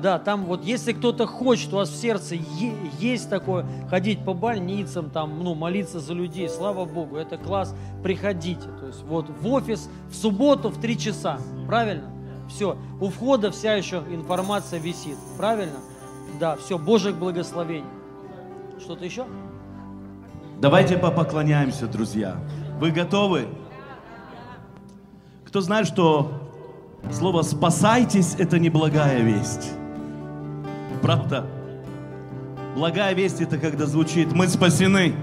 да, там вот если кто-то хочет, у вас в сердце есть такое, ходить по больницам, там, ну, молиться за людей, слава Богу, это класс, приходите. То есть вот в офис в субботу в 3 часа, правильно? Все, у входа вся еще информация висит, правильно? Да, все, Божьих благословений. Что-то еще? Давайте попоклоняемся, друзья. Вы готовы? Кто знает, что слово «спасайтесь» – это не благая весть? Правда? Благая весть – это когда звучит «мы спасены».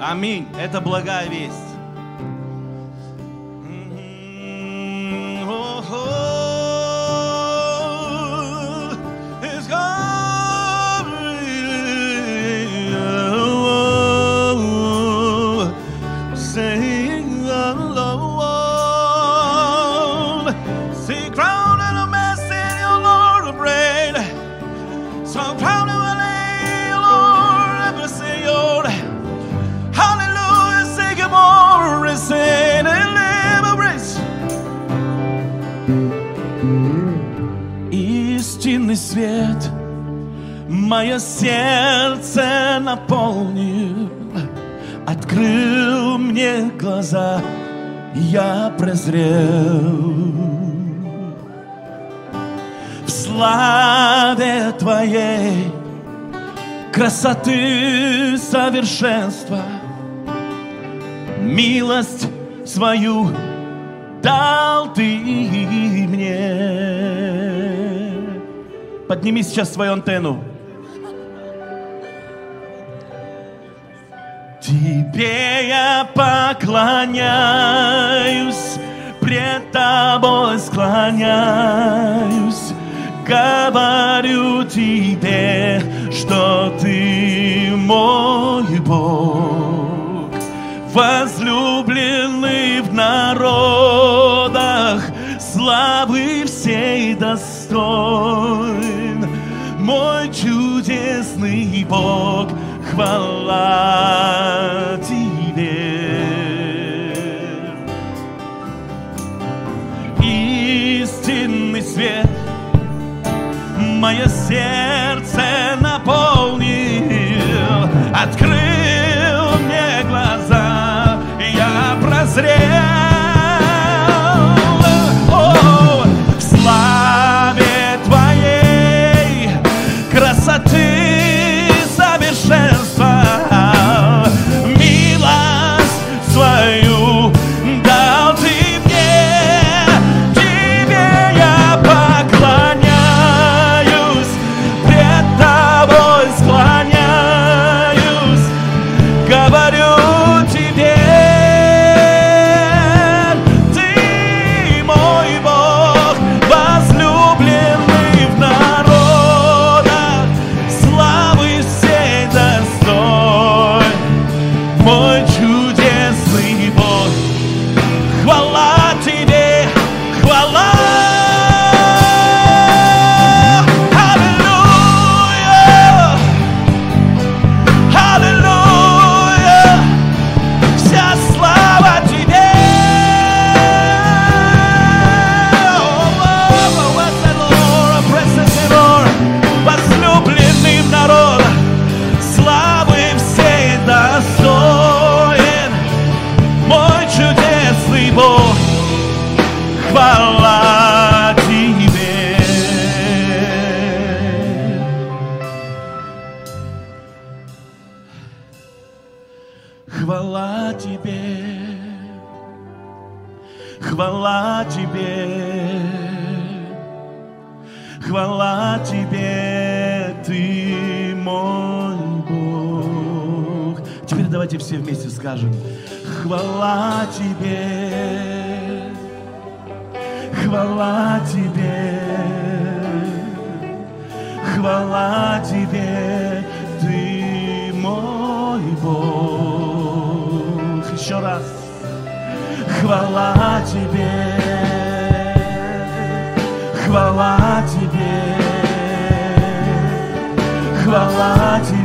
Аминь. Это благая весть. Свет мое сердце наполнил, открыл мне глаза, я прозрел. В славе Твоей красоты совершенства, милость свою дал Ты мне. Подними сейчас свою антенну. Тебе я поклоняюсь, пред тобой склоняюсь, говорю тебе, что ты мой Бог, возлюбленный в народах, славы всей достоин, мой чудесный Бог, хвала тебе. Истинный свет мое сердце наполнил, открыл мне глаза, я прозрел. скажем, хвала тебе, хвала тебе, хвала тебе, ты мой Бог. Еще раз, хвала тебе, хвала тебе, хвала тебе.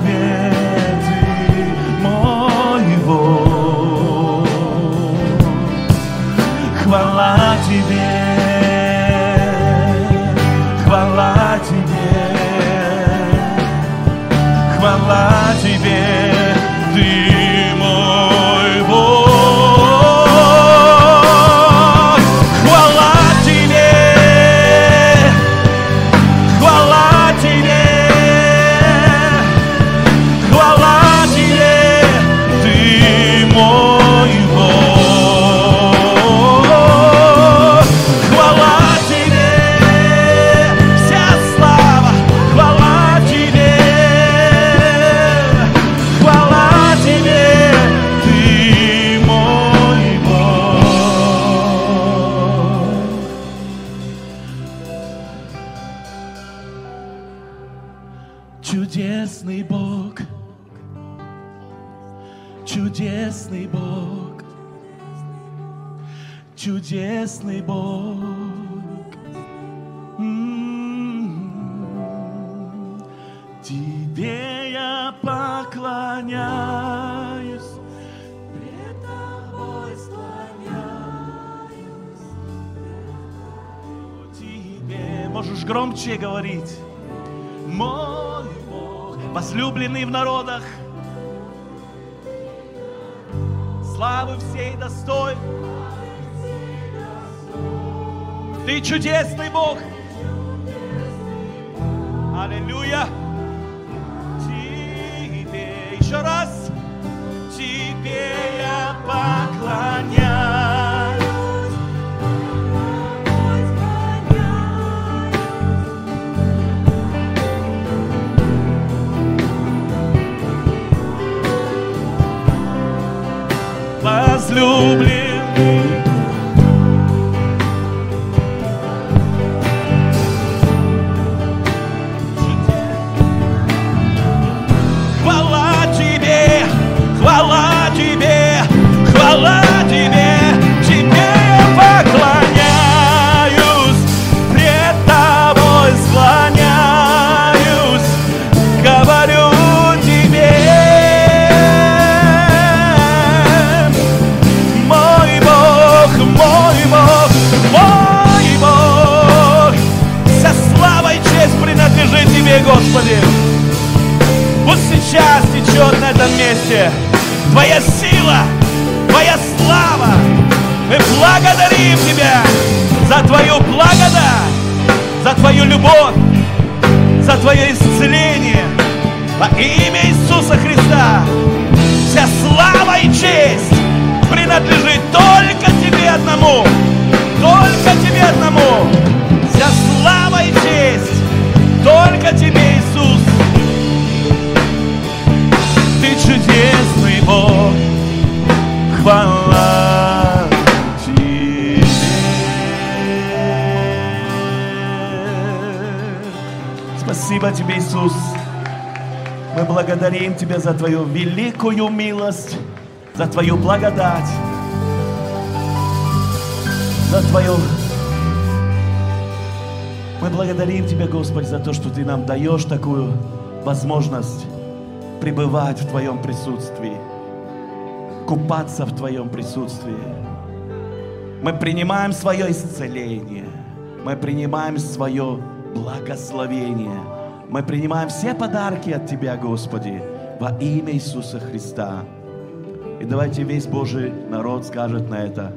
тебе, хвала тебе, хвала тебе. за Твою великую милость, за Твою благодать, за Твою... Мы благодарим Тебя, Господь, за то, что Ты нам даешь такую возможность пребывать в Твоем присутствии, купаться в Твоем присутствии. Мы принимаем свое исцеление, мы принимаем свое благословение – мы принимаем все подарки от Тебя, Господи во имя Иисуса Христа. И давайте весь Божий народ скажет на это.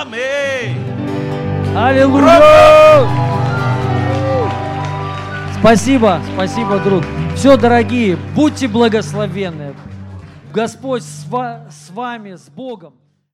Аминь! Аллилуйя! Спасибо, спасибо, друг. Все, дорогие, будьте благословенны. Господь с, с вами, с Богом.